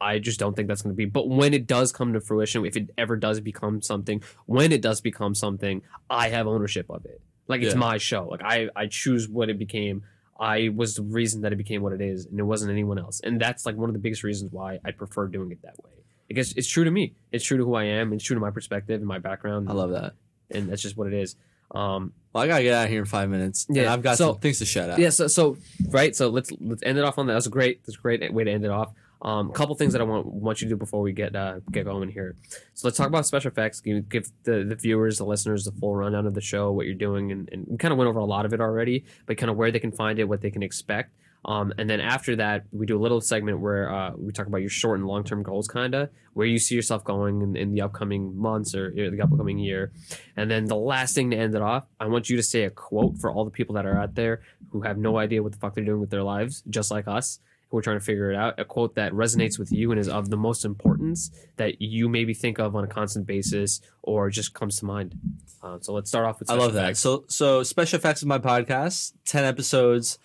I just don't think that's going to be. But when it does come to fruition, if it ever does become something, when it does become something, I have ownership of it. Like it's Yeah. my show. Like I, I choose what it became. I was the reason that it became what it is, and it wasn't anyone else. And that's like one of the biggest reasons why I prefer doing it that way. Because it's true to me. It's true to who I am. It's true to my perspective and my background. I love that. and that's just what it is. Um, Well, I gotta get out of here in five minutes. Yeah, I've got so- some things to shout out. yeah, so, so right, so let's let's end it off on that. That's a great that's a great way to end it off. Um, a couple things that I want want you to do before we get uh, get going here. So let's talk about special effects. Give, give the, the viewers, the listeners, the full rundown of the show, what you're doing, and, and we kind of went over a lot of it already, but kind of where they can find it, what they can expect. Um, and then after that, we do a little segment where uh, we talk about your short and long term goals, kind of where you see yourself going in, in the upcoming months or the upcoming year. And then the last thing to end it off, I want you to say a quote for all the people that are out there who have no idea what the fuck they're doing with their lives, just like us, who are trying to figure it out. A quote that resonates with you and is of the most importance that you maybe think of on a constant basis or just comes to mind. Uh, so let's start off with. I love that. So, so special effects of my podcast, ten episodes.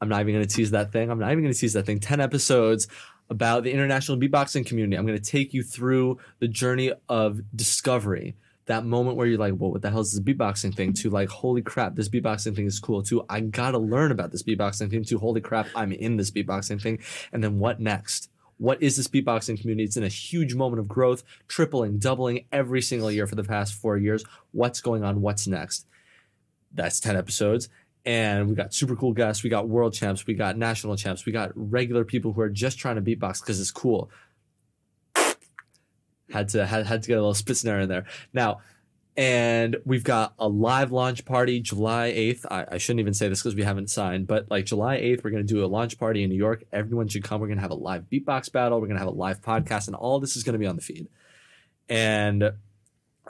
I'm not even going to tease that thing. I'm not even going to tease that thing. Ten episodes about the international beatboxing community. I'm going to take you through the journey of discovery. That moment where you're like, "Well, what the hell is this beatboxing thing?" To like, "Holy crap, this beatboxing thing is cool." To I gotta learn about this beatboxing thing. To "Holy crap, I'm in this beatboxing thing." And then what next? What is this beatboxing community? It's in a huge moment of growth, tripling, doubling every single year for the past four years. What's going on? What's next? That's 10 episodes. And we got super cool guests. We got world champs. We got national champs. We got regular people who are just trying to beatbox because it's cool. Had to had, had to get a little spit snare in there. Now, and we've got a live launch party July 8th. I, I shouldn't even say this because we haven't signed, but like July 8th, we're going to do a launch party in New York. Everyone should come. We're going to have a live beatbox battle. We're going to have a live podcast, and all this is going to be on the feed. And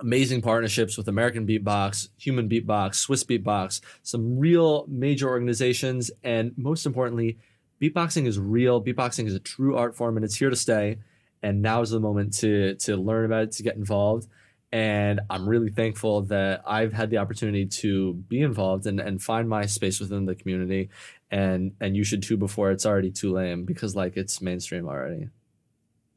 amazing partnerships with American Beatbox, Human Beatbox, Swiss Beatbox, some real major organizations, and most importantly, beatboxing is real. Beatboxing is a true art form, and it's here to stay. And now is the moment to to learn about it, to get involved. And I'm really thankful that I've had the opportunity to be involved and, and find my space within the community. And and you should too before it's already too lame because like it's mainstream already.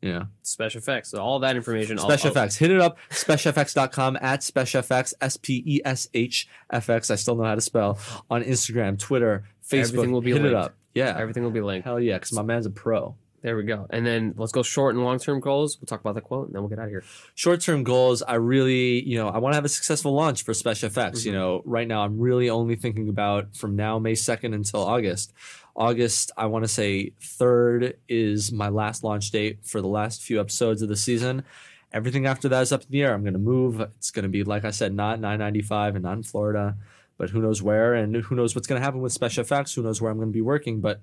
Yeah. special effects. So all that information. I'll- Special I'll- Effects. Hit it up. SpecialFX.com at Special Effects. S P E S H F X. I still know how to spell. On Instagram, Twitter, Facebook. Everything will be Hit it up. Yeah. Everything will be linked. Hell yeah, because my man's a pro. There we go. And then let's go short and long term goals. We'll talk about the quote and then we'll get out of here. Short term goals, I really, you know, I want to have a successful launch for Special Effects. You Mhm. know, right now I'm really only thinking about from now, May 2nd until August. August, I want to say 3rd is my last launch date for the last few episodes of the season. Everything after that is up in the air. I'm going to move. It's going to be, like I said, not 995 and not in Florida, but who knows where and who knows what's going to happen with special effects. Who knows where I'm going to be working. But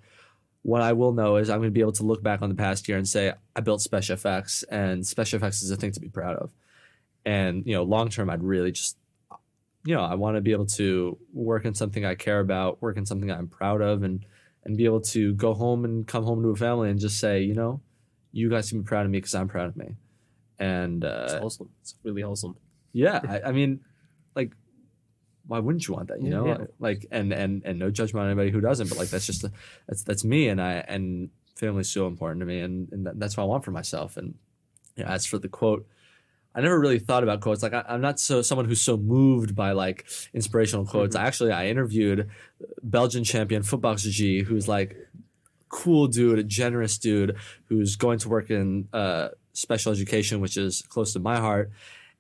what I will know is I'm going to be able to look back on the past year and say, I built special effects and special effects is a thing to be proud of. And, you know, long term, I'd really just, you know, I want to be able to work in something I care about, work in something I'm proud of, and, and be able to go home and come home to a family and just say, you know, you guys can be proud of me because I'm proud of me. And It's uh, wholesome. It's really wholesome. yeah, I, I mean, like, why wouldn't you want that? You know, yeah. like, and and and no judgment on anybody who doesn't, but like, that's just that's that's me, and I and family's so important to me, and and that's what I want for myself. And you know, as for the quote, I never really thought about quotes. Like, I, I'm not so someone who's so moved by like inspirational quotes. Mhm. Actually, I interviewed Belgian champion Footboxer G, who's like cool dude, a generous dude who's going to work in uh, special education, which is close to my heart.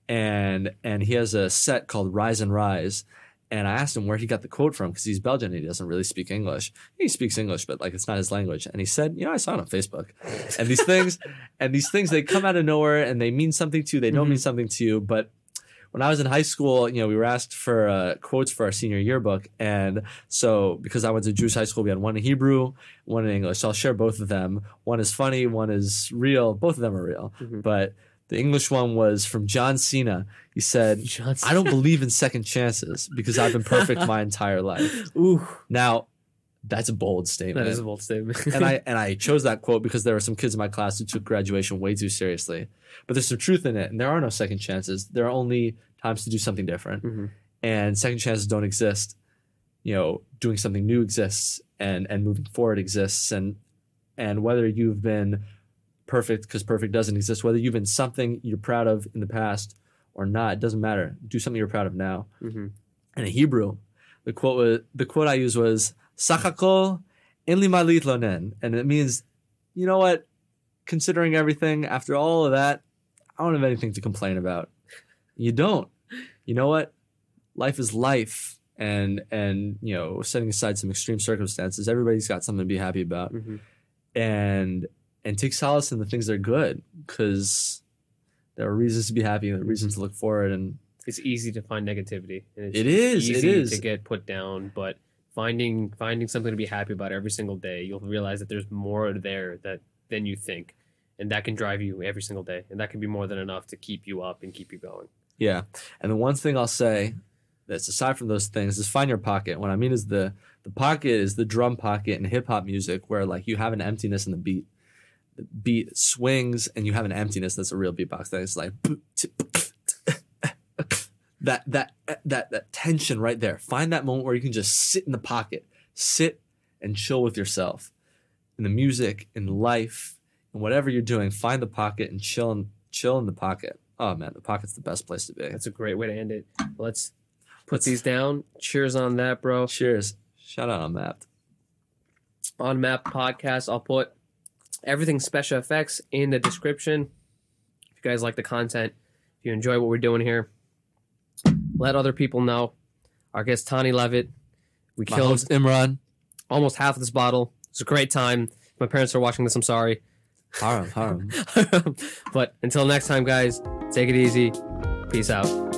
And and he has a set called Rise and Rise. And I asked him where he got the quote from because he's Belgian and he doesn't really speak English. He speaks English, but like it's not his language. And he said, you know, I saw it on Facebook. And these things, and these things, they come out of nowhere and they mean something to you. They don't Mhm. mean something to you. But when I was in high school, you know, we were asked for uh, quotes for our senior yearbook. And so because I went to Jewish high school, we had one in Hebrew, one in English. So I'll share both of them. One is funny, one is real. Both of them are real. Mhm. But the English one was from John Cena. He said, Johnson. I don't believe in second chances because I've been perfect my entire life. Ooh, Now, that's a bold statement. that is a bold statement. and I and I chose that quote because there were some kids in my class who took graduation way too seriously. But there's some truth in it, and there are no second chances. There are only times to do something different, Mhm. and second chances don't exist. You know, doing something new exists, and and moving forward exists, and and whether you've been perfect because perfect doesn't exist, whether you've been something you're proud of in the past or not, it doesn't matter. Do something you're proud of now. Mhm. And in Hebrew, the quote was the quote I used was "Sakakol en li malit lonen," and it means, you know what? Considering everything after all of that, I don't have anything to complain about. You don't. You know what? Life is life. And and you know, setting aside some extreme circumstances, everybody's got something to be happy about. hmm And and take solace in the things that are good because there are reasons to be happy and there are reasons to look forward and It's easy to find negativity. And it's it is, easy is. to get put down, but finding finding something to be happy about every single day, you'll realize that there's more there that than you think, and that can drive you every single day, and that can be more than enough to keep you up and keep you going. Yeah. And the one thing I'll say that's aside from those things is find your pocket. What I mean is the the pocket is the drum pocket in hip hop music where like you have an emptiness in the beat. Beat swings and you have an emptiness that's a real beatbox that is like that that that that tension right there. Find that moment where you can just sit in the pocket, sit and chill with yourself. In the music, in life, in whatever you're doing, find the pocket and chill and chill in the pocket. Oh man, the pocket's the best place to be. That's a great way to end it. Let's put Let's- these down. Cheers on that, bro. Cheers. Shout out Unmapped. On Map Podcast, I'll put everything special effects in the description. If you guys like the content, if you enjoy what we're doing here, let other people know. Our guest Tani Levitt, we My killed host Imran. almost half of this bottle. It's a great time. If my parents are watching this, I'm sorry. Haram, haram. but until next time, guys, take it easy. Peace out.